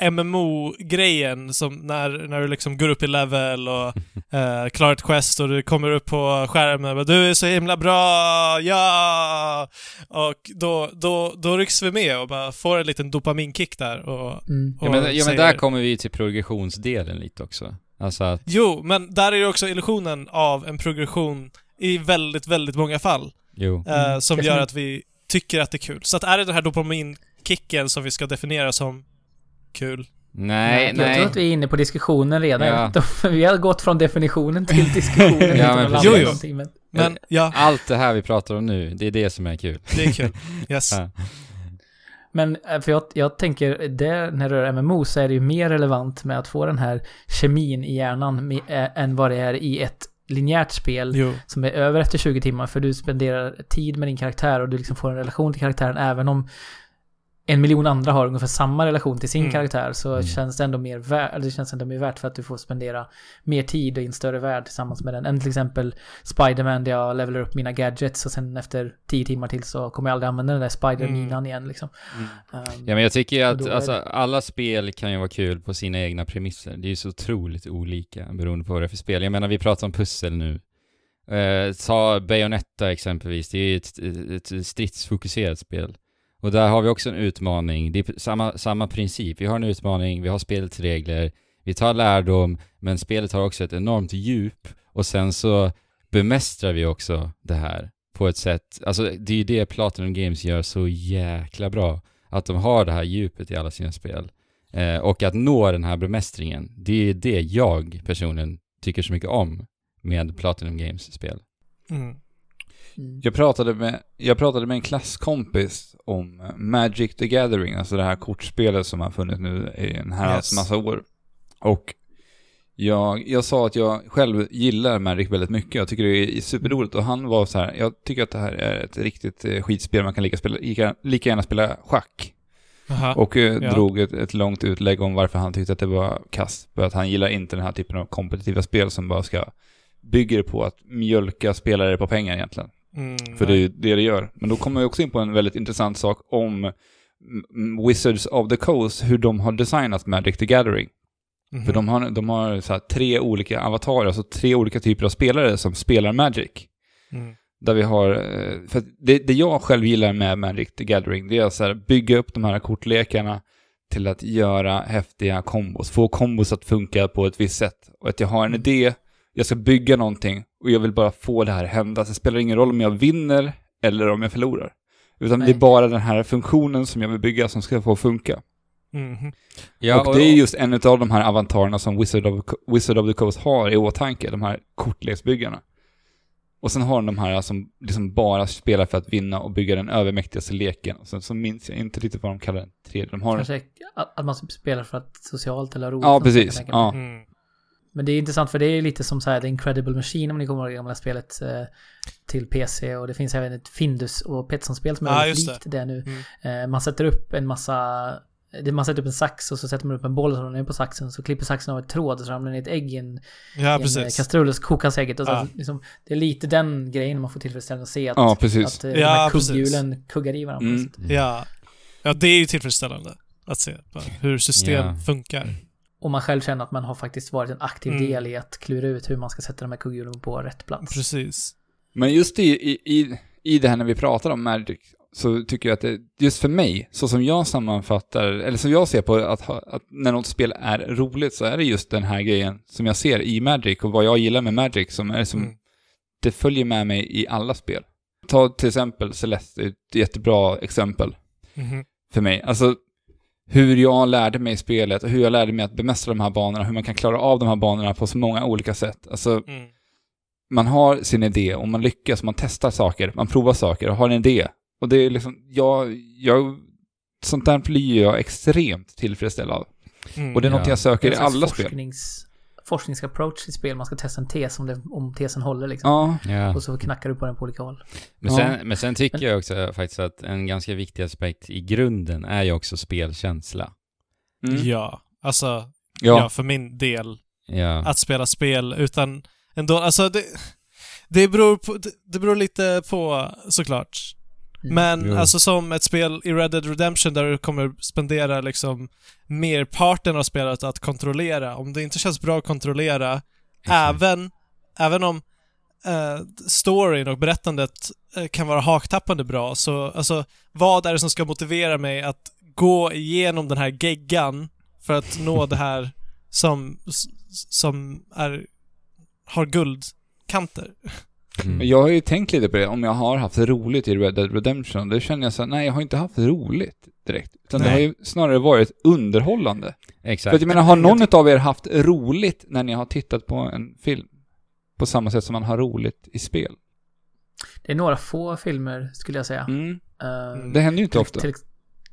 eh, MMO-grejen som när, när du liksom går upp i level och eh, klarar ett quest och du kommer upp på skärmen och bara, du är så himla bra, ja! Och då, då, då rycks vi med och bara får en liten dopaminkick där och, Mm. och Ja men, ja, men där kommer vi till progressionsdelen lite också. Alltså att, Jo, men där är det också illusionen av en progression i väldigt, väldigt många fall. jo. eh, Mm, som gör att vi tycker att det är kul. Så att är det den här dopaminkicken som vi ska definiera som kul? Nej, jag nej. tror att vi är inne på diskussionen redan. Ja. Jag vi har gått från definitionen till diskussionen. Ja, men Jo, jo. men- Men ja, Allt det här vi pratar om nu, det är det som är kul. det är kul. Yes. Ja. Men eh, för jag, jag tänker, det, när det rör MMO så är det ju mer relevant med att få den här kemin i hjärnan med, äh, än vad det är i ett linjärt spel Jo. som är över efter 20 timmar. För du spenderar tid med din karaktär och du liksom får en relation till karaktären även om en miljon andra har ungefär samma relation till sin Mm. karaktär så Mm. känns det ändå mer värt, eller det känns ändå mer värt för att du får spendera mer tid och i en större värld tillsammans med den. Än till exempel Spiderman där jag levelar upp mina gadgets och sen efter 10 timmar till så kommer jag aldrig använda den där Spider-minan igen liksom. Um, Ja men jag tycker att alltså, alla spel kan ju vara kul på sina egna premisser. Det är ju så otroligt olika beroende på vad det är för spel. Jag menar vi pratar om pussel nu. Eh, ta Bayonetta exempelvis, det är ju ett, ett stridsfokuserat spel. Och där har vi också en utmaning, det är samma, samma princip. Vi har en utmaning, vi har spelets regler, vi tar lärdom, men spelet har också ett enormt djup och sen så bemästrar vi också det här på ett sätt, alltså det är ju det Platinum Games gör så jäkla bra att de har det här djupet i alla sina spel. Eh, och att nå den här bemästringen, det är det jag personligen tycker så mycket om med Platinum Games spel. Mm mm. Jag pratade, med, jag pratade med en klasskompis om eh, Magic the Gathering, alltså det här kortspelet som har funnits nu i en herrans Yes. massa år. Och jag, jag sa att jag själv gillar Magic väldigt mycket. Jag tycker det är superroligt och han var så här, jag tycker att det här är ett riktigt eh, skitspel. Man kan lika, spela, lika, lika gärna spela schack. Aha. Och eh, Ja. drog ett, ett långt utlägg om varför han tyckte att det var kast. För att han gillar inte den här typen av kompetitiva spel som bara ska bygger på att mjölka spelare på pengar egentligen. Mm, För det är ju det det gör. Men då kommer jag också in på en väldigt intressant sak om mm, Wizards of the Coast, hur de har designat Magic the Gathering. Mhm. För de har, de har så tre olika avatarer, alltså tre olika typer av spelare som spelar Magic. Mm. Där vi har, eh, för det, det jag själv gillar med Magic the Gathering, det är att så här bygga upp de här kortlekarna till att göra häftiga kombos, få kombos att funka på ett visst sätt. Och att jag har en Mm. idé, jag ska bygga någonting och jag vill bara få det här hända. Så det spelar ingen roll om jag vinner eller om jag förlorar. Utan Nej. det är bara den här funktionen som jag vill bygga som ska få funka. Mhm. Ja, och det är just en av de här avantarerna som Wizard of, Wizard of the Coast har i åtanke, de här kortleksbyggarna. Och sen har de de här som liksom bara spelar för att vinna och bygga den övermäktigaste leken. Och sen så minns jag inte riktigt vad de kallar den tredje. De har... Kanske att att man spelar för att socialt eller roligt. Ja, precis. Ja. Mm. Men det är intressant för det är lite som så här The Incredible Machine om ni kommer ihåg det gamla spelet eh, till PC och det finns även ett Findus och Petson-spel som är Ja, väldigt likt det nu. Mm. Eh, man sätter upp en massa det- man sätter upp en sax och så sätter man upp en boll som är på saxen så klipper saxen av ett tråd och så ramlar det ner ett ägg i en, Ja, i en eh, precis. kastrull och så kokas ägget. Och så, Ja. liksom, det är lite den grejen man får tillfredsställande att se att, Ja, precis. att eh, Ja, de här precis. kugghjulen kuggar i varandra. Mm. Ja. ja, det är ju tillfredsställande att se hur system Ja. funkar. Och man själv känner att man har faktiskt varit en aktiv Mm. del i att klura ut hur man ska sätta de här kugghjulen på rätt plats. Precis. Men just i, i, i, i det här när vi pratar om Magic så tycker jag att det, just för mig, så som jag sammanfattar, eller som jag ser på att, ha, att när något spel är roligt så är det just den här grejen som jag ser i Magic och vad jag gillar med Magic som är som, Mm. det följer med mig i alla spel. Ta till exempel Celeste, ett jättebra exempel Mhm. för mig. Alltså, hur jag lärde mig spelet och hur jag lärde mig att bemästra de här banorna, hur man kan klara av de här banorna på så många olika sätt. Alltså, Mm. man har sin idé och man lyckas, man testar saker, man provar saker och har en idé. Och det är liksom, jag, jag, sånt där blir jag extremt tillfredsställd av. Mm. Och det är Ja. något jag söker i alla spel. Forsknings, Forskningsapproach i spel. Man ska testa en tes om, det, om tesen håller liksom. Ja, Ja. Och så knackar du på den på olika håll. Men, Ja. sen, men sen tycker jag också faktiskt att en ganska viktig aspekt i grunden är ju också spelkänsla. mm. Ja, alltså, ja. ja. för min del, Ja. att spela spel utan ändå, alltså det, det beror på, det, det beror lite på såklart. Mm. Men Jo. alltså som ett spel i Red Dead Redemption där du kommer spendera liksom merparten av spelet att kontrollera. Om det inte känns bra att kontrollera, Exakt. även, även om eh, storyn och berättandet eh, kan vara haktappande bra, så alltså vad är det som ska motivera mig att gå igenom den här geggan för att nå det här som, som är, har guldkanter? Mm. Men Jag har ju tänkt lite på det, om jag har haft roligt i Red Dead Redemption. Då känner jag så här, nej jag har inte haft roligt direkt. Utan det Nej. har ju snarare varit underhållande. För Exakt. att jag menar, har någon av er haft roligt när ni har tittat på en film? På samma sätt som man har roligt i spel. Det är några få filmer skulle jag säga. Mm. Eh, Det händer ju inte till, ofta. till,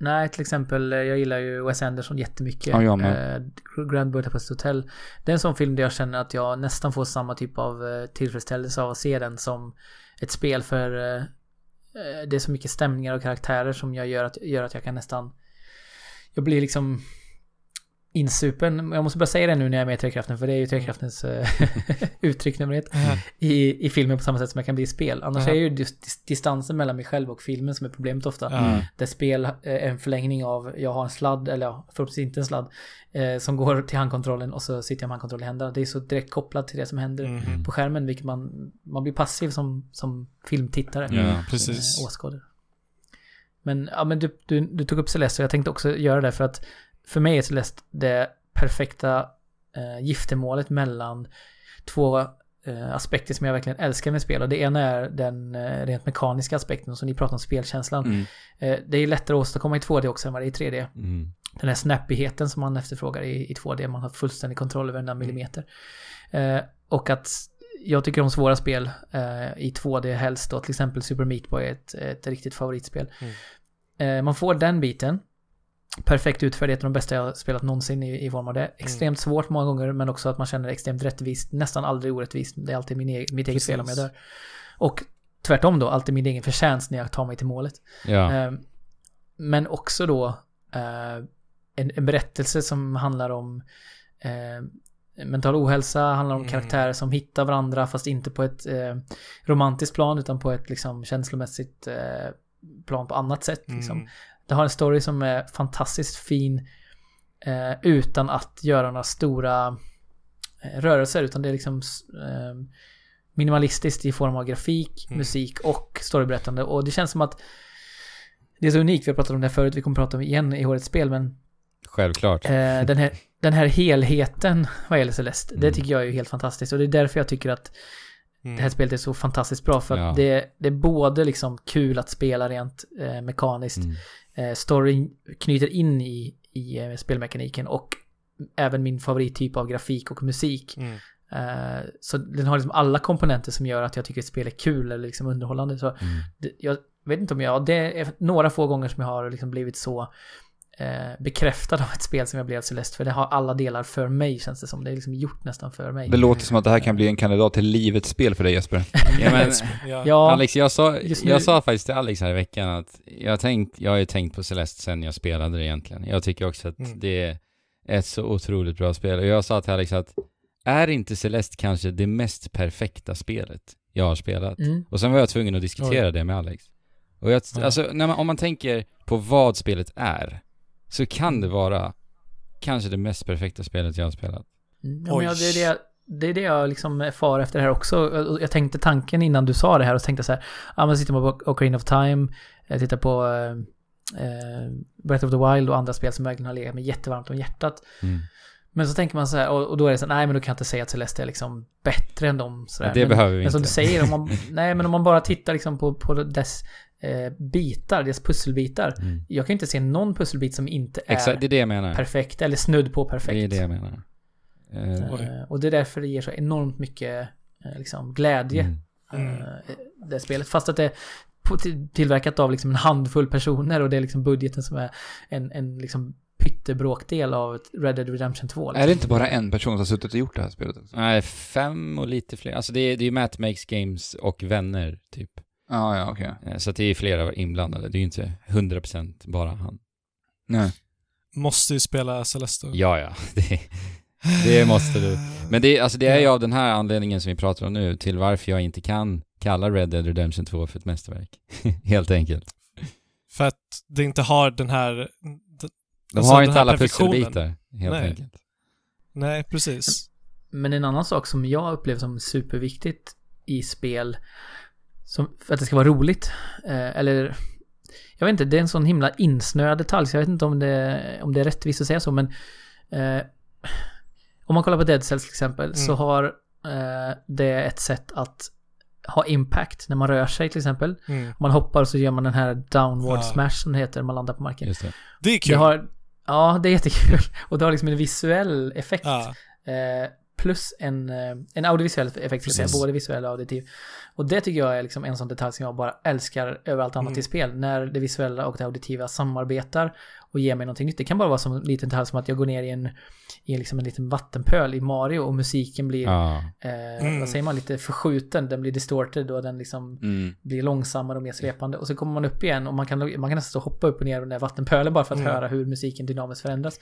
nej, till exempel, eh, jag gillar ju Wes Anderson jättemycket. Ja, jag med. Eh, Grand Budapest Hotel. Det är en sån film där jag känner att jag nästan får samma typ av eh, tillfredsställelse av att se den som ett spel för det är så mycket stämningar och karaktärer som jag gör att, gör att jag kan nästan jag blir liksom insupen. Jag måste bara säga det nu när jag är med i Trekraften för det är ju Trekraftens eh, uttryck nummer ett i, i filmen på samma sätt som jag kan bli i spel. Annars Aha. är ju dis- dis- distansen mellan mig själv och filmen som är problemet ofta. Ja. Där spel är en förlängning av, jag har en sladd, eller ja, förhoppningsvis inte en sladd, eh, som går till handkontrollen och så sitter jag med handkontrollen i händerna. Det är så direkt kopplat till det som händer Mhm. på skärmen, vilket man, man blir passiv som, som filmtittare. Ja, precis. Eh, åskådare. Men, ja, men du, du, du tog upp Celeste och jag tänkte också göra det för att för mig är Celeste det perfekta eh, giftermålet mellan två eh, aspekter som jag verkligen älskar med spel. Och det ena är den eh, rent mekaniska aspekten som ni pratar om, spelkänslan. Mm. Eh, det är lättare att åstadkomma i 2D också än vad det är i 3D. Mm. Den här snappigheten som man efterfrågar i, i 2D. Man har fullständig kontroll över en millimeter. Eh, och att jag tycker om svåra spel i 2D helst då. Till exempel Super Meat Boy är ett, ett riktigt favoritspel. Eh, man får den biten. Perfekt utförd, ett av de bästa jag spelat någonsin i, i form av det. Extremt svårt många gånger, men också att man känner det extremt rättvist. Nästan aldrig orättvist. Det är alltid min egen, mitt eget fel om jag dör. Och tvärtom då, alltid min egen förtjänst när jag tar mig till målet. Ja. Eh, Men också då eh, en, en berättelse som handlar om eh, mental ohälsa, handlar om Mm. karaktärer som hittar varandra fast inte på ett eh, romantiskt plan utan på ett liksom känslomässigt plan på annat sätt. Liksom. Mm. Det har en story som är fantastiskt fin eh, utan att göra några stora eh, rörelser utan det är liksom eh, minimalistiskt i form av grafik, Mm. musik och storyberättande och det känns som att det är så unikt, vi har pratat om det här förut, vi kommer prata om det igen i årets spel men Självklart. eh, den, här, den här helheten vad gäller Celeste, det Mm. tycker jag är helt fantastiskt och det är därför jag tycker att Mm. det här spelet är så fantastiskt bra för att Ja. det, det är både liksom kul att spela rent eh, mekaniskt, Mm. eh, storyn knyter in i, i eh, spelmekaniken och även min favorittyp av grafik och musik. Mm. Eh, så den har liksom alla komponenter som gör att jag tycker ett spel är kul eller liksom underhållande. Så Mm. det, jag vet inte om jag, det är några få gånger som jag har liksom blivit så eh, bekräftad av ett spel som jag blev av Celeste. För det har alla delar för mig känns det som. Det är liksom gjort nästan för mig. Det låter som att det här kan bli en kandidat till livets spel för dig Jesper. Ja, men, Ja. Alex, jag sa, jag sa faktiskt till Alex här i veckan att jag, tänkt, jag har ju tänkt på Celeste sen jag spelade det egentligen. Jag tycker också att Mm. det är ett så otroligt bra spel. Och jag sa till Alex att är inte Celeste kanske det mest perfekta spelet jag har spelat? mm, Och sen var jag tvungen att diskutera det med Alex. Och jag, Ja. alltså, när man, om man tänker på vad spelet är, så kan det vara kanske det mest perfekta spelet jag har spelat. mm. Ja, men jag, det, är det, det är det jag liksom far efter här också. Jag tänkte tanken innan du sa det här och tänkte så här, ja men sitter man på Ocarina of Time, jag tittar på eh, eh, Breath of the Wild och andra spel som verkligen har legat mig jättevarmt om hjärtat. Mm. Men så tänker man så här, och, och då är det så här, nej men då kan jag inte säga att Celeste är liksom bättre än dem. Så där. Det men, behöver vi men som inte. du säger, om man, nej men om man bara tittar liksom på, på dess bitar, dess pusselbitar. Mm. Jag kan inte se någon pusselbit som inte är Exakt, det är det jag menar. perfekt eller snudd på perfekt. Det är det jag menar. Eh. Eh, och det är därför det ger så enormt mycket eh, liksom, glädje, mm. Mm. eh, det spelet. Fast att det är tillverkat av liksom en handfull personer och det är liksom budgeten som är en, en liksom pyttebråkdel av Red Dead Redemption 2. Liksom. Är det inte bara en person som har suttit och gjort det här spelet också? Nej, fem och lite fler. Alltså det är, det är Matt Makes Games och vänner, typ. Ja, ja, okej. Eh, Så det är flera inblandade. Det är ju inte 100% bara han. Nej. Måste ju spela Celeste. Ja, ja. Det, det måste du. Men det, alltså det är ju av den här anledningen som vi pratar om nu, till varför jag inte kan kalla Red Dead Redemption 2 för ett mästerverk. Helt enkelt. För att det inte har den här... De Alltså, har inte alla pusselbitar, helt Nej. enkelt. Nej, precis. Men en annan sak som jag upplever som superviktigt i spel, som, för att det ska vara roligt, eh, eller jag vet inte, det är en sån himla insnöad detalj, så jag vet inte om det, om det är rättvist att säga så, men eh, om man kollar på Dead Cells till exempel, Mm. så har eh, det ett sätt att ha impact när man rör sig till exempel. Mm. Om man hoppar så gör man den här downward Ja. smash som det heter, när man landar på marken. Just det. Det är kul. Det har, ja, det är jättekul. Och det har liksom en visuell effekt. ja. Eh, plus en, eh, en audiovisuell effekt, säga, både visuell och auditiv. Och det tycker jag är liksom en sån detalj som jag bara älskar över allt annat Mm. i spel. När det visuella och det auditiva samarbetar och ger mig någonting nytt. Det kan bara vara som en liten detalj som att jag går ner i en, i liksom en liten vattenpöl i Mario och musiken blir, Ja. eh, Mm. vad säger man, lite förskjuten. Den blir distorted och den liksom Mm. blir långsammare och mer svepande. Och så kommer man upp igen och man kan, man kan nästan hoppa upp och ner i den där vattenpölen bara för att höra hur musiken dynamiskt förändras.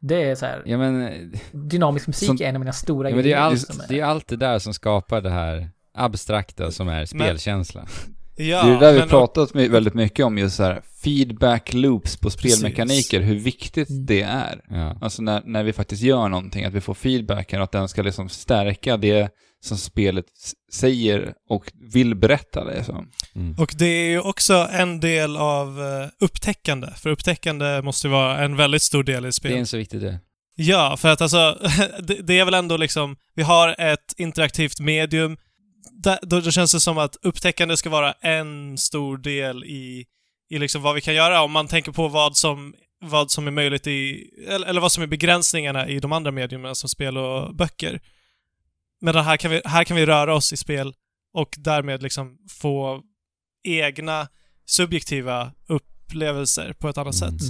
Det är så här, Ja men, ja, dynamisk musik Som- är en av mina stora men det, är grejer allt, det är allt det där som skapar det här abstrakta som är spelkänsla. Ja, det är det där vi men- pratat my- väldigt mycket om, just så här feedback loops på spelmekaniker, hur viktigt Mm. det är. Ja. Alltså när, när vi faktiskt gör någonting, att vi får feedbacken och att den ska liksom stärka det som spelet säger och vill berätta det som. Mm. Och det är ju också en del av eh, upptäckande. För upptäckande måste ju vara en väldigt stor del i Det är en så viktig del. Ja, för att alltså, det, det är väl ändå liksom, vi har ett interaktivt medium. Där, då, då känns det som att upptäckande ska vara en stor del i, i liksom vad vi kan göra. Om man tänker på vad som, vad som är möjligt i, eller, eller vad som är begränsningarna i de andra medierna som spel och böcker. Men här kan vi, här kan vi röra oss i spel och därmed liksom få egna subjektiva upplevelser på ett annat Mm. sätt.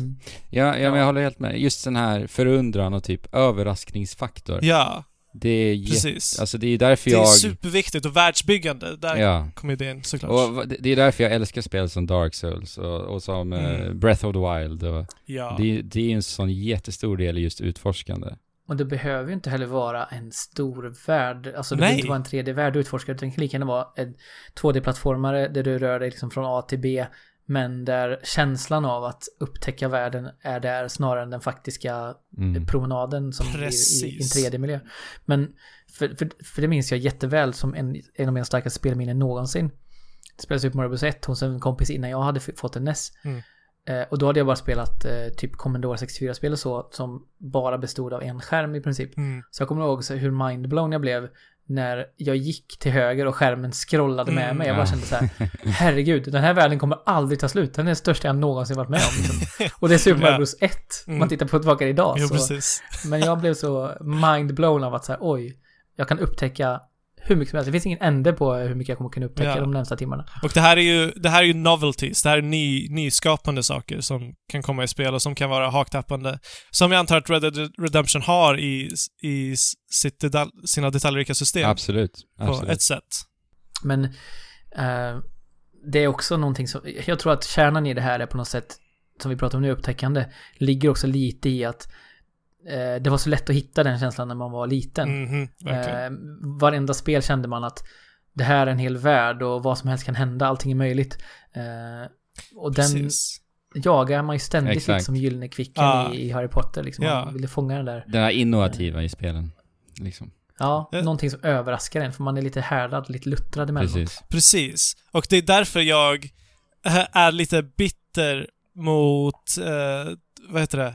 Ja, ja, men Ja. jag håller helt med. Just den här förundran och typ överraskningsfaktor. Ja, Det är precis. Alltså det är därför Det är jag... superviktigt och världsbyggande. Där Ja. kommer idén såklart. Och det är därför jag älskar spel som Dark Souls och, och som eh, Mm. Breath of the Wild. Och ja. det, det är en sån jättestor del i just utforskande. Och det behöver ju inte heller vara en stor värld. Alltså det Nej. behöver inte vara en 3D-värld du utforskar. utan Det kan lika gärna vara en 2D-plattformare där du rör dig liksom från A till B. Men där känslan av att upptäcka världen är där snarare än den faktiska Mm. promenaden som blir i, i Precis. en 3D-miljö. Men för, för, för det minns jag jätteväl som en, en av mina starkaste spelminnen någonsin. Det spelades Super Mario Bros 1 hos en kompis innan jag hade fått en NES. Mm. Eh, och då hade jag bara spelat eh, typ Commodore 64-spel och så som bara bestod av en skärm i princip. Mm. Så jag kommer ihåg så hur mindblown jag blev när jag gick till höger och skärmen scrollade med Mm, mig. Jag bara ja. kände så här, herregud, den här världen kommer aldrig ta slut. Den är den största jag någonsin varit med om. Liksom. Och det är Super Mario. Bros 1, om Mm. man tittar på tillbaka idag. Jo, så. Men jag blev så mind-blown av att så här, oj, jag kan upptäcka hur mycket som helst. Det finns ingen ände på hur mycket jag kommer kunna upptäcka Ja. de närmsta timmarna. Och det här är ju, det här är ju novelties, det här är ny, nyskapande saker som kan komma i spel och som kan vara haktappande. Som jag antar att Red Dead Redemption har i, i sitt detal, sina detaljrika system. Absolut. På Absolut. ett sätt. Men eh, det är också någonting som, jag tror att kärnan i det här är på något sätt, som vi pratar om nu, upptäckande, ligger också lite i att eh, det var så lätt att hitta den känslan när man var liten. Mhm, verkligen. Eh, varenda spel kände man att det här är en hel värld och vad som helst kan hända, allting är möjligt. Eh, och den Precis. jagar man ju ständigt Exakt. lite som gyllene kvicken Ja. i, i Harry Potter. Liksom. Ja. Man ville fånga den där. Det här innovativa i spelen. Liksom. Ja, Eh. någonting som överraskar en, för man är lite härdad, lite luttrad emellanåt. Precis. Precis. Och det är därför jag eh, är lite bitter mot, eh, vad heter det?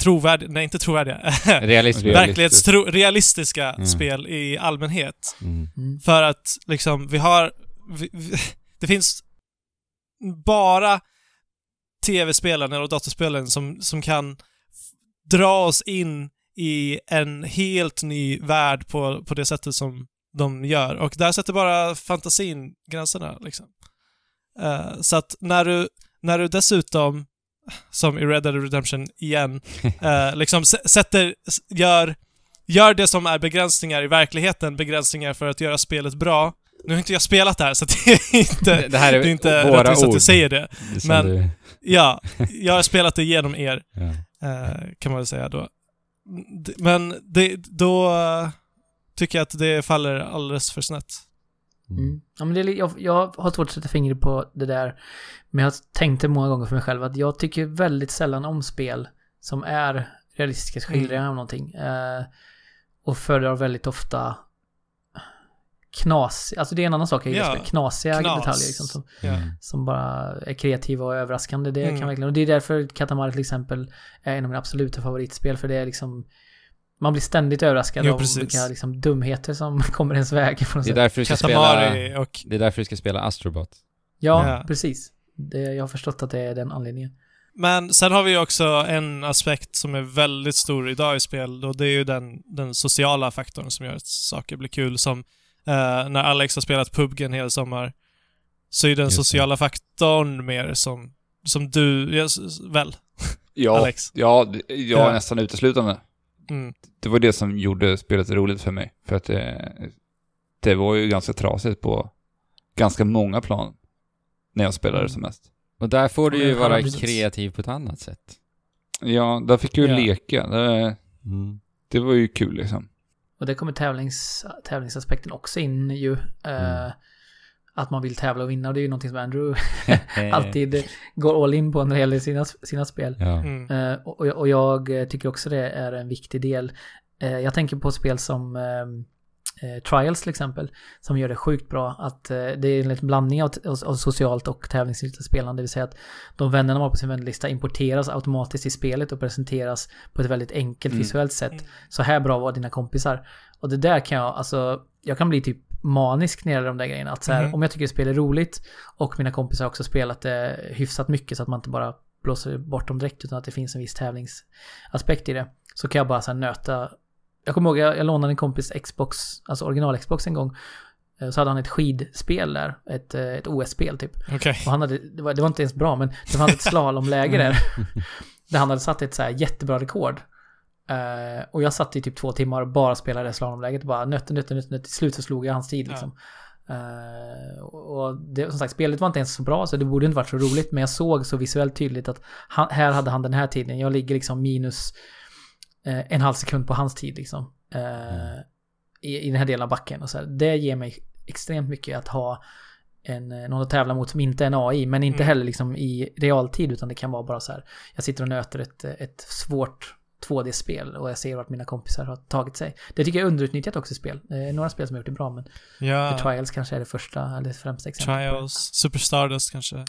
Trovärdiga, nej inte trovärdiga. Realism. Real- Verklighetstro, realistiska Mm. spel i allmänhet. Mm. Mm. För att liksom, vi har... Vi, vi, det finns bara tv-spelen och datorspelen som, som kan dra oss in i en helt ny värld på, på det sättet som de gör. Och där sätter bara fantasin gränserna liksom. Eh, så att när du, när du dessutom, som i Red Dead Redemption igen, eh, liksom sätter, gör, gör det som är begränsningar i verkligheten, begränsningar för att göra spelet bra. Nu har inte jag spelat det här så det är inte, Det här är, det är inte rättvist att jag säger det. Som men- Du, Ja, jag har spelat det genom er, ja. eh, kan man väl säga då. Men det, då eh, tycker jag att det faller alldeles för snett. Mm. Ja, men det jag, jag har svårt att sätta fingret på det där. Men jag tänkte många gånger för mig själv att jag tycker väldigt sällan om spel som är realistiska skildringar av någonting. Eh, och föredrar väldigt ofta knas, alltså det är en annan sak, jag gillar Ja, knasiga knas. detaljer liksom, som, Ja. Mm. som bara är kreativa och överraskande. Det Mm. kan verkligen, och det är därför Katamari till exempel är en av mina absoluta favoritspel, för det är liksom man blir ständigt överraskad Jo, av vilka liksom, dumheter som kommer ens väg på något Det är därför du ska spela... Och... Det är därför du ska spela Astrobot. Ja, Ja. precis. Det, jag har förstått att det är den anledningen. Men sen har vi ju också en aspekt som är väldigt stor idag i spel och det är ju den, den sociala faktorn som gör att saker blir kul. Som eh, när Alex har spelat PubG en hel sommar så är den Just det. sociala faktorn mer som, som du, väl? Ja, Alex. ja, ja, Ja. nästan uteslutande. Mm. Det var det som gjorde spelet roligt för mig. För att det, det var ju ganska trasigt på ganska många plan när jag spelade som mest. Och där får du ju vara kreativ på ett annat sätt. Ja, där fick jag ju Ja. leka. Det, det var ju kul liksom. Och det kommer tävlings, tävlingsaspekten också in ju. Eh, Mm. Att man vill tävla och vinna och det är ju någonting som Andrew alltid går all in på när det gäller sina, sina spel. Ja. Mm. Eh, och, och jag tycker också det är en viktig del. Eh, jag tänker på spel som eh, Trials till exempel, som gör det sjukt bra. Att det är en liten blandning av, av, av socialt och tävlingsinriktat spelande. Det vill säga att de vännerna man har på sin vänlista importeras automatiskt i spelet och presenteras på ett väldigt enkelt Mm. visuellt sätt. Mm. Så här bra var dina kompisar. Och det där kan jag, alltså, jag kan bli typ manisk när det gäller de där grejerna. Att så här, Mhm. om jag tycker spelet är roligt och mina kompisar har också spelat det hyfsat mycket så att man inte bara blåser bort dem direkt utan att det finns en viss tävlingsaspekt i det. Så kan jag bara så här nöta. Jag kommer ihåg, jag, jag lånade en kompis Xbox, alltså original Xbox en gång. Eh, Så hade han ett skidspel där, ett, eh, ett OS-spel typ. Okej. Och han hade, det var, det var inte ens bra, men det fanns ett slalomläge där. där han hade satt ett så jättebra rekord. Eh, och jag satt i typ två timmar och bara spelade slalomläget. Bara nötte, nötte, nötte, nötte. Till slut så slog jag hans tid liksom. Eh, och det, som sagt, spelet var inte ens så bra så det borde inte varit så roligt. Men jag såg så visuellt tydligt att han, här hade han den här tiden. Jag ligger liksom minus eh, en halv sekund på hans tid liksom. Eh, i, I den här delen av backen. Och så här. Det ger mig extremt mycket att ha en, någon att tävla mot som inte är en AI, men inte Mm. heller liksom i realtid, utan det kan vara bara så här. Jag sitter och nöter ett, ett svårt 2D-spel och jag ser vart mina kompisar har tagit sig. Det tycker jag är underutnyttjat också i spel. Det är några spel som har gjort det bra, men Ja. The Trials kanske är det första, eller det främsta exemplet. Trials, Super Stardust kanske.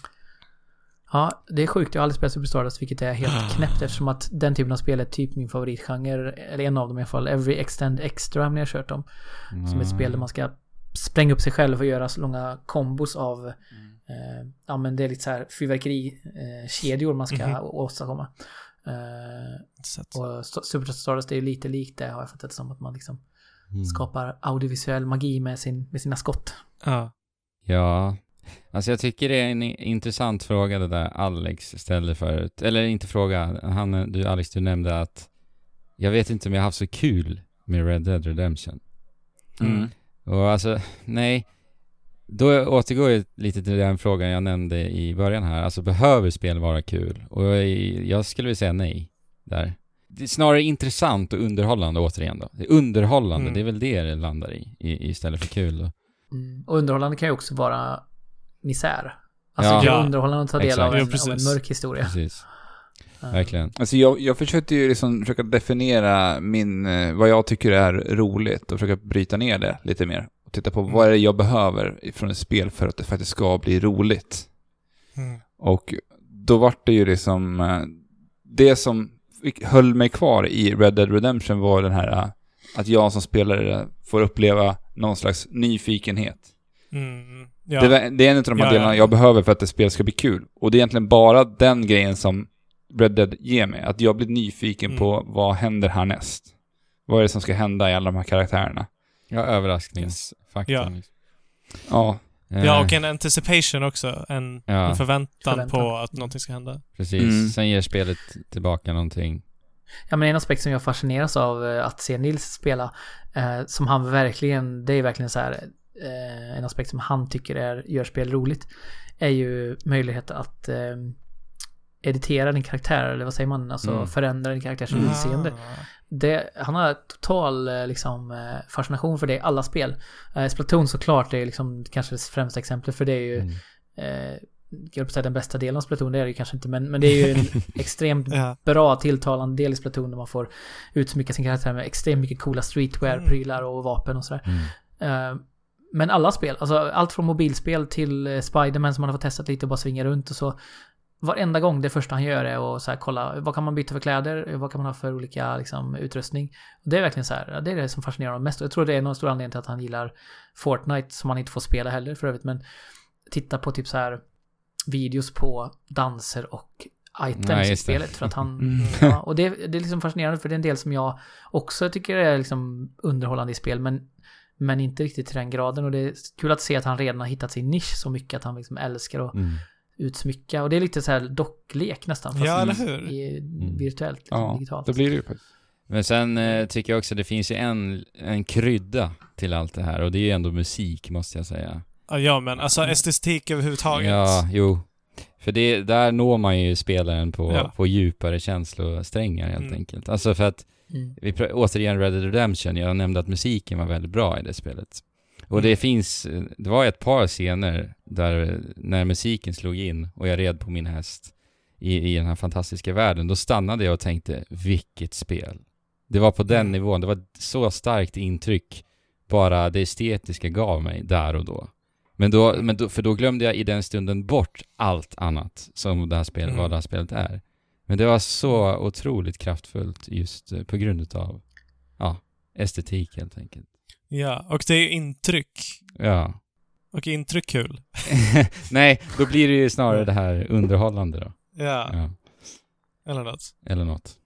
Ja, det är sjukt. Jag har aldrig spelat Super Stardust, vilket är helt knäppt eftersom att den typen av spel är typ min favoritgenre. Eller en av dem i alla fall. Every Extend Extra har har kört dem. Som är ett spel där man ska spränga upp sig själv och göra så långa kombos av eh, ja men det är lite så här fyrverkerikedjor eh, kedjor man ska Mhm. åstadkomma. Eh, och Super Stardust är ju lite likt det har jag fattat det som att man liksom Mm. skapar audiovisuell magi med, sin, med sina skott. Ja. Ja, alltså jag tycker det är en intressant fråga det där Alex ställde förut. Eller inte fråga, han, du Alex, du nämnde att jag vet inte om jag har haft så kul med Red Dead Redemption. Mm. Och alltså, nej. Då återgår jag lite till den frågan jag nämnde i början här. Alltså behöver spel vara kul? Och jag, jag skulle vilja säga nej där. Det är snarare intressant och underhållande återigen då. Det är underhållande, Mm. det är väl det det landar i, i istället för kul då. Mm. Och underhållande kan ju också vara misär. Alltså Ja. det är Ja. underhållande att ta del Exakt. av en, Jo, av en mörk historia. Precis, verkligen. Alltså jag, jag försökte ju liksom försöka definiera min, eh, vad jag tycker är roligt och försöka bryta ner det lite mer. Och titta på vad är det jag behöver från ett spel för att det faktiskt ska bli roligt. Mm. Och då vart det ju liksom, eh, det som höll mig kvar i Red Dead Redemption var den här, eh, att jag som spelare får uppleva någon slags nyfikenhet. Mm. Ja. Det, det är en av de här Ja, ja. delarna jag behöver för att ett spel ska bli kul. Och det är egentligen bara den grejen som Red Dead ger mig. Att jag blir nyfiken Mm. på vad händer härnäst. Vad är det som ska hända i alla de här karaktärerna? Ja, överraskningsfaktorn. Ja. liksom. Ja, Eh, ja, och en anticipation också. En, Ja. en förväntan, Förväntan. på att någonting ska hända. Precis, Mm. sen ger spelet tillbaka någonting. Ja men en aspekt som jag fascineras av eh, att se Nils spela, eh, som han verkligen, det är verkligen så här, eh, en aspekt som han tycker är, gör spel roligt, är ju möjligheten att eh, editera din karaktär, eller vad säger man, alltså Mm. förändra din karaktärs Mm. Det, han har total eh, liksom, eh, fascination för det i alla spel. Eh, Splatoon såklart är liksom kanske det främsta exemplet för det är ju Mm. eh, jag på att säga den bästa delen av Splatoon, det är det ju kanske inte, men, men det är ju en extremt Ja. bra tilltalande del i Splatoon där man får utsmycka sin karaktär med extremt mycket coola streetwear-prylar och vapen och sådär. Mm. Eh, men alla spel, alltså allt från mobilspel till Spiderman som man har fått testat lite och bara svinga runt och så. Varenda gång det första han gör är att så här, kolla vad kan man byta för kläder, vad kan man ha för olika liksom, utrustning. Och det är verkligen så här, det är det som fascinerar honom mest. Jag tror det är någon stor anledning till att han gillar Fortnite som han inte får spela heller för övrigt. Men titta på typ så här videos på danser och items Nej, i spelet. För att han, Mm. ja, och det, det är liksom fascinerande för det är en del som jag också tycker är liksom underhållande i spel. Men, men inte riktigt till den graden. Och det är kul att se att han redan har hittat sin nisch så mycket att han liksom älskar att Mm. Utsmycka. Och det är lite så här docklek nästan. fast Ja, eller i- hur? I, Mm. virtuellt, liksom, ja digitalt. det blir det ju faktiskt. Men sen eh, tycker jag också det finns ju en, en krydda till allt det här och det är ju ändå musik måste jag säga. Ja, ja, men alltså estetik överhuvudtaget. Ja, jo. För det, där når man ju spelaren på, Ja. på djupare känslosträngar helt Mm. enkelt. Alltså för att, Mm. vi, återigen Red Dead Redemption, jag nämnde att musiken var väldigt bra i det spelet. Och Mm. det finns, det var ett par scener där när musiken slog in och jag red på min häst i, i den här fantastiska världen, då stannade jag och tänkte, vilket spel. Det var på den Mm. nivån, det var så starkt intryck bara det estetiska gav mig där och då. Men då, men då, för då glömde jag i den stunden bort allt annat som det här spelet, Mm. vad det här spelet är. Men det var så otroligt kraftfullt just eh, på grund utav, ja, estetik helt enkelt. Ja, och det är ju intryck. Ja. Och intryck kul. Nej, då blir det ju snarare det här underhållande då. Ja, Ja. eller något. Eller något.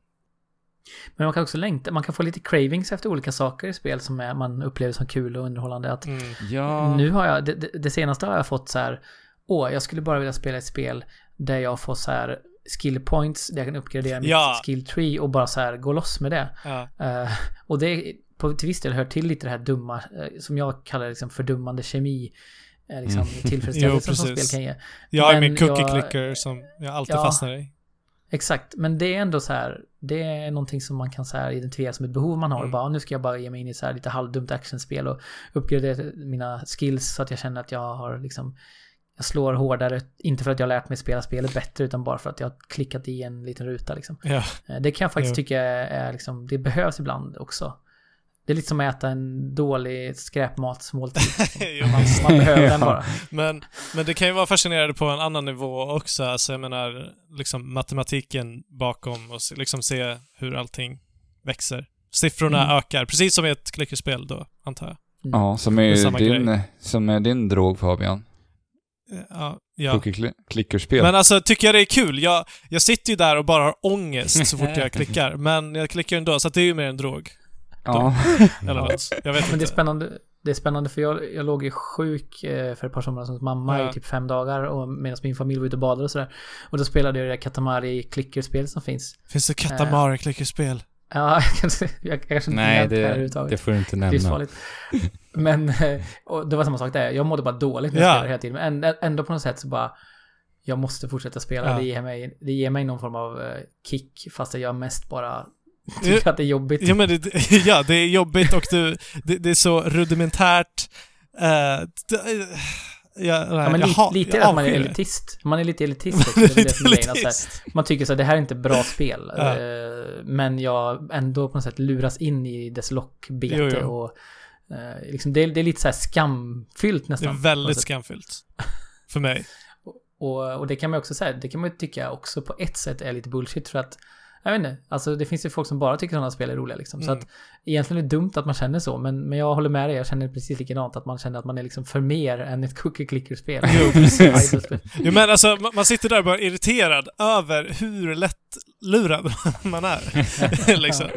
Men man kan också längta, man kan få lite cravings efter olika saker i spel som är, man upplever som kul och underhållande. Att Mm. Ja. Nu har jag, det, det, senaste har jag fått så här, åh, jag skulle bara vilja spela ett spel där jag får så här skill points, där jag kan uppgradera mitt Ja. skill tree och bara så här gå loss med det. Ja. Eh, och det på, till viss del hör till lite det här dumma, eh, som jag kallar liksom fördummande kemi, eh, liksom Mm. tillfredsställelse Jo, som spel kan ge. Jag Men min cookie clicker som jag alltid Ja. fastnar i. Exakt, men det är ändå så här, det är någonting som man kan så här identifiera som ett behov man har. Mm. Bara, nu ska jag bara ge mig in i så här lite halvdumt actionspel och uppgradera mina skills så att jag känner att jag har liksom jag slår hårdare, inte för att jag har lärt mig spela spelet bättre utan bara för att jag har klickat i en liten ruta liksom. Ja. Eh, Det kan jag faktiskt Jo. tycka är, är liksom, det behövs ibland också. Det är lite som att äta en dålig skräpmatsmåltid. Man, man behöver den bara. Men, men det kan ju vara fascinerande på en annan nivå också. Alltså jag menar, liksom matematiken bakom och se- liksom se hur allting växer. Siffrorna Mm. ökar, precis som i ett klickerspel då, antar jag. Ja, som är din, som är din drog Fabian. Ja, ja. Cookie klickerspel. Men alltså, tycker jag det är kul? Jag, jag sitter ju där och bara har ångest så fort jag klickar, men jag klickar ändå, så att det är ju mer en drog. Ja. Eller något. Jag vet Men det är inte. spännande. Det är spännande för jag, jag låg ju sjuk eh, för ett par somrar som mamma Ja. i typ fem dagar och medan min familj var ute och badade och sådär. Och då spelade jag det där Katamari klickerspel som finns. Finns det Katamari klickerspel? Ja, jag kanske, inte Nej, det här det, det får du inte nämna. Livsfarligt. Men, eh, och det var samma sak där. Jag mådde bara dåligt när jag Ja. spelade hela tiden. Men ändå- på något sätt så bara, jag måste fortsätta spela. Ja. Det, ger mig, det ger mig någon form av eh, kick, fast jag mest bara. tycker att det är jobbigt. Ja, men det, ja, det är jobbigt och du, det, det är så rudimentärt. Uh, det, ja, nej, Ja, men jag lite, lite jag att man är det. elitist. Man är lite elitist också. Det är väl det är grejen. Alltså, Elitist. man tycker så det här är inte bra spel. Ja. eh, Men jag ändå på något sätt luras in i dess lockbete Jo, jo. och eh, liksom det, är, det är lite så här skamfyllt Det nästan. är på något väldigt skamfyllt. För mig. Och, och det kan man också säga, det kan man tycka också på ett sätt är lite bullshit för att jag vet inte, alltså det finns ju folk som bara tycker sådana spel är roliga liksom. Så Mm. att egentligen är det dumt att man känner så, men, men jag håller med dig, jag känner precis likadant, att man känner att man är liksom för mer än ett cookie-clicker-spel. Jo, precis. Jo, men alltså, ma- man sitter där bara irriterad över hur lätt lurad man är. liksom.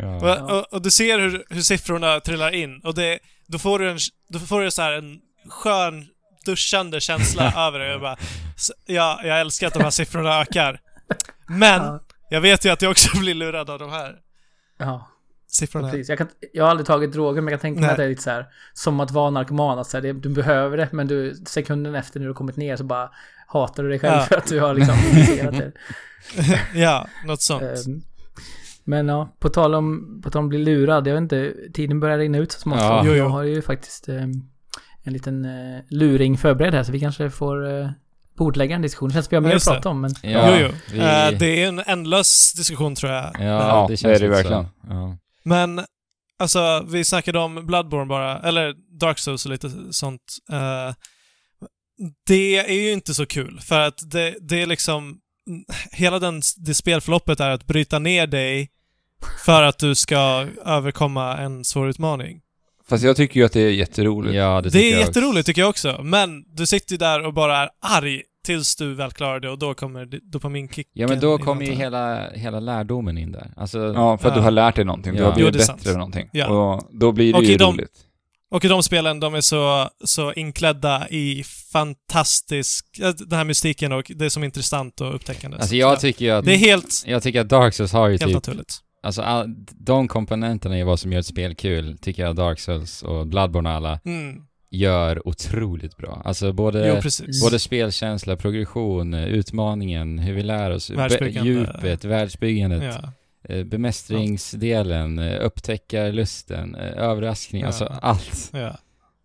Ja. Och, och, och du ser hur, hur siffrorna trillar in och det, då får du en, då får du så här en skön duschande känsla över det. Jag, bara, ja, jag älskar att de här siffrorna ökar. Men Ja. Jag vet ju att jag också blir lurad av de här Ja, siffrorna. precis. Jag, kan, jag har aldrig tagit droger, men jag kan tänka mig att det är lite så här, som att vara narkoman, att så här, det, du behöver det, men du, sekunden efter när du kommit ner så bara hatar du dig själv Ja. för att du har liksom det. ja, något sånt. Ehm, Men ja, på tal om, på tal om att bli lurad, jag vet inte, tiden börjar rinna ut så smått. Ja. Jag har ju faktiskt ehm, en liten eh, luring förberedd här, så vi kanske får uh, bordlägga en diskussion. Det känns som vi har mer att det. prata om, men Ja, jo, jo. vi- Eh, det är en ändlös diskussion tror jag. Ja, Ja, det det känns är det lite så. verkligen. Ja. Men, alltså, vi snackade om Bloodborne bara, eller Dark Souls och lite sånt. Eh, det är ju inte så kul, för att det, det är liksom... Hela den, det spelförloppet är att bryta ner dig för att du ska överkomma en svår utmaning. Fast jag tycker ju att det är jätteroligt. Ja, det, Det, tycker är jag också. jätteroligt tycker jag också, men du sitter ju där och bara är arg tills du väl klarar det och då kommer dopaminkicken Ja, men då kommer ju hela, hela lärdomen in där. Alltså, Ja, för att Ja. du har lärt dig någonting. Du Ja. har Jo, blivit det är bättre eller någonting. Ja. Och då blir det Och ju de- roligt. Och i de spelen, de är så, så inklädda i fantastisk... Den här mystiken och det är som intressant och upptäckande. alltså Så jag ja, tycker ju att... Det är helt, Jag tycker att Dark Souls har ju helt typ... naturligt. Alltså all, de komponenterna i vad som gör ett spel kul, tycker jag Dark Souls och Bloodborne och alla Mm. gör otroligt bra. Alltså både... Jo. Både spelkänsla, progression, utmaningen, hur vi lär oss, djupet, världsbyggandet, Ja. eh, bemästringsdelen, eh, upptäckarlusten, eh, överraskning, Ja. alltså allt. Ja.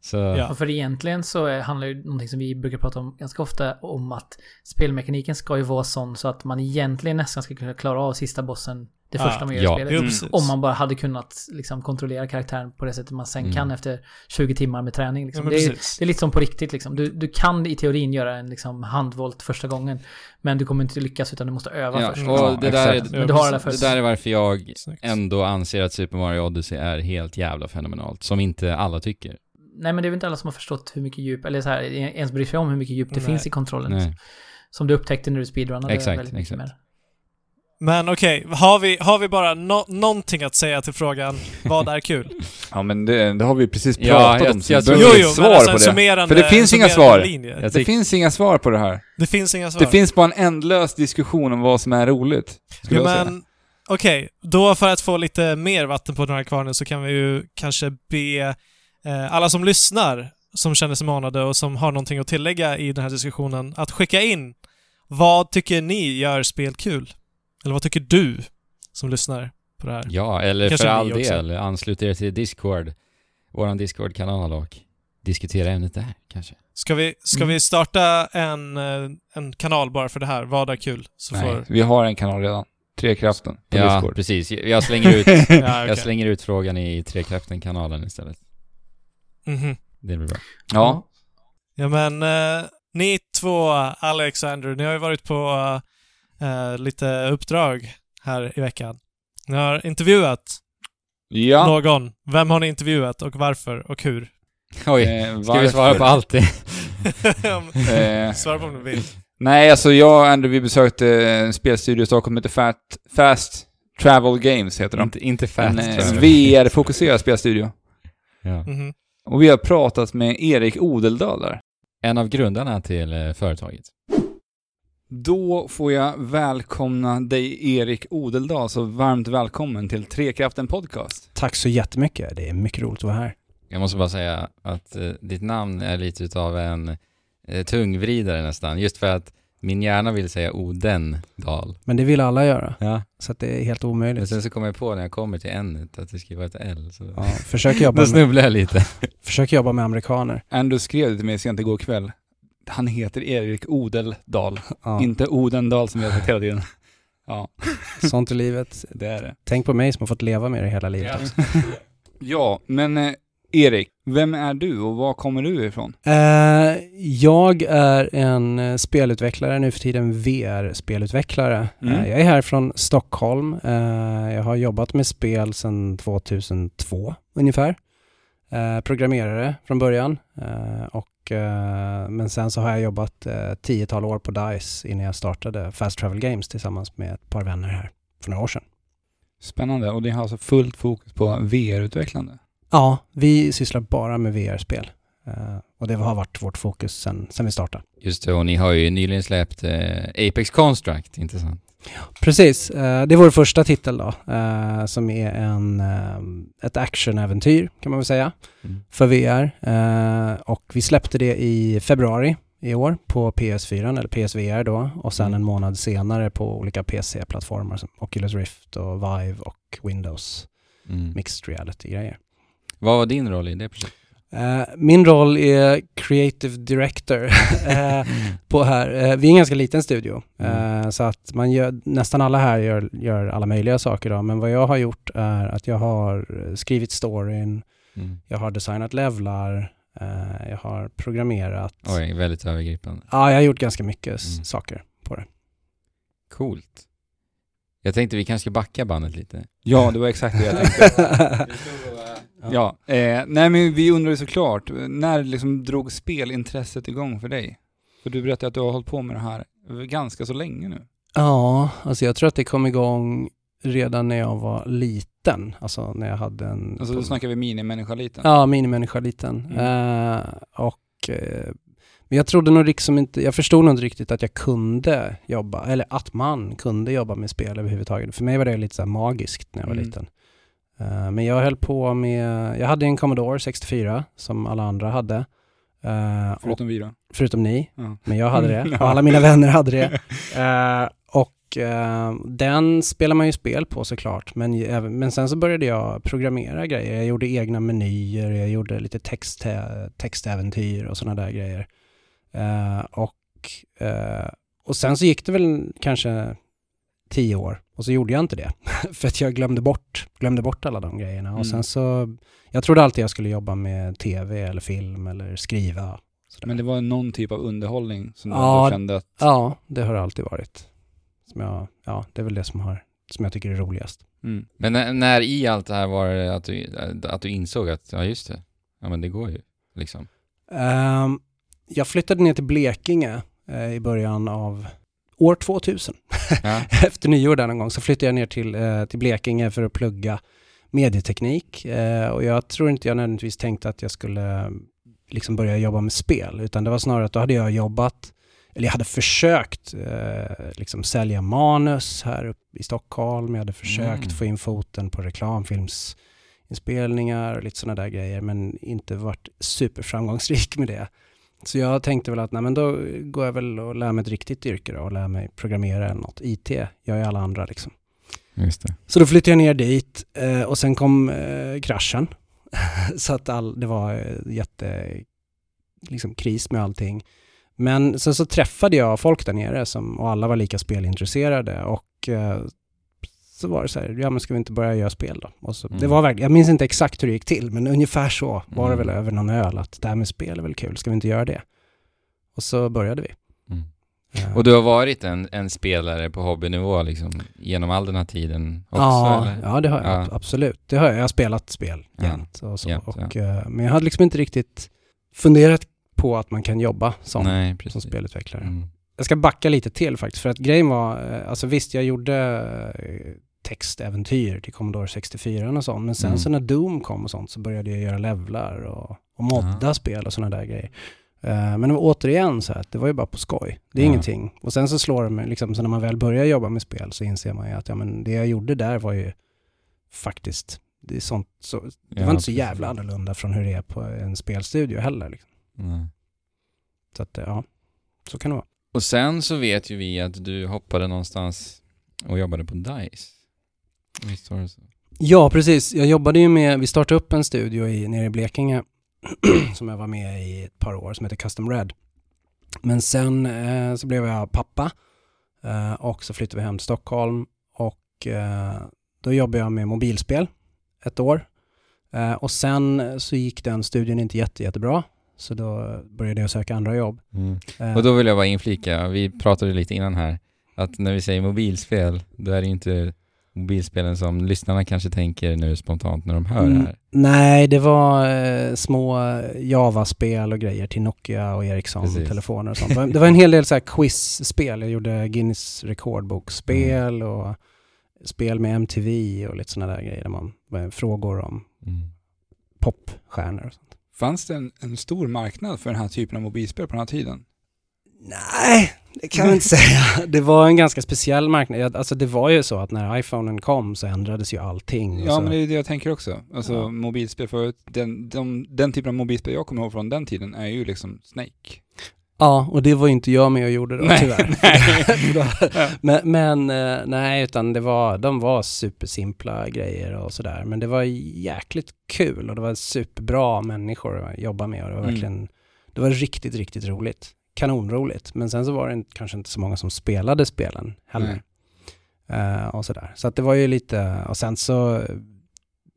Så, Ja. Ja, för egentligen så är, handlar ju någonting som vi brukar prata om ganska ofta om att spelmekaniken ska ju vara sån så att man egentligen nästan ska kunna klara av sista bossen det Ja. första man gör Ja. i spelet. Jo, Mm. Om man bara hade kunnat liksom kontrollera karaktären på det sättet man sen Mm. kan efter 20 timmar med träning. Ja, Liksom. det, är, det är lite som på riktigt liksom. Du, du kan i teorin göra en liksom, handvolt första gången. Men du kommer inte lyckas utan du måste öva Ja, först. och Ja, det, där är, Men du har det där det först. där är varför jag ändå anser att Super Mario Odyssey är helt jävla fenomenalt, som inte alla tycker. Nej men det är väl inte alla som har förstått hur mycket djup, eller så här, ens bryr sig om hur mycket djup det Nej. finns i kontrollen. Nej. Som du upptäckte när du speedrunnade Exakt, väldigt mycket exakt. mer. Men okej, har, vi, har vi bara no någonting att säga till frågan vad är kul? Ja, men det, det har vi precis Ja, pratat jag- om. så jag det tror- jo, jo, svar alltså på det. summerande, För det finns inga svar. Linje. Jag Det finns inga svar på det här. Det finns inga svar. Det finns bara en ändlös diskussion om vad som är roligt. Ja, jag säga. men okej, då för att få lite mer vatten på den här kvarnen så kan vi ju kanske be eh, alla som lyssnar, som känner sig manade och som har någonting att tillägga i den här diskussionen, att skicka in vad tycker ni gör spel kul? Eller vad tycker du som lyssnar på det här? Ja, eller Kanske för all också. del, anslut er till Discord, våran Discord-kanal och diskutera ämnet där, kanske. Ska vi, ska Mm. vi starta en, eh, en kanal bara för det här? Vad är kul? Så Nej. får... Vi har en kanal redan. Trekraften på Ja, Discord. precis. Jag slänger ut, Ja, jag okej. slänger ut frågan i Trekraften-kanalen istället. Mhm. Det blir bra. Ja. Ja men, eh, ni två, Alexander, ni har ju varit på eh, lite uppdrag här i veckan. Ni har intervjuat Ja. någon. Vem har ni intervjuat och varför och hur? Oj, Eh, ska vi svara på allt det? Eh, Svara på om du vill. nej, alltså jag och Andrew, vi besökte en spelstudio i Stockholm som heter Fat, Fast Travel Games, heter de. inte, inte En fast eh, travel. VR-fokuserad spelstudio. Ja. Mhm. Och vi har pratat med Erik Odeldal där. En av grundarna till eh, företaget. Då får jag välkomna dig Erik Odeldal, så varmt välkommen till Trekraften Podcast. Tack så jättemycket. Det är mycket roligt att vara här. Jag måste bara säga att eh, ditt namn är lite utav en eh, tungvridare nästan. Just för att min hjärna vill säga Odendal. Men det vill alla göra, Ja. så att det är helt Men omöjligt. sen så kommer jag på när jag kommer till n att det ska vara ett L. Så. Ja, försök, jobba Då med, snubblar jag lite. försök jobba med amerikaner. Andrew skrev det till mig sent igår kväll. Han heter Erik Odeldal, Ja, inte Odendal som jag har sagt hela tiden. Ja, sånt i livet. det är det. Tänk på mig som har fått leva med det hela livet. också. Ja, men eh, Erik, vem är du och var kommer du ifrån? Eh, jag är en eh, spelutvecklare, nu för tiden VR-spelutvecklare. Mm. Eh, jag är här från Stockholm. Jag har jobbat med spel sedan 2002 ungefär. Programmerare från början. Och, men sen så har jag jobbat eh, tiotal år på DICE innan jag startade Fast Travel Games tillsammans med ett par vänner här för några år sedan. Spännande, och det har alltså fullt fokus på VR-utvecklande. Ja, vi sysslar bara med VR-spel. Eh, och det har varit vårt fokus sen vi startade. Just det, och ni har ju nyligen släppt eh, Apex Construct, inte sant? Precis, eh, det är vår första titel då, eh, som är en, eh, ett actionäventyr kan man väl säga, Mm. för VR. Och vi släppte det i februari i år på PS4, eller PSVR då, och sen Mm. en månad senare på olika PC-plattformar som Oculus Rift och Vive och Windows Mm. Mixed Reality-grejer. Vad var din roll i det projektet? Eh, min roll är Creative Director eh, på här. Eh, vi är en ganska liten studio, Mm. så att man gör, nästan alla här gör, gör alla möjliga saker då, men vad jag har gjort är att jag har skrivit storyn, Mm. jag har designat levlar, jag har programmerat. Oj, väldigt övergripande. Ja, jag har gjort ganska mycket Mm. saker på det. Coolt. Jag tänkte vi kanske ska backa bandet lite. Ja, det var exakt det jag tänkte. ja, eh, nej men vi undrar ju såklart, när liksom drog spelintresset igång för dig? För du berättade att du har hållit på med det här ganska så länge nu. Ja, alltså jag tror att det kom igång redan när jag var liten, alltså när jag hade en... Alltså då snackar vi minimänniska liten. Ja, minimänniska liten. Mm. Eh, och, eh, men jag trodde nog liksom inte, jag förstod nog inte riktigt att jag kunde jobba, eller att man kunde jobba med spel överhuvudtaget. För mig var det lite så magiskt när jag var Mm. liten. Eh, men jag höll på med, jag hade en Commodore 64 som alla andra hade. Och, Förutom vi då. förutom ni, Ja. men jag hade det. Och alla mina vänner hade det. Eh, och den spelar man ju spel på såklart. Men, men sen så började jag programmera grejer. Jag gjorde egna menyer, jag gjorde lite text, textäventyr och sådana där grejer. Och, och sen så gick det väl kanske tio år och så gjorde jag inte det. För att jag glömde bort, glömde bort alla de grejerna. Mm. Och sen så, jag trodde alltid jag skulle jobba med tv eller film eller skriva. sådär. Men det var någon typ av underhållning som du Ja, ändå kände att... Ja, det har det alltid varit. Som jag, ja, det är väl det som, har, som jag tycker är roligast. Mm. Men när, när i allt det här var det att du, att du insåg att, ja just det, ja men det går ju liksom. Ehm, jag flyttade ner till Blekinge eh, i början av år 2000. Ja. Efter nyår där någon gång så flyttade jag ner till, eh, till Blekinge för att plugga medieteknik. Eh, och jag tror inte jag nödvändigtvis tänkte att jag skulle eh, liksom börja jobba med spel, utan det var snarare att då hade jag jobbat, eller jag hade försökt eh, liksom sälja manus här uppe i Stockholm. Jag hade försökt Mm. få in foten på reklamfilmsinspelningar och lite sådana där grejer, men inte varit superframgångsrik med det. Så jag tänkte väl att nej, men då går jag väl och lär mig ett riktigt yrke då, och lär mig programmera eller något. IT gör ju alla andra liksom. Så då flyttade jag ner dit eh, och sen kom eh, kraschen. så att all, det var eh, jätte liksom, kris med allting. Men sen så träffade jag folk där nere som, och alla var lika spelintresserade och eh, så var det så här, ja men ska vi inte börja göra spel då? Och så, Mm. Det var verkligen, jag minns inte exakt hur det gick till, men ungefär så var det Mm. väl över någon öl, att det här med spel är väl kul, ska vi inte göra det? Och så började vi. Mm. Eh, Och du har varit en, en spelare på hobbynivå liksom genom all den här tiden också ja, eller? ja, det har jag Ja. ab- absolut. Det har jag. Jag har spelat spel Ja, jämt och så. jämt, och, eh, Men jag hade liksom inte riktigt funderat på att man kan jobba som, Nej, som spelutvecklare. Mm. Jag ska backa lite till faktiskt, för att grejen var, eh, alltså visst jag gjorde textäventyr till Commodore 64 och sånt, men sen Mm. så när Doom kom och sånt så började jag göra levlar och, och modda Ah. spel och sådana där grejer. Eh, Men återigen så här, det var ju bara på skoj. Det är Ja. ingenting. Och sen så slår det mig, liksom, så när man väl börjar jobba med spel så inser man ju att ja, men det jag gjorde där var ju faktiskt, det, är sånt, så, det Ja, var inte så precis. jävla annorlunda från hur det är på en spelstudio heller. Liksom. Nej. Så att, eh, ja, så kan det vara. Och sen så vet ju vi att du hoppade någonstans och jobbade på DICE. Visst var det så? Ja, precis. Jag jobbade ju med, vi startade upp en studio i, nere i Blekinge som jag var med i ett par år som heter Custom Red. Men sen eh, så blev jag pappa eh, och så flyttade vi hem till Stockholm och eh, då jobbade jag med mobilspel ett år. Eh, och sen så gick den studien inte jätte, jättebra så då började jag söka andra jobb. Eh, Och då vill jag bara inflika, vi pratade lite innan här, att när vi säger mobilspel, då är det inte mobilspelen som lyssnarna kanske tänker nu spontant när de hör det Mm, här. Nej, det var eh, små Java-spel och grejer till Nokia och. Ericsson-telefoner och sånt. Det var- Det en hel del så här quiz-spel. Jag gjorde Guinness rekordbokspel Mm. och spel med MTV och lite sådana där grejer där man frågor om Mm. popstjärnor och sånt. Fanns det en, en stor marknad för den här typen av mobilspel på den här tiden? Nej, det kan man inte säga. Det var en ganska speciell marknad. Jag- Alltså det var ju så att när iPhonen kom så ändrades ju allting. Ja, så, men det är det jag tänker också. Alltså Ja. mobilspel förut, den, de, den typen av mobilspel jag kommer ihåg från den tiden är ju liksom Snake. Ja, och det var ju inte jag med och gjorde då Nej, tyvärr. nej. Men men eh, nej, utan det var, de var supersimpla grejer och sådär. Men det var jäkligt kul och det var superbra människor att jobba med och det var Mm. verkligen, det var riktigt, riktigt roligt. Kanonroligt. Men sen så var det inte- kanske inte så många som spelade spelen heller. Eh, och sådär. Så att det var ju lite, och sen så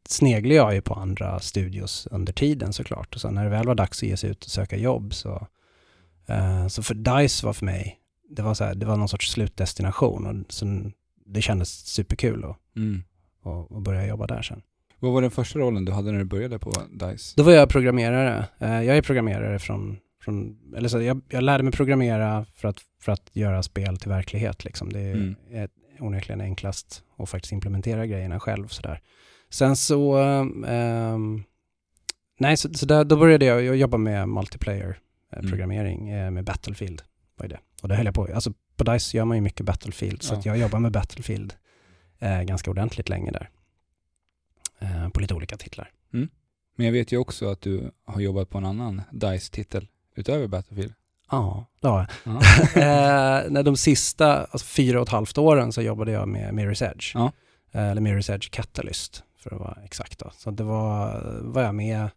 sneglade jag ju på andra studios under tiden såklart. Och sen när det väl var dags att ge sig ut och söka jobb så, eh, så för DICE var för mig, det var, så här, det var någon sorts slutdestination och så det kändes superkul att, Mm. att, att börja jobba där sen. Vad var den första rollen du hade när du började på DICE? Då var jag programmerare. Eh, Jag är programmerare från, från eller så jag, jag lärde mig programmera för att, för att göra spel till verklighet. Liksom. Det är Mm. är onekligen enklast att faktiskt implementera grejerna själv. Sådär. Sen så, ehm, nej, så, så där, då började jag, jag jobba med multiplayer-programmering eh, med Battlefield. Var det. Och det höll jag på, alltså på DICE gör man ju mycket Battlefield, så Ja. jag jobbar med Battlefield eh, ganska ordentligt länge där. Eh, på lite olika titlar. Men jag vet ju också att du har jobbat på en annan DICE-titel utöver Battlefield. Ja, det har jag. Ja. eh, de sista alltså fyra och ett halvt åren så jobbade jag med Mirror's Edge. Ja. Eh, eller Mirror's Edge Catalyst för att vara exakt. Då. Så det var, var jag med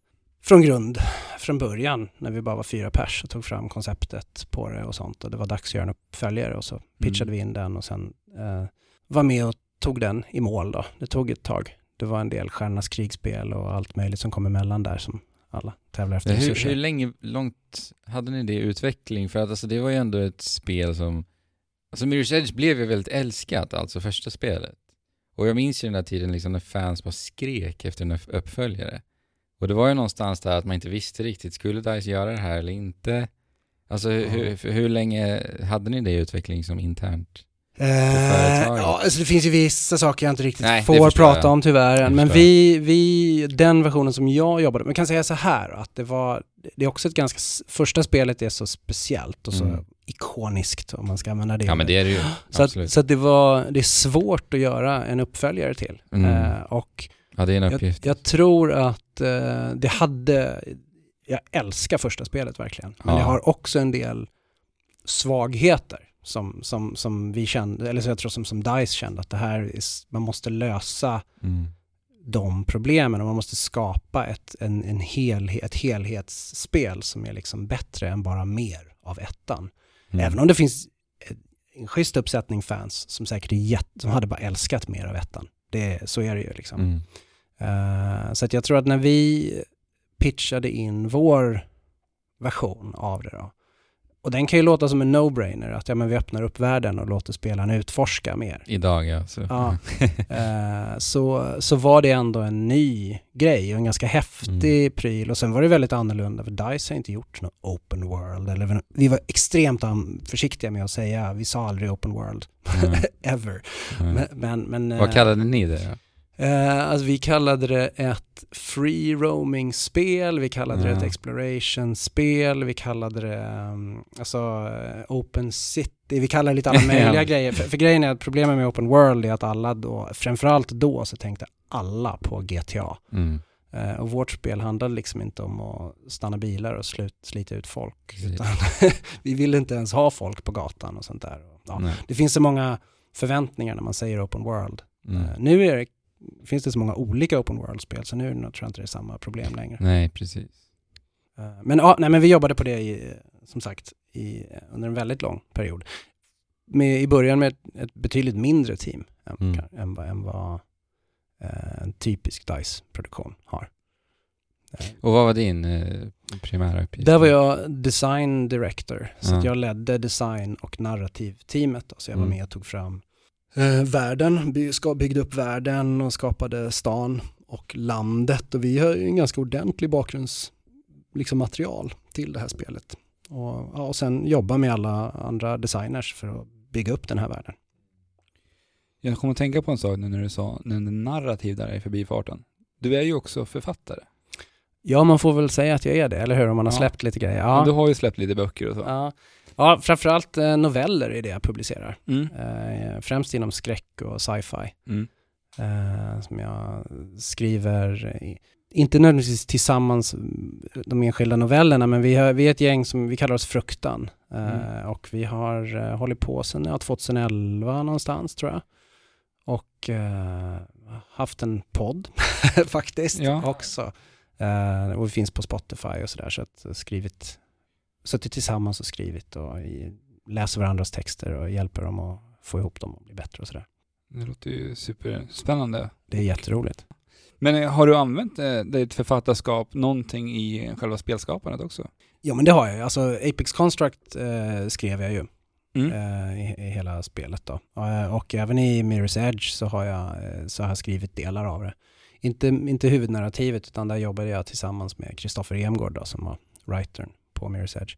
från grund, från början, när vi bara var fyra pers och tog fram konceptet på det och sånt. Och det var dags att göra en uppföljare och så pitchade vi in den och sen eh, var med och tog den i mål då. Det tog ett tag. Det var en del Stjärnornas krigsspel och allt möjligt som kom emellan där som alla tävlar efter Hur, resurser. hur länge, långt hade ni det i utveckling? För att alltså det var ju ändå ett spel som... Alltså Mirror's Edge blev ju väldigt älskat, alltså första spelet. Och jag minns ju den här tiden liksom när fans bara skrek efter en upp- uppföljare. Och det var ju någonstans där att man inte visste riktigt, skulle DICE göra det här eller inte? Alltså hur, hur, hur länge hade ni det i utveckling som internt? Företaget? ja, alltså det finns ju vissa saker jag inte riktigt Nej, får prata jag. om tyvärr. Det Men vi, vi, den versionen som jag jobbade med, kan säga så här att det var, det är också ett ganska, första spelet är så speciellt och så Mm. ikoniskt om man ska använda det. Ja men det är det ju, så att, så att det var, det är svårt att göra en uppföljare till. Mm. Eh, och ja det är en jag, uppgift. jag tror att eh, det hade, jag älskar första spelet verkligen, men Ja. det har också en del svagheter som, som, som vi kände, eller så jag tror som, som DICE kände att det här, är, man måste lösa Mm. de problemen och man måste skapa ett, en, en helhet, ett helhetsspel som är liksom bättre än bara mer av ettan. Mm. Även om det finns eh, en schysst uppsättning fans som säkert är jätte, som hade bara älskat mer av ettan. Det, så är det ju liksom. Mm. Eh, så att jag tror att när vi pitchade in vår version av det då, och den kan ju låta som en no-brainer, att ja, men vi öppnar upp världen och låter spelaren utforska mer. Idag ja. Så. Ja. Eh, så, så var det ändå en ny grej och en ganska häftig Mm. pryl. Och sen var det väldigt annorlunda, för DICE har inte gjort något open world. Eller, vi var extremt försiktiga med att säga, vi sa aldrig open world, Mm. ever. Mm. Men, men, men, Vad eh, kallade ni det? Eh, alltså vi kallade det ett free roaming-spel, vi kallade det Ja. ett exploration-spel, vi kallade det um, alltså eh, open city, vi kallade det lite alla möjliga grejer. För, för grejen är att problemet med open world är att alla då, framförallt då så tänkte alla på GTA. Mm. Eh, och vårt spel handlade liksom inte om att stanna bilar och slut, slita ut folk. Vi ville inte ens ha folk på gatan och sånt där. Ja. Det finns så många förväntningar när man säger open world. Mm. Eh, Nu är det, finns det så många olika open world-spel så nu tror jag inte det är samma problem längre. Nej, precis. Eh, Men, ja, nej, men vi jobbade på det i, som sagt i, under en väldigt lång period. Med, I början med ett, ett betydligt mindre team än, Mm. kan- än, vad- än vad eh, en typisk DICE-produktion har. Eh, Och vad var din eh, primära uppgift? Där var jag design director, så Ja. jag ledde design och narrativteamet. Så jag var Mm. med och tog fram eh, världen, by, ska, byggde upp världen och skapade stan och landet. Och vi har ju en ganska ordentlig bakgrunds liksom, material till det här spelet. Och, ja, och sen jobba med alla andra designers för att bygga upp den här världen. Jag kommer att tänka på en sak nu när du sa när narrativ där i förbifarten. Du är ju också författare. Ja, man får väl säga att jag är det, eller hur? Om man har Ja. släppt lite grejer. Ja. Du har ju släppt lite böcker och så. ja. Ja framförallt eh, noveller är det jag publicerar. Mm. Eh, främst inom skräck och sci-fi. Mm. eh, som jag skriver, i- inte nödvändigtvis tillsammans mm, de enskilda novellerna, men vi, har, vi är ett gäng som vi kallar oss Fruktan. Mm. Och vi har hållit på sedan ja, 2011 någonstans tror jag. Och haft en podd faktiskt Ja. också. Och vi finns på Spotify och sådär, så att skrivit, suttit tillsammans och skrivit och läser varandras texter och hjälper dem att få ihop dem och bli bättre och sådär. Det låter ju superspännande. Det är jätteroligt. Men eh, har du använt eh, ditt författarskap någonting i själva spelskapandet också? Ja men det har jag ju. Alltså Apex Construct eh, skrev jag ju Mm. eh, i, i hela spelet då. Eh, och även i Mirror's Edge så har jag, så har jag skrivit delar av det. Inte, inte huvudnarrativet utan där jobbade jag tillsammans med Kristoffer Emgård då som var writern på Mirror's Edge.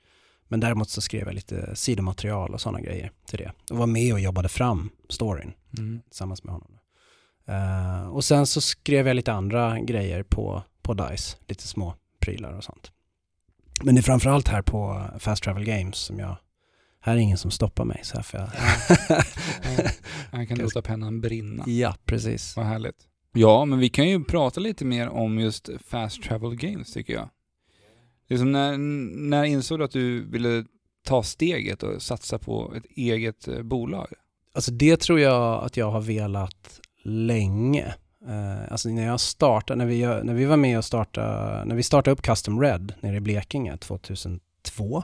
Men däremot så skrev jag lite sidomaterial och sådana grejer till det. Och var med och jobbade fram storyn Mm. tillsammans med honom. Eh, och sen så skrev jag lite andra grejer på, på DICE, lite små prylar och sånt. Men det är framförallt här på Fast Travel Games som jag, här är ingen som stoppar mig så här får jag... Han kan låta pennan brinna. ja, precis. Vad härligt. Ja, men vi kan ju prata lite mer om just Fast Travel Games tycker jag. Liksom när, när insåg du att du ville ta steget och satsa på ett eget eh, bolag? Alltså det tror jag att jag har velat länge. Eh, alltså när jag startade, när vi, när vi var med och startade, när vi startade upp Custom Red nere i Blekinge 2002,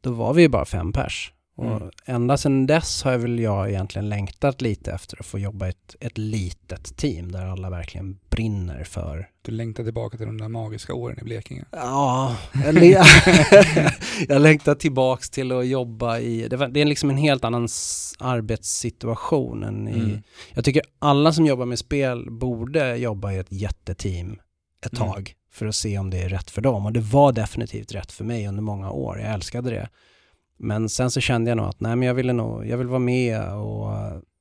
då var vi ju bara fem pers. Och Mm. ända sedan dess har jag väl jag egentligen längtat lite efter att få jobba i ett, ett litet team där alla verkligen brinner för Du längtar tillbaka till de där magiska åren i Blekinge. Ja, jag, jag längtar tillbaks till att jobba i, det, var, det är liksom en helt annan arbetssituation än i, Mm. jag tycker alla som jobbar med spel borde jobba i ett jätteteam ett Mm. tag för att se om det är rätt för dem. Och det var definitivt rätt för mig under många år, jag älskade det. Men sen så kände jag nog att nej men jag ville nog, jag vill vara med och,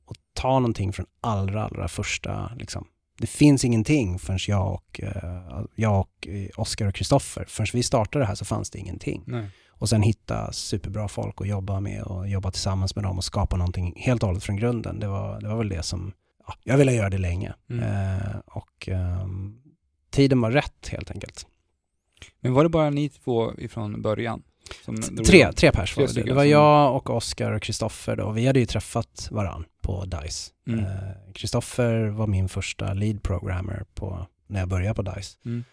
och ta någonting från allra, allra första liksom. Det finns ingenting förrän jag och, eh, jag och eh, Oskar och Kristoffer, förrän vi startade det här så fanns det ingenting. Nej. Och sen hitta superbra folk och jobba med och jobba tillsammans med dem och skapa någonting helt och hållet från grunden. Det var, det var väl det som, ja, jag ville göra det länge. Mm. Eh, och ehm, tiden var rätt helt enkelt. Men var det bara ni två ifrån början? Tre, tre pers var det. Det var jag och Oskar och Kristoffer då. Vi hade ju träffat varann på DICE. Mm. Eh, Kristoffer var min första lead programmer på, när jag började på DICE. Mm.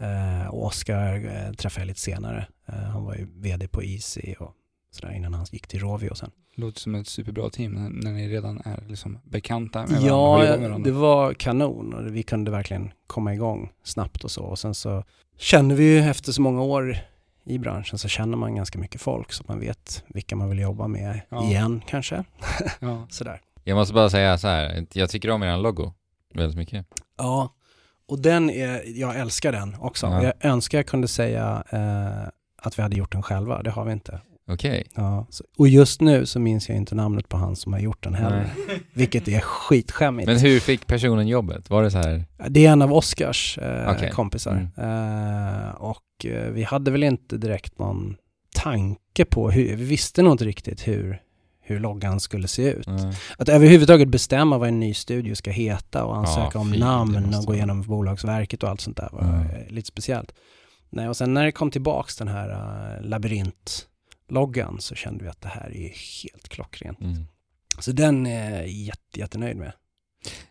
Eh, och Oskar eh, träffade jag lite senare. Eh, han var ju vd på Easy och sådär innan han gick till Rovio sen. Låter som ett superbra team när, när ni redan är liksom bekanta med varandra. Ja, med det var kanon och vi kunde verkligen komma igång snabbt och så. Och sen så känner vi ju efter så många år i branschen så känner man ganska mycket folk så man vet vilka man vill jobba med Ja. igen kanske. Ja. Sådär. Jag måste bara säga så här. jag tycker om er logo väldigt mycket. Ja, och den är, jag älskar den också. Ja. Jag önskar jag kunde säga eh, att vi hade gjort den själva, det har vi inte. Okej. Ja, så, och just nu så minns jag inte namnet på han som har gjort den heller. Vilket är skitskämmigt. Men hur fick personen jobbet? Var det så här? Det är en av Oscars eh, Okej. kompisar. Eh, och eh, vi hade väl inte direkt någon tanke på hur, vi visste nog inte riktigt hur, hur loggan skulle se ut. Ja. Att överhuvudtaget bestämma vad en ny studio ska heta och ansöka Ja, om det namn och gå igenom Bolagsverket och allt sånt där var Mm. eh, lite speciellt. Nej, och sen när det kom tillbaks den här uh, labyrintloggan så kände vi att det här är helt klockrent. Mm. Så den är jätte, jättenöjd med.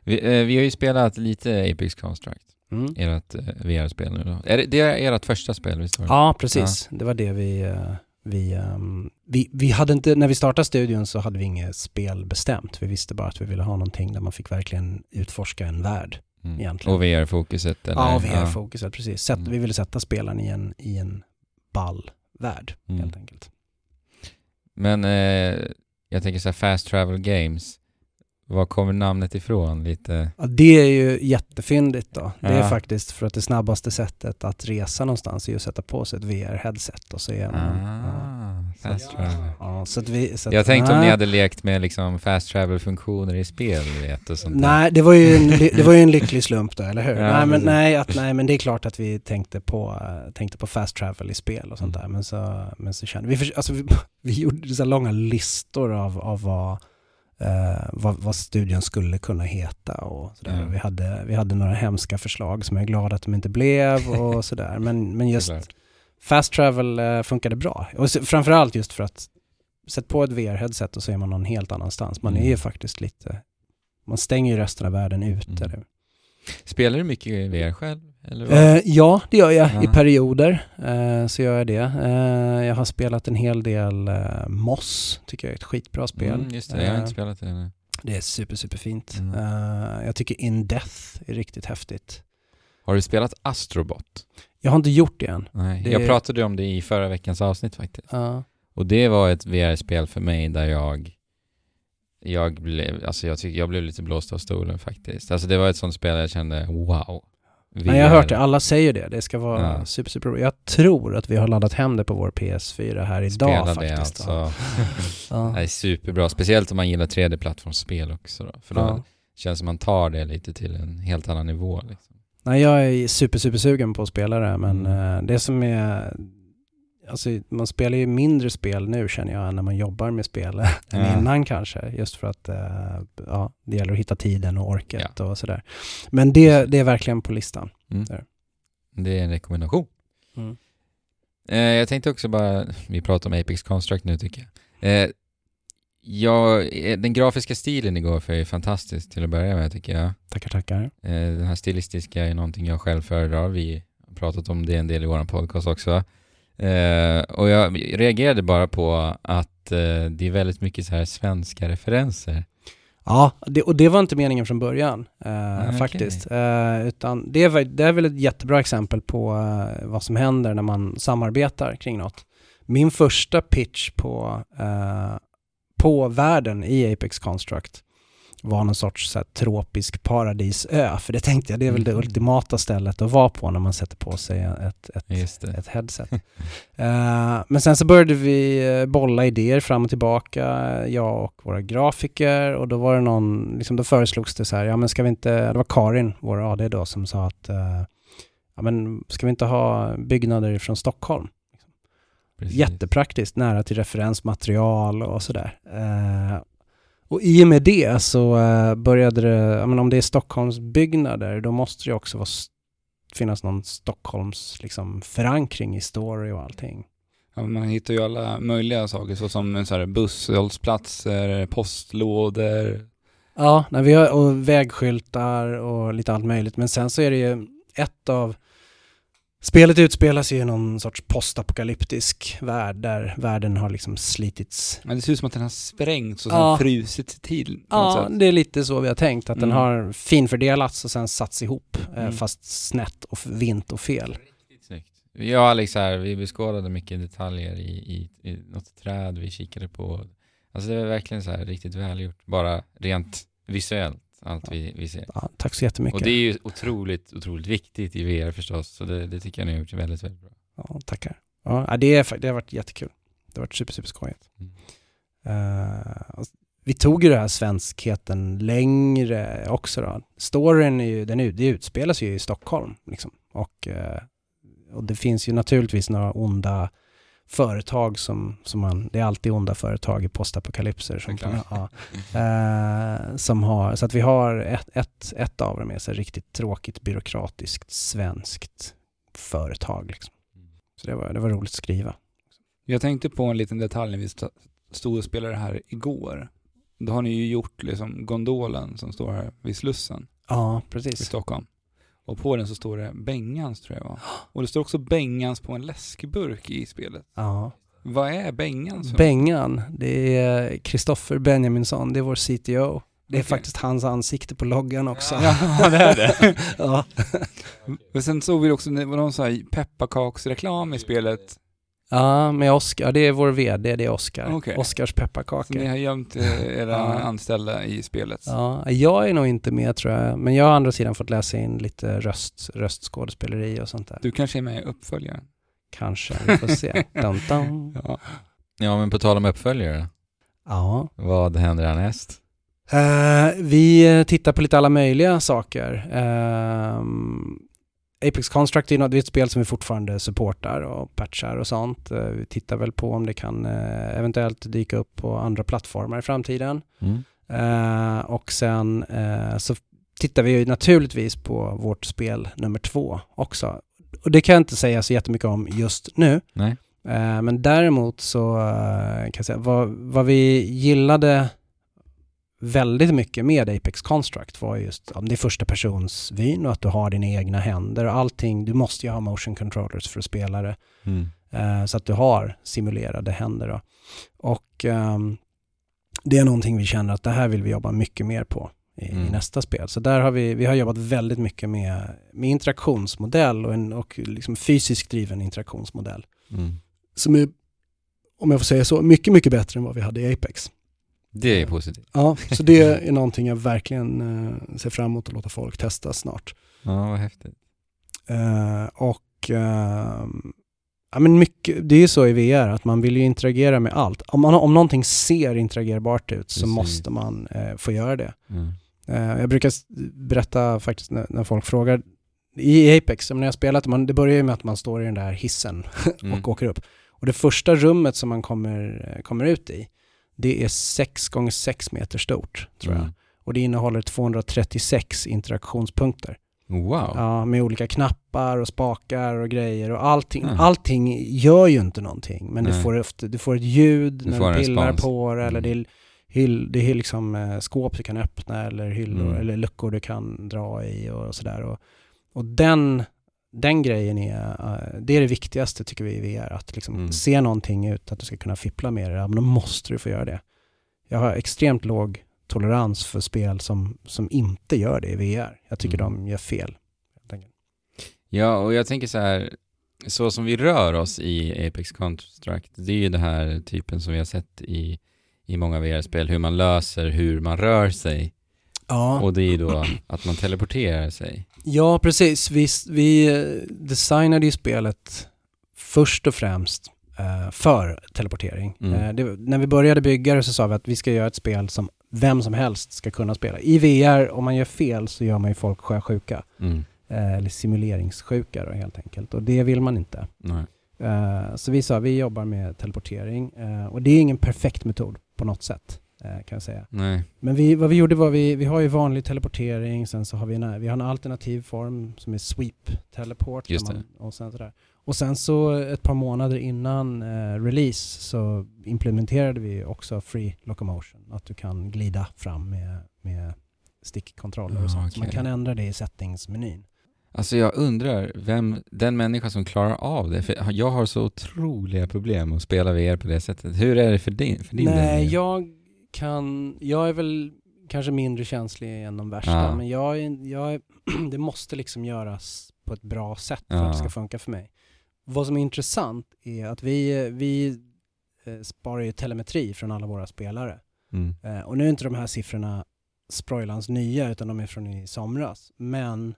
Vi, eh, vi har ju spelat lite Apex Construct, Mm. ert eh, VR-spel nu då. Är det, det är ert första spel, visst var det? Ja, precis. Det var det vi, eh, vi, ehm, vi, vi hade inte, när vi startade studion så hade vi inget spel bestämt. Vi visste bara att vi ville ha någonting där man fick verkligen utforska en värld. Mm. egentligen. Och VR-fokuset eller? Ja, VR-fokuset, precis. Sätt, Mm. Vi ville sätta spelaren i en, i en ball värld, Mm. helt enkelt. Men eh, jag tänker så här Fast Travel Games. Var kommer namnet ifrån lite? Ja, det är ju jättefyndigt då. Det är Ja. faktiskt för att det snabbaste sättet att resa någonstans är ju att sätta på sig ett VR-headset och så är man... ja. Fast travel. Ja, så att vi, så att, Jag tänkte om ni hade lekt med liksom fast travel-funktioner i spel, vet, och sånt. Nej, det var, ju en, det var ju en lycklig slump då, eller hur? Ja, nej, men, nej, att, nej, men det är klart att vi tänkte på, tänkte på fast travel i spel och sånt Mm. där. Men så, men så kände vi, för, alltså, vi, vi gjorde så långa listor av, av vad, eh, vad, vad studion skulle kunna heta och sådär. Mm. Vi, hade, vi hade några hemska förslag som jag är glad att de inte blev och sådär. Men, men just. Fast travel eh, funkade bra. Och så, framförallt just för att sätt på ett VR-headset och så är man någon helt annanstans. Man Mm. är ju faktiskt lite, man stänger ju resten av världen ute. Mm. Spelar du mycket VR själv? Eller vad? Eh, ja, det gör jag i Ja. perioder. Eh, så gör jag det. Eh, jag har spelat en hel del eh, Moss, tycker jag är ett skitbra spel. Mm, just det, jag har Eh, inte spelat det ännu. det är super, super fint. Mm. Eh, jag tycker In Death är riktigt häftigt. Har du spelat Astrobot? Jag har inte gjort det än. Nej. Det- Jag pratade om det i förra veckans avsnitt faktiskt. Ja. Och det var ett VR-spel för mig där jag jag blev, alltså jag tycker jag blev lite blåst av stolen faktiskt. Alltså det var ett sånt spel jag kände, wow. Nej, jag har VR. hört det. Alla säger det. Det ska vara Ja. super, super bra. Jag tror att vi har laddat hem det på vår PS4 här idag Spela det faktiskt. alltså. Ja. Det är superbra, speciellt om man gillar 3D-plattformsspel också då. För då Ja. känns det som man tar det lite till en helt annan nivå liksom. Nej, jag är super, super sugen på att spela det, men Mm. eh, det som är... Alltså, man spelar ju mindre spel nu känner jag, när man jobbar med spel än Ja. innan kanske. Just för att eh, ja, det gäller att hitta tiden och orket och sådär. Men det, det är verkligen på listan. Mm. Det är en rekommendation. Mm. Eh, jag tänkte också bara, vi pratar om Apex Construct nu tycker jag. Ja, eh, den grafiska stilen igår för är fantastisk till att börja med tycker jag. Tackar, tackar. Eh, den här stilistiska är någonting jag själv föredrar. Vi har pratat om det en del i vår podcast också. Eh, och jag reagerade bara på att det är väldigt mycket så här svenska referenser. Ja, det, och det var inte meningen från början eh, okej. faktiskt. Eh, utan det, var, det är väl ett jättebra exempel på eh, vad som händer när man samarbetar kring något. Min första pitch på, på världen i Apex Construct var någon sorts så här, tropisk paradisö. För det tänkte jag, det är väl det Mm. ultimata stället att vara på när man sätter på sig ett, ett, ett headset. Eh, men sen så började vi eh, bolla idéer fram och tillbaka, jag och våra grafiker och då var det någon, liksom då föreslogs det så här, ja men ska vi inte, det var Karin, vår AD då, som sa att eh, ja men ska vi inte ha byggnader från Stockholm? Precis. Jättepraktiskt, nära till referensmaterial och sådär. Eh, och i och med det så eh, började det, men om det är Stockholms byggnader, då måste det också vara, finnas någon Stockholms liksom, förankring i story och allting. Ja, man hittar ju alla möjliga saker såsom så här busshållplatser, postlådor. Ja, nej, vi har, och vägskyltar och lite allt möjligt. Men sen så är det ju ett av Spelet utspelar sig i någon sorts postapokalyptisk värld där världen har liksom slitits. Men det ser ut som att den har sprängts och Ja. frusit till Ja, sätt. det är lite så vi har tänkt, att den Mm. har finfördelats och sen satts ihop, eh, Mm. fast snett och vint och fel. Riktigt snyggt. Jag och Alex här, vi beskådade mycket detaljer i, i, i något träd vi kikade på. Alltså det var verkligen så här riktigt välgjort, bara rent visuellt, allt vi, vi ser. Ja, tack så jättemycket. Och det är ju otroligt, otroligt viktigt i VR förstås, så det, det tycker jag ni har gjort väldigt, väldigt bra. Ja, tackar. Ja, det, är, det har varit jättekul. Det har varit super, super skojigt. Mm. Och vi tog ju den här svenskheten längre också då. Storyn är ju, den ut, det utspelas ju i Stockholm liksom. Och, eh, och det finns ju naturligtvis några onda företag som, som man, det är alltid onda företag i postapokalypser som, ja, eh, som har, så att vi har ett, ett, ett av dem är så riktigt tråkigt byråkratiskt svenskt företag liksom. Så det var, det var roligt att skriva. Jag tänkte på en liten detalj när vi st- stod och spelade här igår. Då har ni ju gjort liksom gondolen som står här vid Slussen Ja, i precis. Stockholm. Och på den så står det Bengans tror jag va? Och det står också Bengans på en läskburk i spelet. Ja. Vad är Bengans? Bengan, det är Kristoffer Benjaminsson, det är vår CTO. Det är Okej. faktiskt hans ansikte på loggan också. Ja, det är det. ja. Men sen såg vi också, det var någon sån här pepparkaksreklam i spelet. Ja, med Oskar, det är vår VD, det är Oskar. Okej. Oskars Så ni pepparkakor. har gömt eh, era anställda i spelet. Ja, jag är nog inte med tror jag, men jag har å andra sidan fått läsa in lite röst, röstskådespeleri och sånt där. Du kanske är med i uppföljaren? Kanske, vi får se. dun, dun. Ja. Ja, men på tal om uppföljare, Ja. vad händer härnäst? Eh, vi tittar på lite alla möjliga saker. Ehm, Apex Construct är något- det är ett spel som vi fortfarande supportar och patchar och sånt. Eh, vi tittar väl på om det kan eh, eventuellt dyka upp på andra plattformar i framtiden. Mm. Eh, och sen eh, så tittar vi ju naturligtvis på vårt spel nummer två också. Och det kan jag inte säga så jättemycket om just nu. Eh, men däremot så kan jag säga vad, vad vi gillade väldigt mycket med Apex Construct var just om det är första persons vyn och att du har dina egna händer och allting. Du måste ju ha motion controllers för att spela det. Mm. Eh, så att du har simulerade händer. Då. Och ehm, det är någonting vi känner att det här vill vi jobba mycket mer på i, i Mm. nästa spel. Så där har vi, vi har jobbat väldigt mycket med, med interaktionsmodell och, en, och liksom fysiskt driven interaktionsmodell. Mm. Som är, om jag får säga så, mycket, mycket bättre än vad vi hade i Apex. Det är positivt. Ja, så det är någonting jag verkligen eh, ser fram emot att låta folk testa snart. Ja, vad häftigt. Eh, och ehm, ja, men mycket, det är ju så i VR att man vill ju interagera med allt. Om, man, om någonting ser interagerbart ut så Precis. måste man eh, få göra det. Mm. Eh, jag brukar berätta faktiskt när, när folk frågar i Apex, när jag spelat, man, det börjar ju med att man står i den där hissen Mm. och åker upp. Och det första rummet som man kommer, eh, kommer ut i, det är 6 gånger 6 meter stort, tror jag. Mm. Och det innehåller 236 interaktionspunkter. Wow. Ja, med olika knappar och spakar och grejer och allting. Mm. Allting gör ju inte någonting, men du får, ofta, du får ett ljud Du när du pillar respons. på det, eller Mm. det är, hyll, det är liksom eh, skåp du kan öppna eller hyllor Mm. eller luckor du kan dra i och sådär. Och, och den, den grejen är, eh, det är det viktigaste tycker vi i VR, att liksom Mm. se någonting ut, att du ska kunna fippla med det, men då måste du få göra det. Jag har extremt låg tolerans för spel som, som inte gör det i VR. Jag tycker Mm. de gör fel. Ja, och jag tänker så här, så som vi rör oss i Apex Construct, det är ju den här typen som vi har sett i, i många VR-spel, hur man löser hur man rör sig. Ja, Och det är ju då att man teleporterar sig. Ja precis. Vi, vi eh, designade ju spelet först och främst eh, för teleportering. Mm. Eh, det, när vi började bygga det så sa vi att vi ska göra ett spel som vem som helst ska kunna spela. I VR, om man gör fel så gör man ju folk sjösjuka. Mm. Eller simuleringssjuka då helt enkelt. Och det vill man inte. Nej. Så vi sa vi jobbar med teleportering. Och det är ingen perfekt metod på något sätt. Eh, kan jag säga. Nej. Men vi, vad vi gjorde var vi, vi har ju vanlig teleportering, sen så har vi en, vi har en alternativ form som är sweep teleport. Man, och, sen sådär. och sen så ett par månader innan eh, release så implementerade vi också free locomotion. Att du kan glida fram med, med stickkontroller och Ah, sånt. Så man kan ändra det i settingsmenyn. Alltså jag undrar vem, den människa som klarar av det, för jag har så otroliga problem att spela VR på det sättet. Hur är det för din, för din Nej, del? jag kan, jag är väl kanske mindre känslig än de värsta, Ja. men jag, är, jag är, det måste liksom göras på ett bra sätt för Ja. att det ska funka för mig. Vad som är intressant är att vi, vi eh, sparar ju telemetri från alla våra spelare. Mm. Eh, och nu är inte de här siffrorna Sproilans nya, utan de är från i somras. Men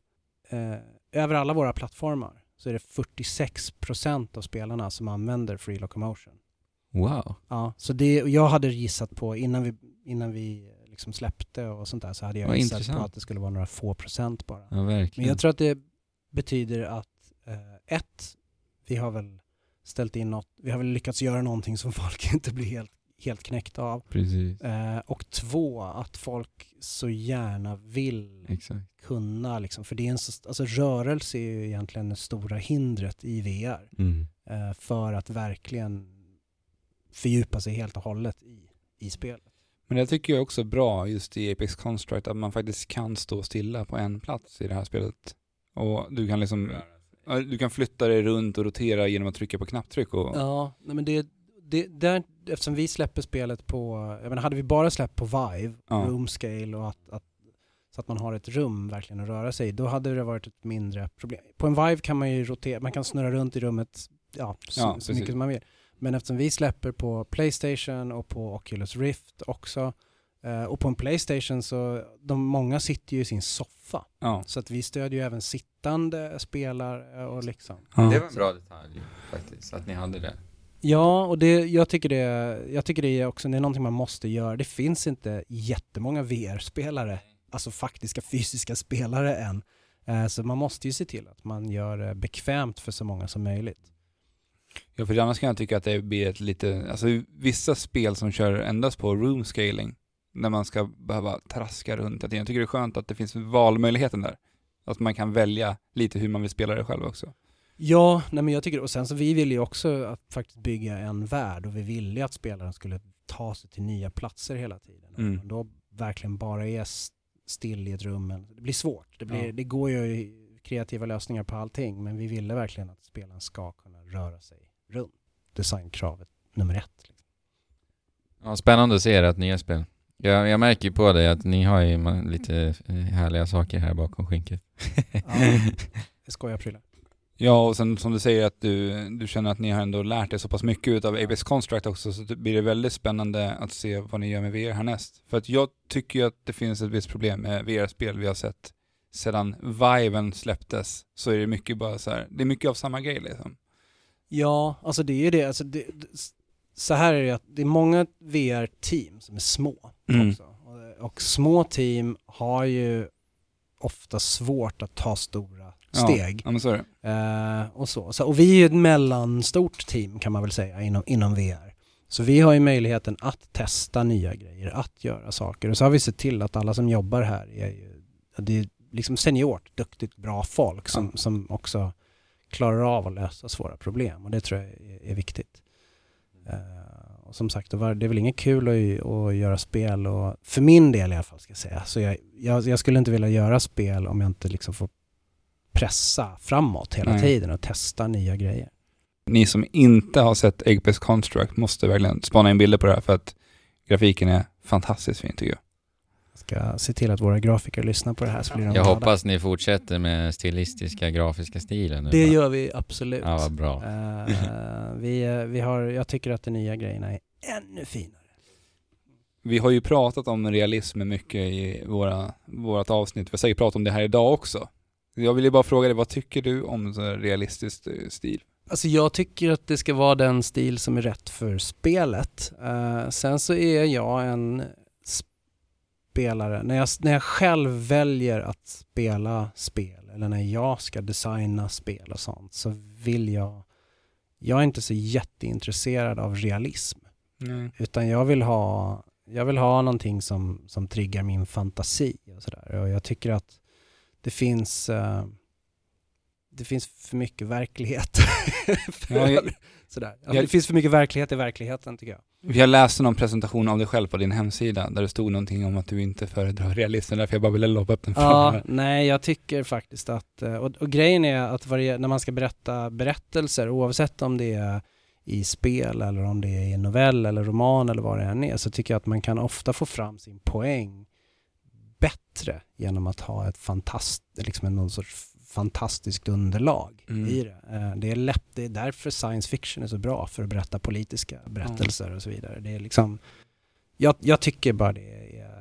eh, över alla våra plattformar så är det 46% av spelarna som använder Free Locomotion. Wow. Ja, så det, jag hade gissat på, innan vi, innan vi liksom släppte och sånt där, så hade jag Vad gissat intressant. på att det skulle vara några få procent bara. Ja, Men verkligen. jag tror att det betyder att, eh, ett, vi har väl ställt in något, vi har väl lyckats göra någonting som folk inte blir helt, helt knäckta av. Precis. Eh, och två, att folk så gärna vill Exakt. kunna, liksom, för det är en så, alltså rörelse är ju egentligen det stora hindret i VR. Mm. Eh, för att verkligen fördjupa sig helt och hållet i, i spelet. Men det tycker jag också är bra just i Apex Construct, att man faktiskt kan stå stilla på en plats i det här spelet. Och du kan liksom, du kan flytta dig runt och rotera genom att trycka på knapptryck och... Ja, nej men det, det där, eftersom vi släpper spelet på, jag menar hade vi bara släppt på Vive, Ja. room scale och att, att så att man har ett rum verkligen att röra sig i, då hade det varit ett mindre problem. På en Vive kan man ju rotera, man kan snurra runt i rummet ja, så, Ja, så mycket som man vill. Men eftersom vi släpper på Playstation och på Oculus Rift också, eh, och på en Playstation så, de många sitter ju i sin soffa. Ja. Så att vi stödjer ju även sittande spelare och liksom. Ja. Det var en bra detalj faktiskt, att ni hade det. Ja, och det, jag, tycker det, jag tycker det är också det är någonting man måste göra. Det finns inte jättemånga VR-spelare, alltså faktiska fysiska spelare än. Eh, Så man måste ju se till att man gör det bekvämt för så många som möjligt. Ja, för annars kan jag tycka att det blir ett lite, alltså vissa spel som kör endast på room scaling, när man ska behöva traska runt. Jag tycker det är skönt att det finns valmöjligheten där. Att man kan välja lite hur man vill spela det själv också. Ja, nej men jag tycker, och sen så vi ville ju också att faktiskt bygga en värld och vi ville att spelaren skulle ta sig till nya platser hela tiden. Mm. Man då verkligen bara är still i ett rum, det blir svårt. Det, blir, Ja. det går ju kreativa lösningar på allting, men vi ville verkligen att spelaren ska kunna röra sig runt. Designkravet nummer ett. Liksom. Ja, spännande att se ert nya spel. Jag, jag märker ju på dig att ni har ju lite eh, härliga saker här bakom skinket. Ja. Det skojar prylar. Ja, och sen som du säger att du, du känner att ni har ändå lärt er så pass mycket utav Apex Construct också, så det blir det väldigt spännande att se vad ni gör med VR härnäst. För att jag tycker ju att det finns ett visst problem med VR-spel vi har sett sedan Viven släpptes, så är det mycket bara så här, det är mycket av samma grej liksom. Ja, alltså det är ju det. Alltså det, så här är det att det är många VR-team som är små Mm. också. Och, och små team har ju ofta svårt att ta stora steg. Ja, men så är det. Eh, och, så. Så, och vi är ju ett mellanstort team kan man väl säga inom, inom VR. Så vi har ju möjligheten att testa nya grejer, att göra saker. Och så har vi sett till att alla som jobbar här är ju, det är liksom seniort, duktigt, bra folk som, Ja. som också klarar av att lösa svåra problem. Och det tror jag är, är viktigt. Eh, och som sagt, det var- det är väl inget kul att, att göra spel och för min del i alla fall ska jag säga. Så jag, jag, jag skulle inte vilja göra spel om jag inte liksom får pressa framåt hela Nej. tiden och testa nya grejer. Ni som inte har sett Apex Construct måste verkligen spana in bilder på det här för att grafiken är fantastiskt fin tycker jag. Jag ska se till att våra grafiker lyssnar på det här så blir de Jag glada. hoppas ni fortsätter med stilistiska grafiska stilen nu. Det va? gör vi absolut. Ja, vad bra. Eh, vi, eh, vi har, jag tycker att de nya grejerna är ännu finare. Vi har ju pratat om realism mycket i våra, vårat avsnitt. Vi har säkert pratat om det här idag också. Jag vill ju bara fråga dig, vad tycker du om realistisk eh, stil? Alltså jag tycker att det ska vara den stil som är rätt för spelet. Eh, sen så är jag en spelare, när jag, när jag själv väljer att spela spel eller när jag ska designa spel och sånt så vill jag, jag är inte så jätteintresserad av realism Mm. utan jag vill ha, jag vill ha någonting som, som triggar min fantasi och sådär. Och jag tycker att det finns, eh, det finns för mycket verklighet. för Ja, jag- sådär. Ja, jag- det finns för mycket verklighet i verkligheten tycker jag. Vi har läst någon presentation av dig själv på din hemsida där det stod någonting om att du inte föredrar realism, därför jag bara ville lobba upp den Ja, frågan. nej jag tycker faktiskt att, eh, och, och grejen är att varje, när man ska berätta berättelser, oavsett om det är i spel eller om det är i en novell eller roman eller vad det än är, så tycker jag att man kan ofta få fram sin poäng bättre genom att ha ett fantast, liksom någon sorts fantastiskt underlag Mm. i det. Eh, Det är lätt, det är därför science fiction är så bra för att berätta politiska berättelser och så vidare. Det är liksom, jag, jag tycker bara det är,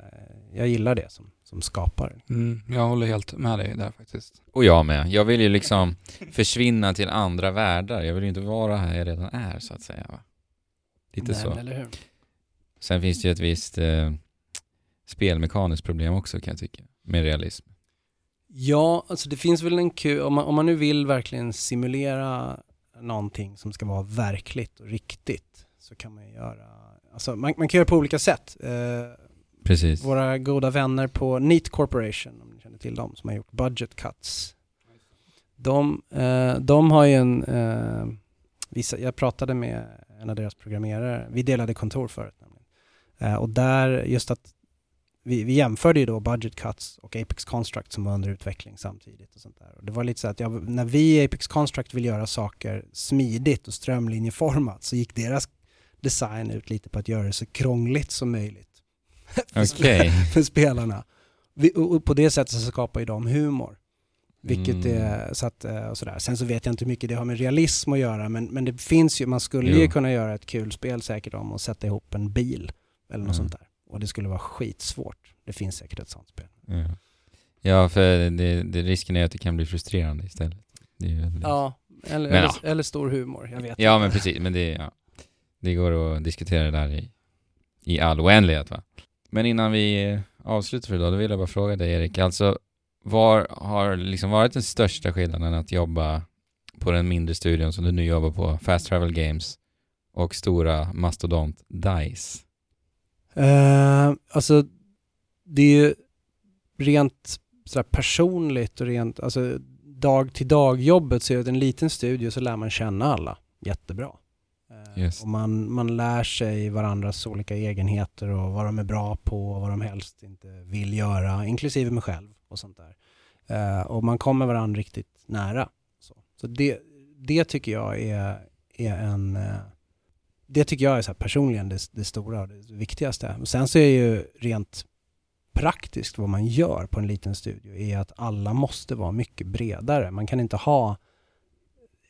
jag gillar det som, som skapare. Mm, jag håller helt med dig där faktiskt. Och jag med. Jag vill ju liksom försvinna till andra världar. Jag vill ju inte vara här jag redan är, så att säga. Va? Lite Nej, så. Eller hur? Sen finns det ju ett visst eh, spelmekaniskt problem också, kan jag tycka. Med realism. Ja, alltså det finns väl en kul, om man, om man nu vill verkligen simulera någonting som ska vara verkligt och riktigt så kan man göra, alltså man, man kan göra på olika sätt. Eh, Precis. våra goda vänner på Neat Corporation, om ni känner till dem, som har gjort budget cuts. De, eh, de har ju en, eh, vissa, jag pratade med en av deras programmerare, vi delade kontor förut nämligen. Eh, och där, just att vi, vi jämförde ju då budget cuts och Apex Construct som var under utveckling samtidigt och sånt där. Och det var lite så att jag, när vi i Apex Construct vill göra saker smidigt och strömlinjeformat så gick deras design ut lite på att göra det så krångligt som möjligt. för Okej. för spelarna. Vi, och och på det sättet så skapar ju de humor. Vilket Mm. är så att, eh, och sådär. Sen så vet jag inte hur mycket det har med realism att göra men, men det finns ju, man skulle ju Jo. kunna göra ett kul spel säkert om att sätta ihop en bil eller något Mm. sånt där. Och det skulle vara skitsvårt. Det finns säkert ett sånt spel. Ja. ja, för det, det, risken är att det kan bli frustrerande istället. Det är ju väldigt- Ja, eller, Men eller, ja. eller stor humor. Jag vet Ja, inte. men precis. Men det, ja. det går att diskutera det där i, i all oändlighet. Va? Men innan vi eh, avslutar för idag, då vill jag bara fråga dig Erik. Alltså, var har liksom varit den största skillnaden att jobba på den mindre studion som du nu jobbar på, Fast Travel Games, och stora mastodont DICE? Eh, alltså, det är ju rent sådär personligt och rent, alltså dag till dag jobbet så är det en liten studio så lär man känna alla jättebra. Eh, Just. Och man, man lär sig varandras olika egenheter och vad de är bra på och vad de helst inte vill göra, inklusive mig själv och sånt där. Eh, och man kommer varandra riktigt nära. Så, så det, det tycker jag är, är en det tycker jag är så personligen det, det stora och det viktigaste. Och sen så är ju rent praktiskt vad man gör på en liten studio är att alla måste vara mycket bredare. Man kan inte ha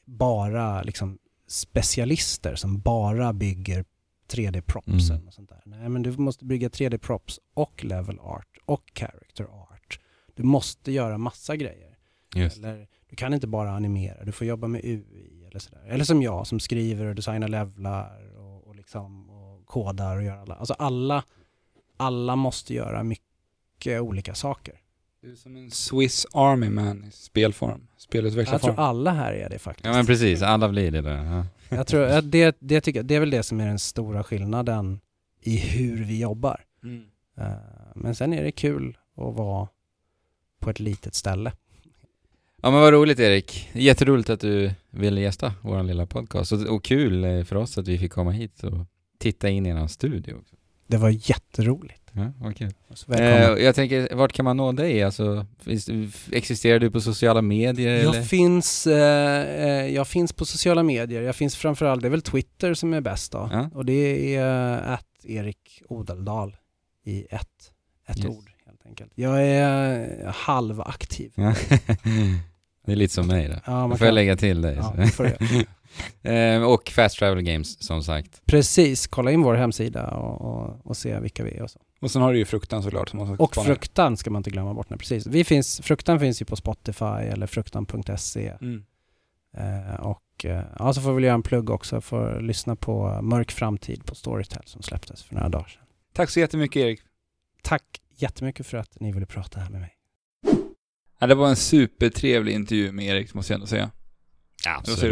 bara liksom specialister som bara bygger 3D-propsen Mm. och sånt där. Nej, men du måste bygga 3D-props och level art och character art. Du måste göra massa grejer. Just. Eller du kan inte bara animera, du får jobba med UI eller sådär. Eller som jag som skriver och designar levlar liksom, och kodar och gör alla. Alltså alla, alla måste göra mycket olika saker. Du är som en Swiss Army Man i spelform, Jag tror spelutvecklarform. alla här är det faktiskt. Ja men precis, alla blir det där. Ja. Jag tror, det, det, tycker, det är väl det som är den stora skillnaden i hur vi jobbar. Mm. Eh, Men sen är det kul att vara på ett litet ställe. Ja men vad roligt Erik. Jätteroligt att du ville gästa vår lilla podcast. Och, och kul eh, för oss att vi fick komma hit och titta in i en studio också. Det var jätteroligt. Ja, vad kul. Eh, jag tänker, vart kan man nå dig? Alltså, finns, existerar du på sociala medier eller? Jag finns, eh, eh, jag finns på sociala medier. Jag finns framförallt, det är väl Twitter som är bäst då. Ja. Och det är uh, att Erik Odeldal i ett, ett Yes. ord helt enkelt. Jag är eh, halvaktiv. Ja. det är lite som mig då. Ja, man får jag kan- lägga till dig. Ja, så. det får du Eh, och Fast Travel Games som sagt. Precis, kolla in vår hemsida och, och, och se vilka vi är och så. Och sen har du ju fruktan såklart. Som man Och spana. Fruktan ska man inte glömma bort. Nej, precis. Vi finns, Fruktan finns ju på Spotify eller fruktan.se. Mm. Eh, och eh, ja, så får vi göra en plugg också för att lyssna på Mörk Framtid på Storytel som släpptes för några dagar sedan. Tack så jättemycket Erik. Tack jättemycket för att ni ville prata här med mig. Ja, det var en supertrevlig intervju med Erik, måste jag ändå säga.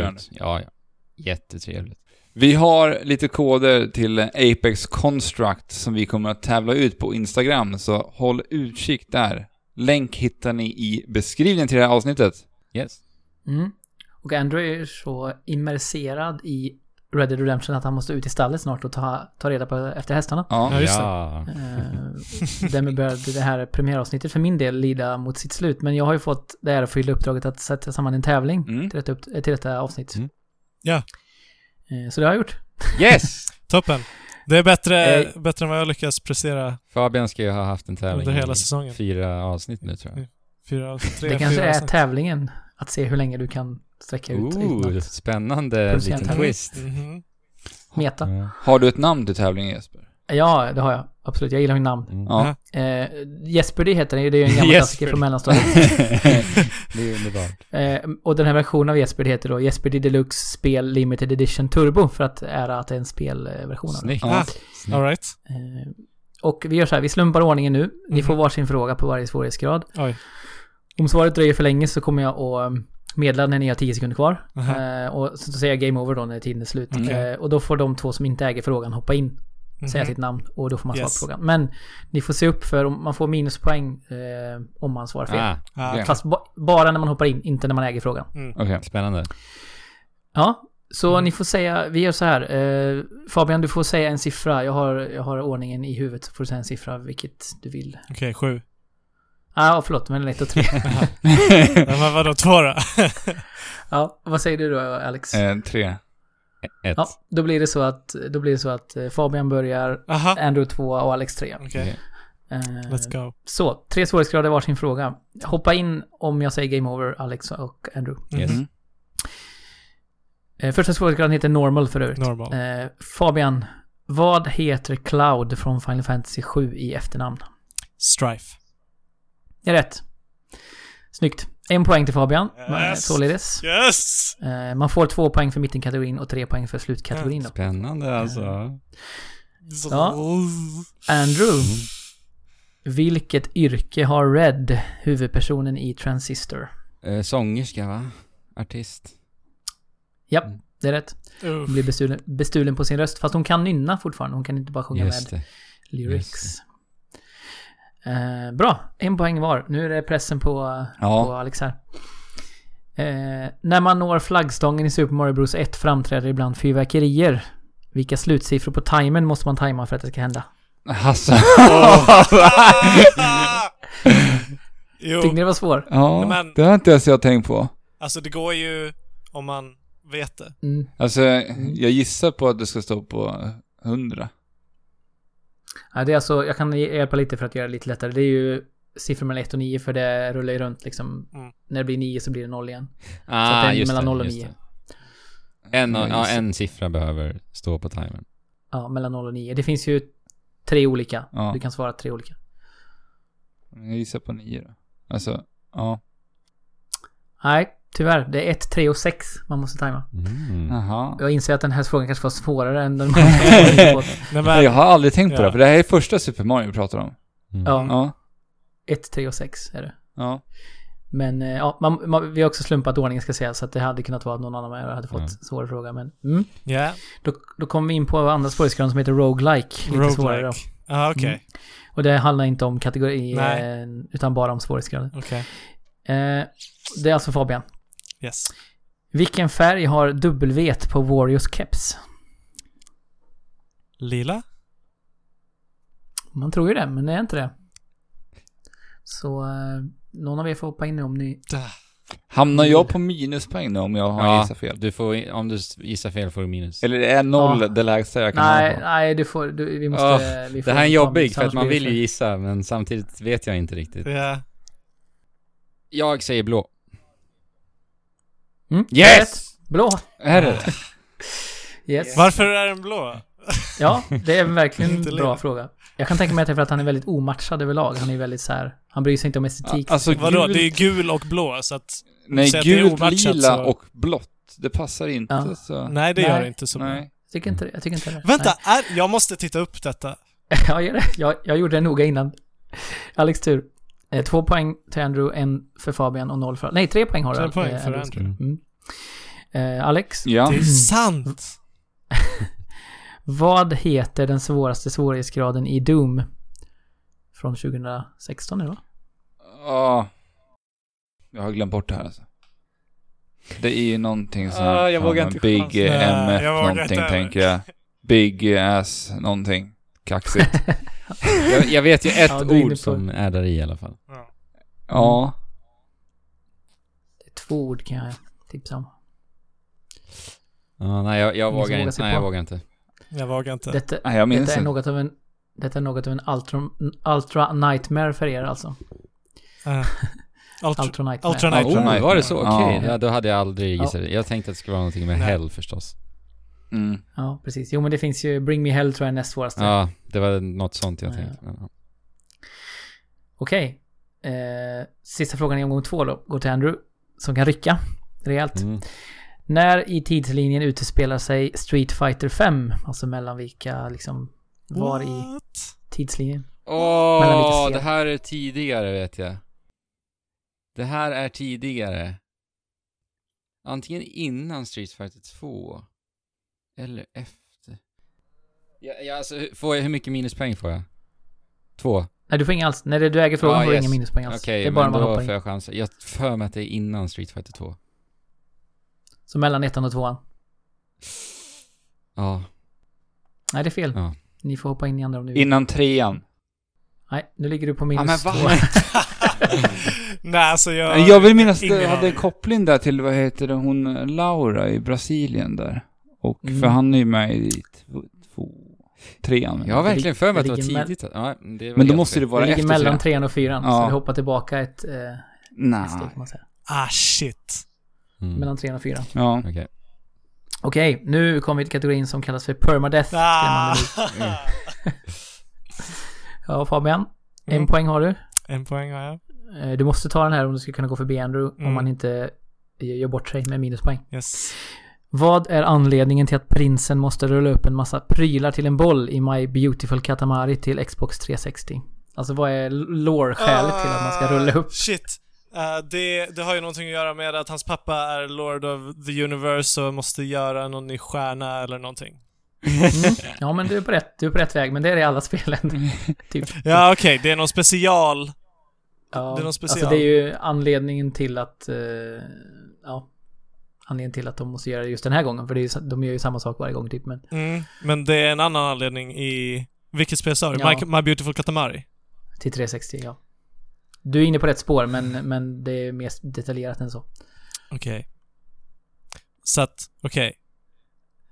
Anders? Ja, ja. Jättetrevligt. Vi har lite koder till Apex Construct som vi kommer att tävla ut på Instagram, så håll utkik där. Länk hittar ni i beskrivningen till det här avsnittet. Yes. Mm. Och Andrew är så immerserad i Red Dead Redemption att han måste ut i stallet snart och ta, ta reda på efter hästarna. Ja. Just det. ja. Eh, Därmed började det här premiäravsnittet för min del lida mot sitt slut. Men jag har ju fått det här fylla uppdraget att sätta samman en tävling Mm. till, detta upp, till detta avsnitt. Mm. Ja. Eh, Så det har jag gjort. Yes! Toppen. Det är bättre, Eh. bättre än vad jag lyckas prestera Fabian ska ju ha haft en tävling under hela säsongen. fyra avsnitt nu tror jag. Fyra, tre, Det kanske fyra är avsnitt. tävlingen. Att se hur länge du kan sträcka ut Ooh, spännande liten twist. Mhm. meta. Ja. Har du ett namn till tävlingen Jesper? Ja, det har jag. Absolut. Jag gillar min namn. Mm. Ja. Eh, Jesper det heter det. Det är ju en gammal klassiker från mellanstadiet. det är underbart. Eh, och den här versionen av Jesper det heter då Jesper D Deluxe Spel Limited Edition Turbo för att ära att det är en spelversion. Snyggt. Ja. Snyggt. All right. Eh, och vi gör så här, vi slumpar ordningen nu. Ni Mhm. får varsin fråga på varje svårighetsgrad. Oj. Om svaret dröjer för länge så kommer jag att eh, meddela när ni har 10 sekunder kvar. Aha. Eh, och så säger jag game over då när tiden är slut. Okej. Eh, och då får de två som inte äger frågan hoppa in, säga Mhm. sitt namn och då får man svara Yes. på frågan. Men ni får se upp för om man får minuspoäng eh, om man svarar fel. Ah, Ah, Okej. Fast ba bara när man hoppar in, inte när man äger frågan. Okej. spännande. Ja, så Mm. ni får säga, vi gör så här. Eh, Fabian, du får säga en siffra. Jag har, jag har ordningen i huvudet, så får du säga en siffra vilket du vill. Okej, sju. Ja, ah, förlåt, men ett och tre. Ja, men vadå, två då? ja, vad säger du då, Alex? Eh, tre. Ett. Ja, då blir det så att, då blir det så att eh, Fabian börjar, Aha. Andrew två och Alex tre. Okej, Eh, let's go. Så, tre svårighetsgrader varsin fråga. Hoppa in om jag säger game over, Alex och Andrew. Yes. Mhm. Eh, första svårighetsgraden heter normal för övrigt. Normal. Eh, Fabian, vad heter Cloud från Final Fantasy 7 i efternamn? Strife. Det är rätt. Snyggt. En poäng till Fabian, eh, Yes. således. Yes! Eh, man får två poäng för mittenkategorin och tre poäng för slutkategorin då. Spännande alltså. Ja. Andrew. Vilket yrke har Red, huvudpersonen i Transistor? Eh, sångerska va? Artist. Japp, det är rätt. Hon blir bestulen, bestulen på sin röst, fast hon kan nynna fortfarande. Hon kan inte bara sjunga Just med det. lyrics. Eh, bra, en poäng var. Nu är det pressen på, Ja. på Alex här. Eh, när man når flaggstången i Super Mario Bros 1 framträder ibland fyrverkerier. Vilka slutsiffror på timern måste man tajma för att det ska hända? Alltså. jo, Tyckte ni det var svår? ja, Men- det har inte ens jag tänkt på. alltså det går ju om man vet det. Mm. Alltså, jag gissar på att det ska stå på 100. Ja, det är alltså, jag kan hjälpa lite för att göra det lite lättare. Det är ju siffror mellan 1 och 9 för det rullar ju runt liksom. Mm. När det blir 9 så blir det 0 igen. Ah, så att det är just mellan det, 0 och just 9. det. En, Ja, ja, en siffra behöver stå på timern. Ja, mellan 0 och 9. Det finns ju tre olika. Ja. Du kan svara tre olika. Jag gissar på 9 då. Alltså, ja. Nej, tyvärr. Det är 1, 3 och 6 man måste tajma. Mm. Jaha. Jag inser att den här frågan kanske var svårare än den. Nej, jag har aldrig tänkt på Ja. det, för det här är första Super Mario vi pratar om. Mm. Ja, Ja. 1, 3 och 6 är det. Ja. Men eh, ja, man, man, vi har också slumpat ordningen ska sägas så att det hade kunnat vara att någon annan med er hade fått Ja. svårare fråga. Men mm. ja, då, då kommer vi in på andra svårighetsgraden som heter roguelike. Lite svårare då. roguelike. Ja, okej. Mm. Och det handlar inte om kategori, Nej. eh, utan bara om svårighetsgraden. Okej. Eh, det är alltså Fabian. Yes. Vilken färg har W på Warriors keps? Lila? Man tror ju det, men det är inte det. Så eh, någon av er får hoppa in nu om ni... Hamnar jag på minuspoäng nu om jag har Ja, gissat fel? Du får, om du gissar fel får du minus. Eller är noll Ja. det lägsta jag kan Nej, ha på? nej, du får... Du, vi måste... Ja, vi får det här är jobbigt för att man vill ju gissa men samtidigt vet jag inte riktigt. Ja. Jag säger blå. Mm, Yes! rätt. Blå. Är det Yes. Varför är den blå? Ja, det är verkligen en bra fråga. Jag kan tänka mig att det är för att han är väldigt omatchad överlag. Han är väldigt så här. Han bryr sig inte om estetik. Alltså Vadå? gult, Det är gul och blå, så att... nej, gult, lila så- och blått. Det passar inte Ja. så. Nej, det Nej. gör det inte så bra. Nej. Jag tycker inte det. Jag tycker inte det. Vänta, är, jag måste titta upp detta. Jag gör det. Jag, jag gjorde det noga innan. Alex tur. Eh, två poäng till Andrew, en för Fabian och noll för... Nej, tre poäng har du. Tre poäng eh, för Andrew. Mm. Eh, Alex, Ja. Det är sant! vad heter den svåraste svårighetsgraden i Doom? Från 2016 nu va? Ja. Jag har glömt bort det här alltså. Det är ju någonting sånt Ah, här. jag vågar inte Big MF någonting inte. tänker jag. Big ass någonting. Kaxigt. Jag, jag vet ju ett Ja, du är inne ord på- som är där i i alla fall. ja. Två ord kan jag tipsa om. Ja, nej, jag, jag Ingen som vågar vågar inte. sig Nej, på? jag vågar inte. Jag vågar inte. Detta, Nej, jag minns detta är inte. något av en... Detta är något av en ultra, ultra nightmare för er alltså. Uh, ultra, Ultra nightmare. Ultra Oh, Nightmare. var det så? Okej, Ja. ja. då hade jag aldrig Ja. gissat det. Jag tänkte att det skulle vara någonting med Nej. hell förstås. Mm. Ja, precis. Jo men det finns ju Bring Me Hell tror jag är näst svåraste. Ja, det var något sånt jag Ja. tänkte. Ja. Okej. Eh, sista frågan i omgång två då. Går till Andrew. Som kan rycka rejält. Mm. När i tidslinjen utespelar sig Street Fighter 5? Alltså mellan vilka liksom... Var i What? tidslinjen? Mellan vilka Åh, spel? det här är tidigare vet jag. Det här är tidigare. Antingen innan Street Fighter 2. Eller efter. Ja, ja, alltså, hur- får jag, hur mycket minuspoäng får jag? Två? Nej, du får inga alls. När du äger frågan Ja, får du yes. inga minuspoäng alls. Okej, det är bara men man då får in. jag chansa. Jag för mig att det är innan Street Fighter 2. Så mellan ettan och tvåan. Ja. Nej, det är fel. Ja. Ni får hoppa in i andra om ni vill. Innan trean. Nej, nu ligger du på Ja, minus men två. Nej, alltså jag... Jag vill minnas ingen det hade aning. koppling där till, vad heter det, hon Laura i Brasilien där. Och Mm. för han är ju med i två, två trean. Jag har verkligen för mig att det ligger var tidigt. Ja, det var Men då måste det vara Det ligger efter mellan trean. och fyran. Ja. Så du hoppar tillbaka ett eh, steg kan man säga. Ah, shit. Mm. Mellan trean och fyran. Ja. Okej. Okej, nu kommer vi till kategorin som kallas för permadeath. Ah. Nog. Ja, Fabian. En Mm. poäng har du. En poäng har jag. Eh, Du måste ta den här om du ska kunna gå förbi Andrew. Om Mm. man inte gör bort sig med minuspoäng. Yes. Vad är anledningen till att prinsen måste rulla upp en massa prylar till en boll i My Beautiful Katamari till Xbox 360? Alltså vad är lore-skälet till att man ska rulla upp? Ah, Shit. Eh, det, det har ju någonting att göra med att hans pappa är Lord of the Universe och måste göra någon ny stjärna eller någonting. Mm. Ja men du är på rätt, du är på rätt väg, men det är det i alla spelen. typ. Ja, okej. det är någon special. Ja, det är någon special. Alltså det är ju anledningen till att... eh, ja. Anledningen till att de måste göra det just den här gången. För det är, de gör ju samma sak varje gång typ. Men Mm. Men det är en annan anledning i... Vilket spel sa du? Ja. My, My Beautiful Katamari? till 360, ja. Du är inne på rätt spår, men, men det är mer detaljerat än så. Okej. Så att, okej.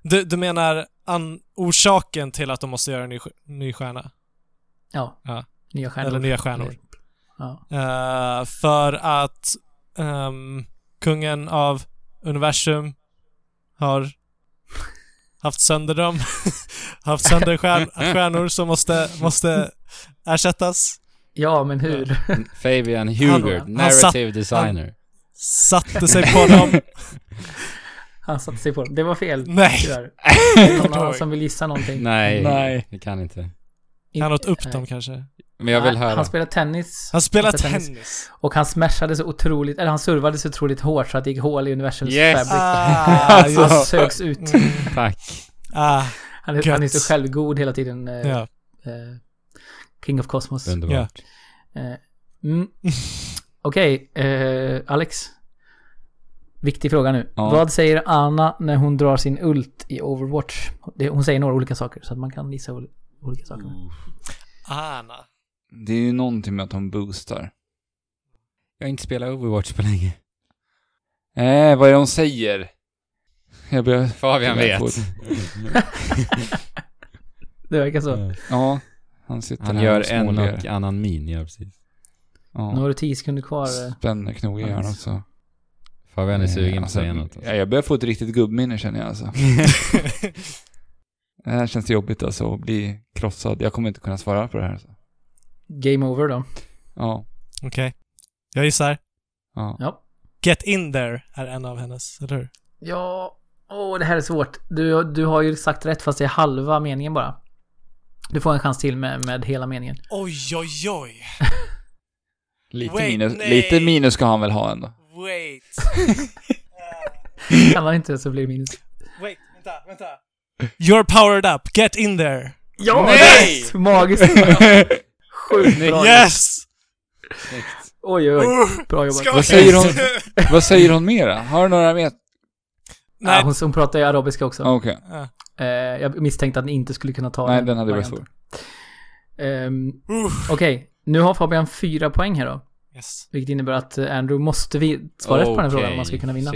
Du, du menar an, orsaken till att de måste göra en ny, ny stjärna? Ja. Ja. Nya stjärnor. Eller nya stjärnor. Ja. Eh, för att ehm, kungen av universum har haft sönder dem. haft sönder stjärn, stjärnor som måste, måste ersättas. ja, men hur? Fabian Hubert, Han- han satt- narrative designer. Satte sig på dem. Han satte sig på dem. Det var fel. Nej. Tyvärr. Är det Någon annan som vill gissa någonting? Nej, Nej. vi kan inte. Han åt upp Nej. dem kanske. Men jag vill Nej, höra. Han spelade tennis. Han Han spelar tennis. Och han smashade så otroligt, eller han servade så otroligt hårt så att det gick hål i universums Yes. fabric. Ah, alltså, han sögs ut. Mm. Tack. Ah, Han är, han är så självgod hela tiden. eh, ja. eh, King of Cosmos. Underbart. Eh, mm. Okej, eh, Alex. Viktig fråga nu. Ja. Vad säger Anna när hon drar sin ult i Overwatch? Hon säger några olika saker så att man kan gissa olika saker. Anna. Det är ju någonting med att de boostar. Jag har inte spelat Overwatch på länge. Eh, vad är det hon säger? Jag börjar... Fabian Jag vet. Det verkar så. Ja. Han sitter Han här gör och en småler. och annan min, ja precis. Nu Ja. har du 10 sekunder kvar. eh. Spänner knogar gör han också. Fabian är sugen på att Alltså, säga något. ja, jag börjar få ett riktigt gubbminne känner jag alltså. Det här känns jobbigt alltså att bli krossad. Jag kommer inte kunna svara på det här. Alltså. Game over då. Ja. Okej. Jag gissar. Ja. Ja. Get in there är en av hennes, eller hur? Ja, åh det här är svårt. Du, du har ju sagt rätt fast det är halva meningen bara. Du får en chans till med, med hela meningen. Oj, oj, oj. Lite, Wait, minus, nej. lite minus ska han väl ha ändå. Wait. Kan han inte så blir det minus. Wait, vänta, vänta. You're powered up. Get in there. Ja! Nej! yes! Magiskt. Sjukt bra. Yes! Oj, oj, oj. Bra jobbat. Vad säger hon? Vad säger hon mera? Har du några mer? Ja, Nej. hon, hon pratar ju arabiska också. Ah, Okej. Ja. Eh, jag misstänkte att ni inte skulle kunna ta Nej, den hade varit svår. Uff. Okej, nu har Fabian fyra poäng här då. Yes. Vilket innebär att eh, Andrew måste vi svara rätt på den frågan om man ska kunna vinna.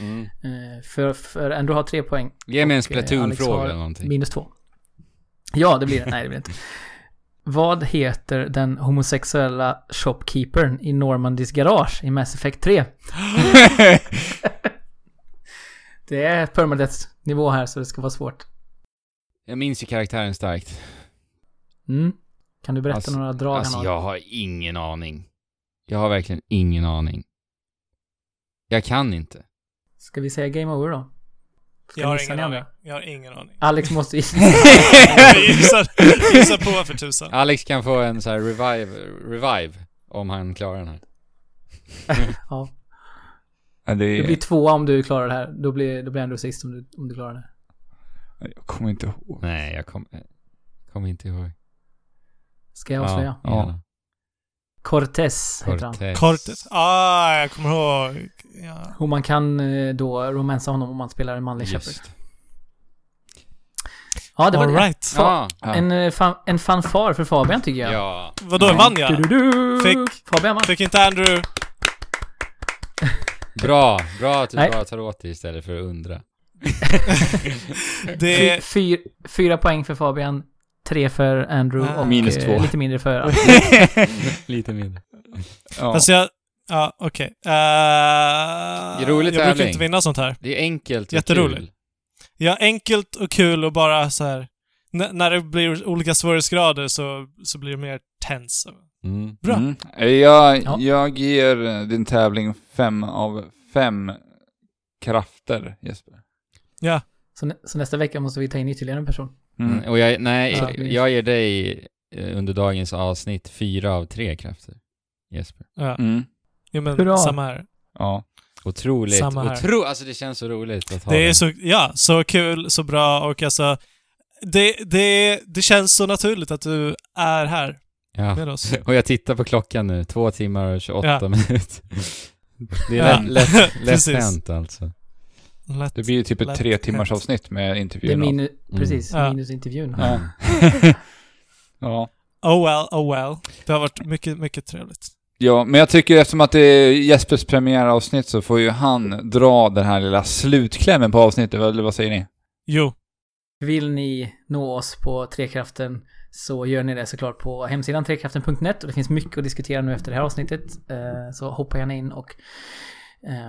Mm. Eh, för, för Andrew har tre poäng. Ge mig en eh, Splatoon-fråga eller någonting. Minus två. Ja, det blir det. Nej, det blir inte. Vad heter den homosexuella shopkeepern i Normandys garage i Mass Effect 3? Det är permadeath-nivå här så det ska vara svårt. Jag minns ju karaktären starkt. Mm. Kan du berätta Alltså- några drag Alltså jag har ingen aning. Jag har verkligen ingen aning. Jag kan inte. Ska vi säga game over då? Ska Jag har gissa ingen ni aning. Jag har ingen aning. Alex måste gissa. Gissar på för tusan. Alex kan få en så här revive, revive om han klarar den här. ja. Ja, det Det blir tvåa om du klarar det här. Då blir, då blir Andrew sist om du, om du klarar det. Jag kommer inte ihåg. Nej, jag kommer kommer inte ihåg. Ska jag avslöja? Ja. gärna. Cortez heter han. Cortez. Ah, jag kommer ihåg. Ja. Och man kan eh, då romansa honom om man spelar en manlig Shepard. Just. Ja, det var All det. right. Fa- Ja. Ja. en, eh, fan, en fanfar för Fabian tycker jag. Ja. Vadå, vann jag? Du-du-du. Fick- Fabian vann. Fick inte Andrew... Bra. Bra att du Nej. bara tar åt dig istället för att undra. Det... Fy, fyr, fyra poäng för Fabian, tre för Andrew Ah. och Minus eh, två. lite mindre för. Lite mindre. Ja. Fast jag... Ja, okej. Uh, är rolig jag brukar inte vinna sånt här. Det är enkelt och Jätteroligt. kul. Ja, enkelt och kul och bara så här. N- när det blir olika svårighetsgrader så, så blir det mer tense. Mm. Bra. Mm. Jag, Ja. jag ger din tävling fem av fem krafter, Jesper. Ja. Så, nä- så nästa vecka måste vi ta in ytterligare en person. Mm. Mm. Och jag, nej, Ja. jag ger dig eh, under dagens avsnitt fyra av tre krafter. Jesper. Ja, Mm. jo, men Hurra. samma här. Ja. Otroligt. Samma här. Otro, alltså det känns så roligt att ha Det är så, ja, så kul, så bra och alltså det, det, det känns så naturligt att du är här Ja. med oss. Och jag tittar på klockan nu, två timmar och 28 Ja. minuter. Det är Ja. lätt, lätt, lätt hänt alltså. Lätt. Det blir ju typ ett tre timmars avsnitt med Det är intervjun. minu- precis, Ja. minus intervjun. Ja. ja. Oh well, oh well. Det har varit mycket, mycket trevligt. Ja, men jag tycker eftersom att det är Jespers premiäravsnitt så får ju han dra den här lilla slutklämmen på avsnittet, eller vad säger ni? Jo, Vill ni nå oss på Trekraften så gör ni det såklart på hemsidan trekraften.net och det finns mycket att diskutera nu efter det här avsnittet. Eh, Så hoppa gärna in och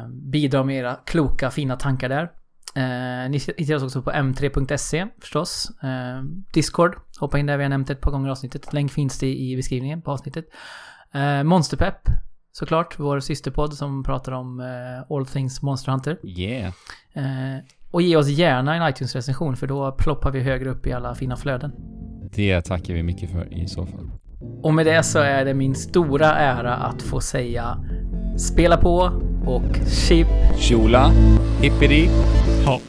bidra med era kloka, fina tankar där. Eh, Ni hittar oss också på m3.se förstås. Eh, Discord, hoppa in där, vi har nämnt ett par gånger i avsnittet. Länk finns det i beskrivningen på avsnittet. Eh, Monsterpepp, såklart, vår systerpodd som pratar om eh, all things Monster Hunter. Yeah. Eh, och ge oss gärna en iTunes-recension för då ploppar vi högre upp i alla fina flöden. Det tackar vi mycket för i så fall. Och med det så är det min stora ära att få säga spela på och chip Tjola! Hippity. hopp.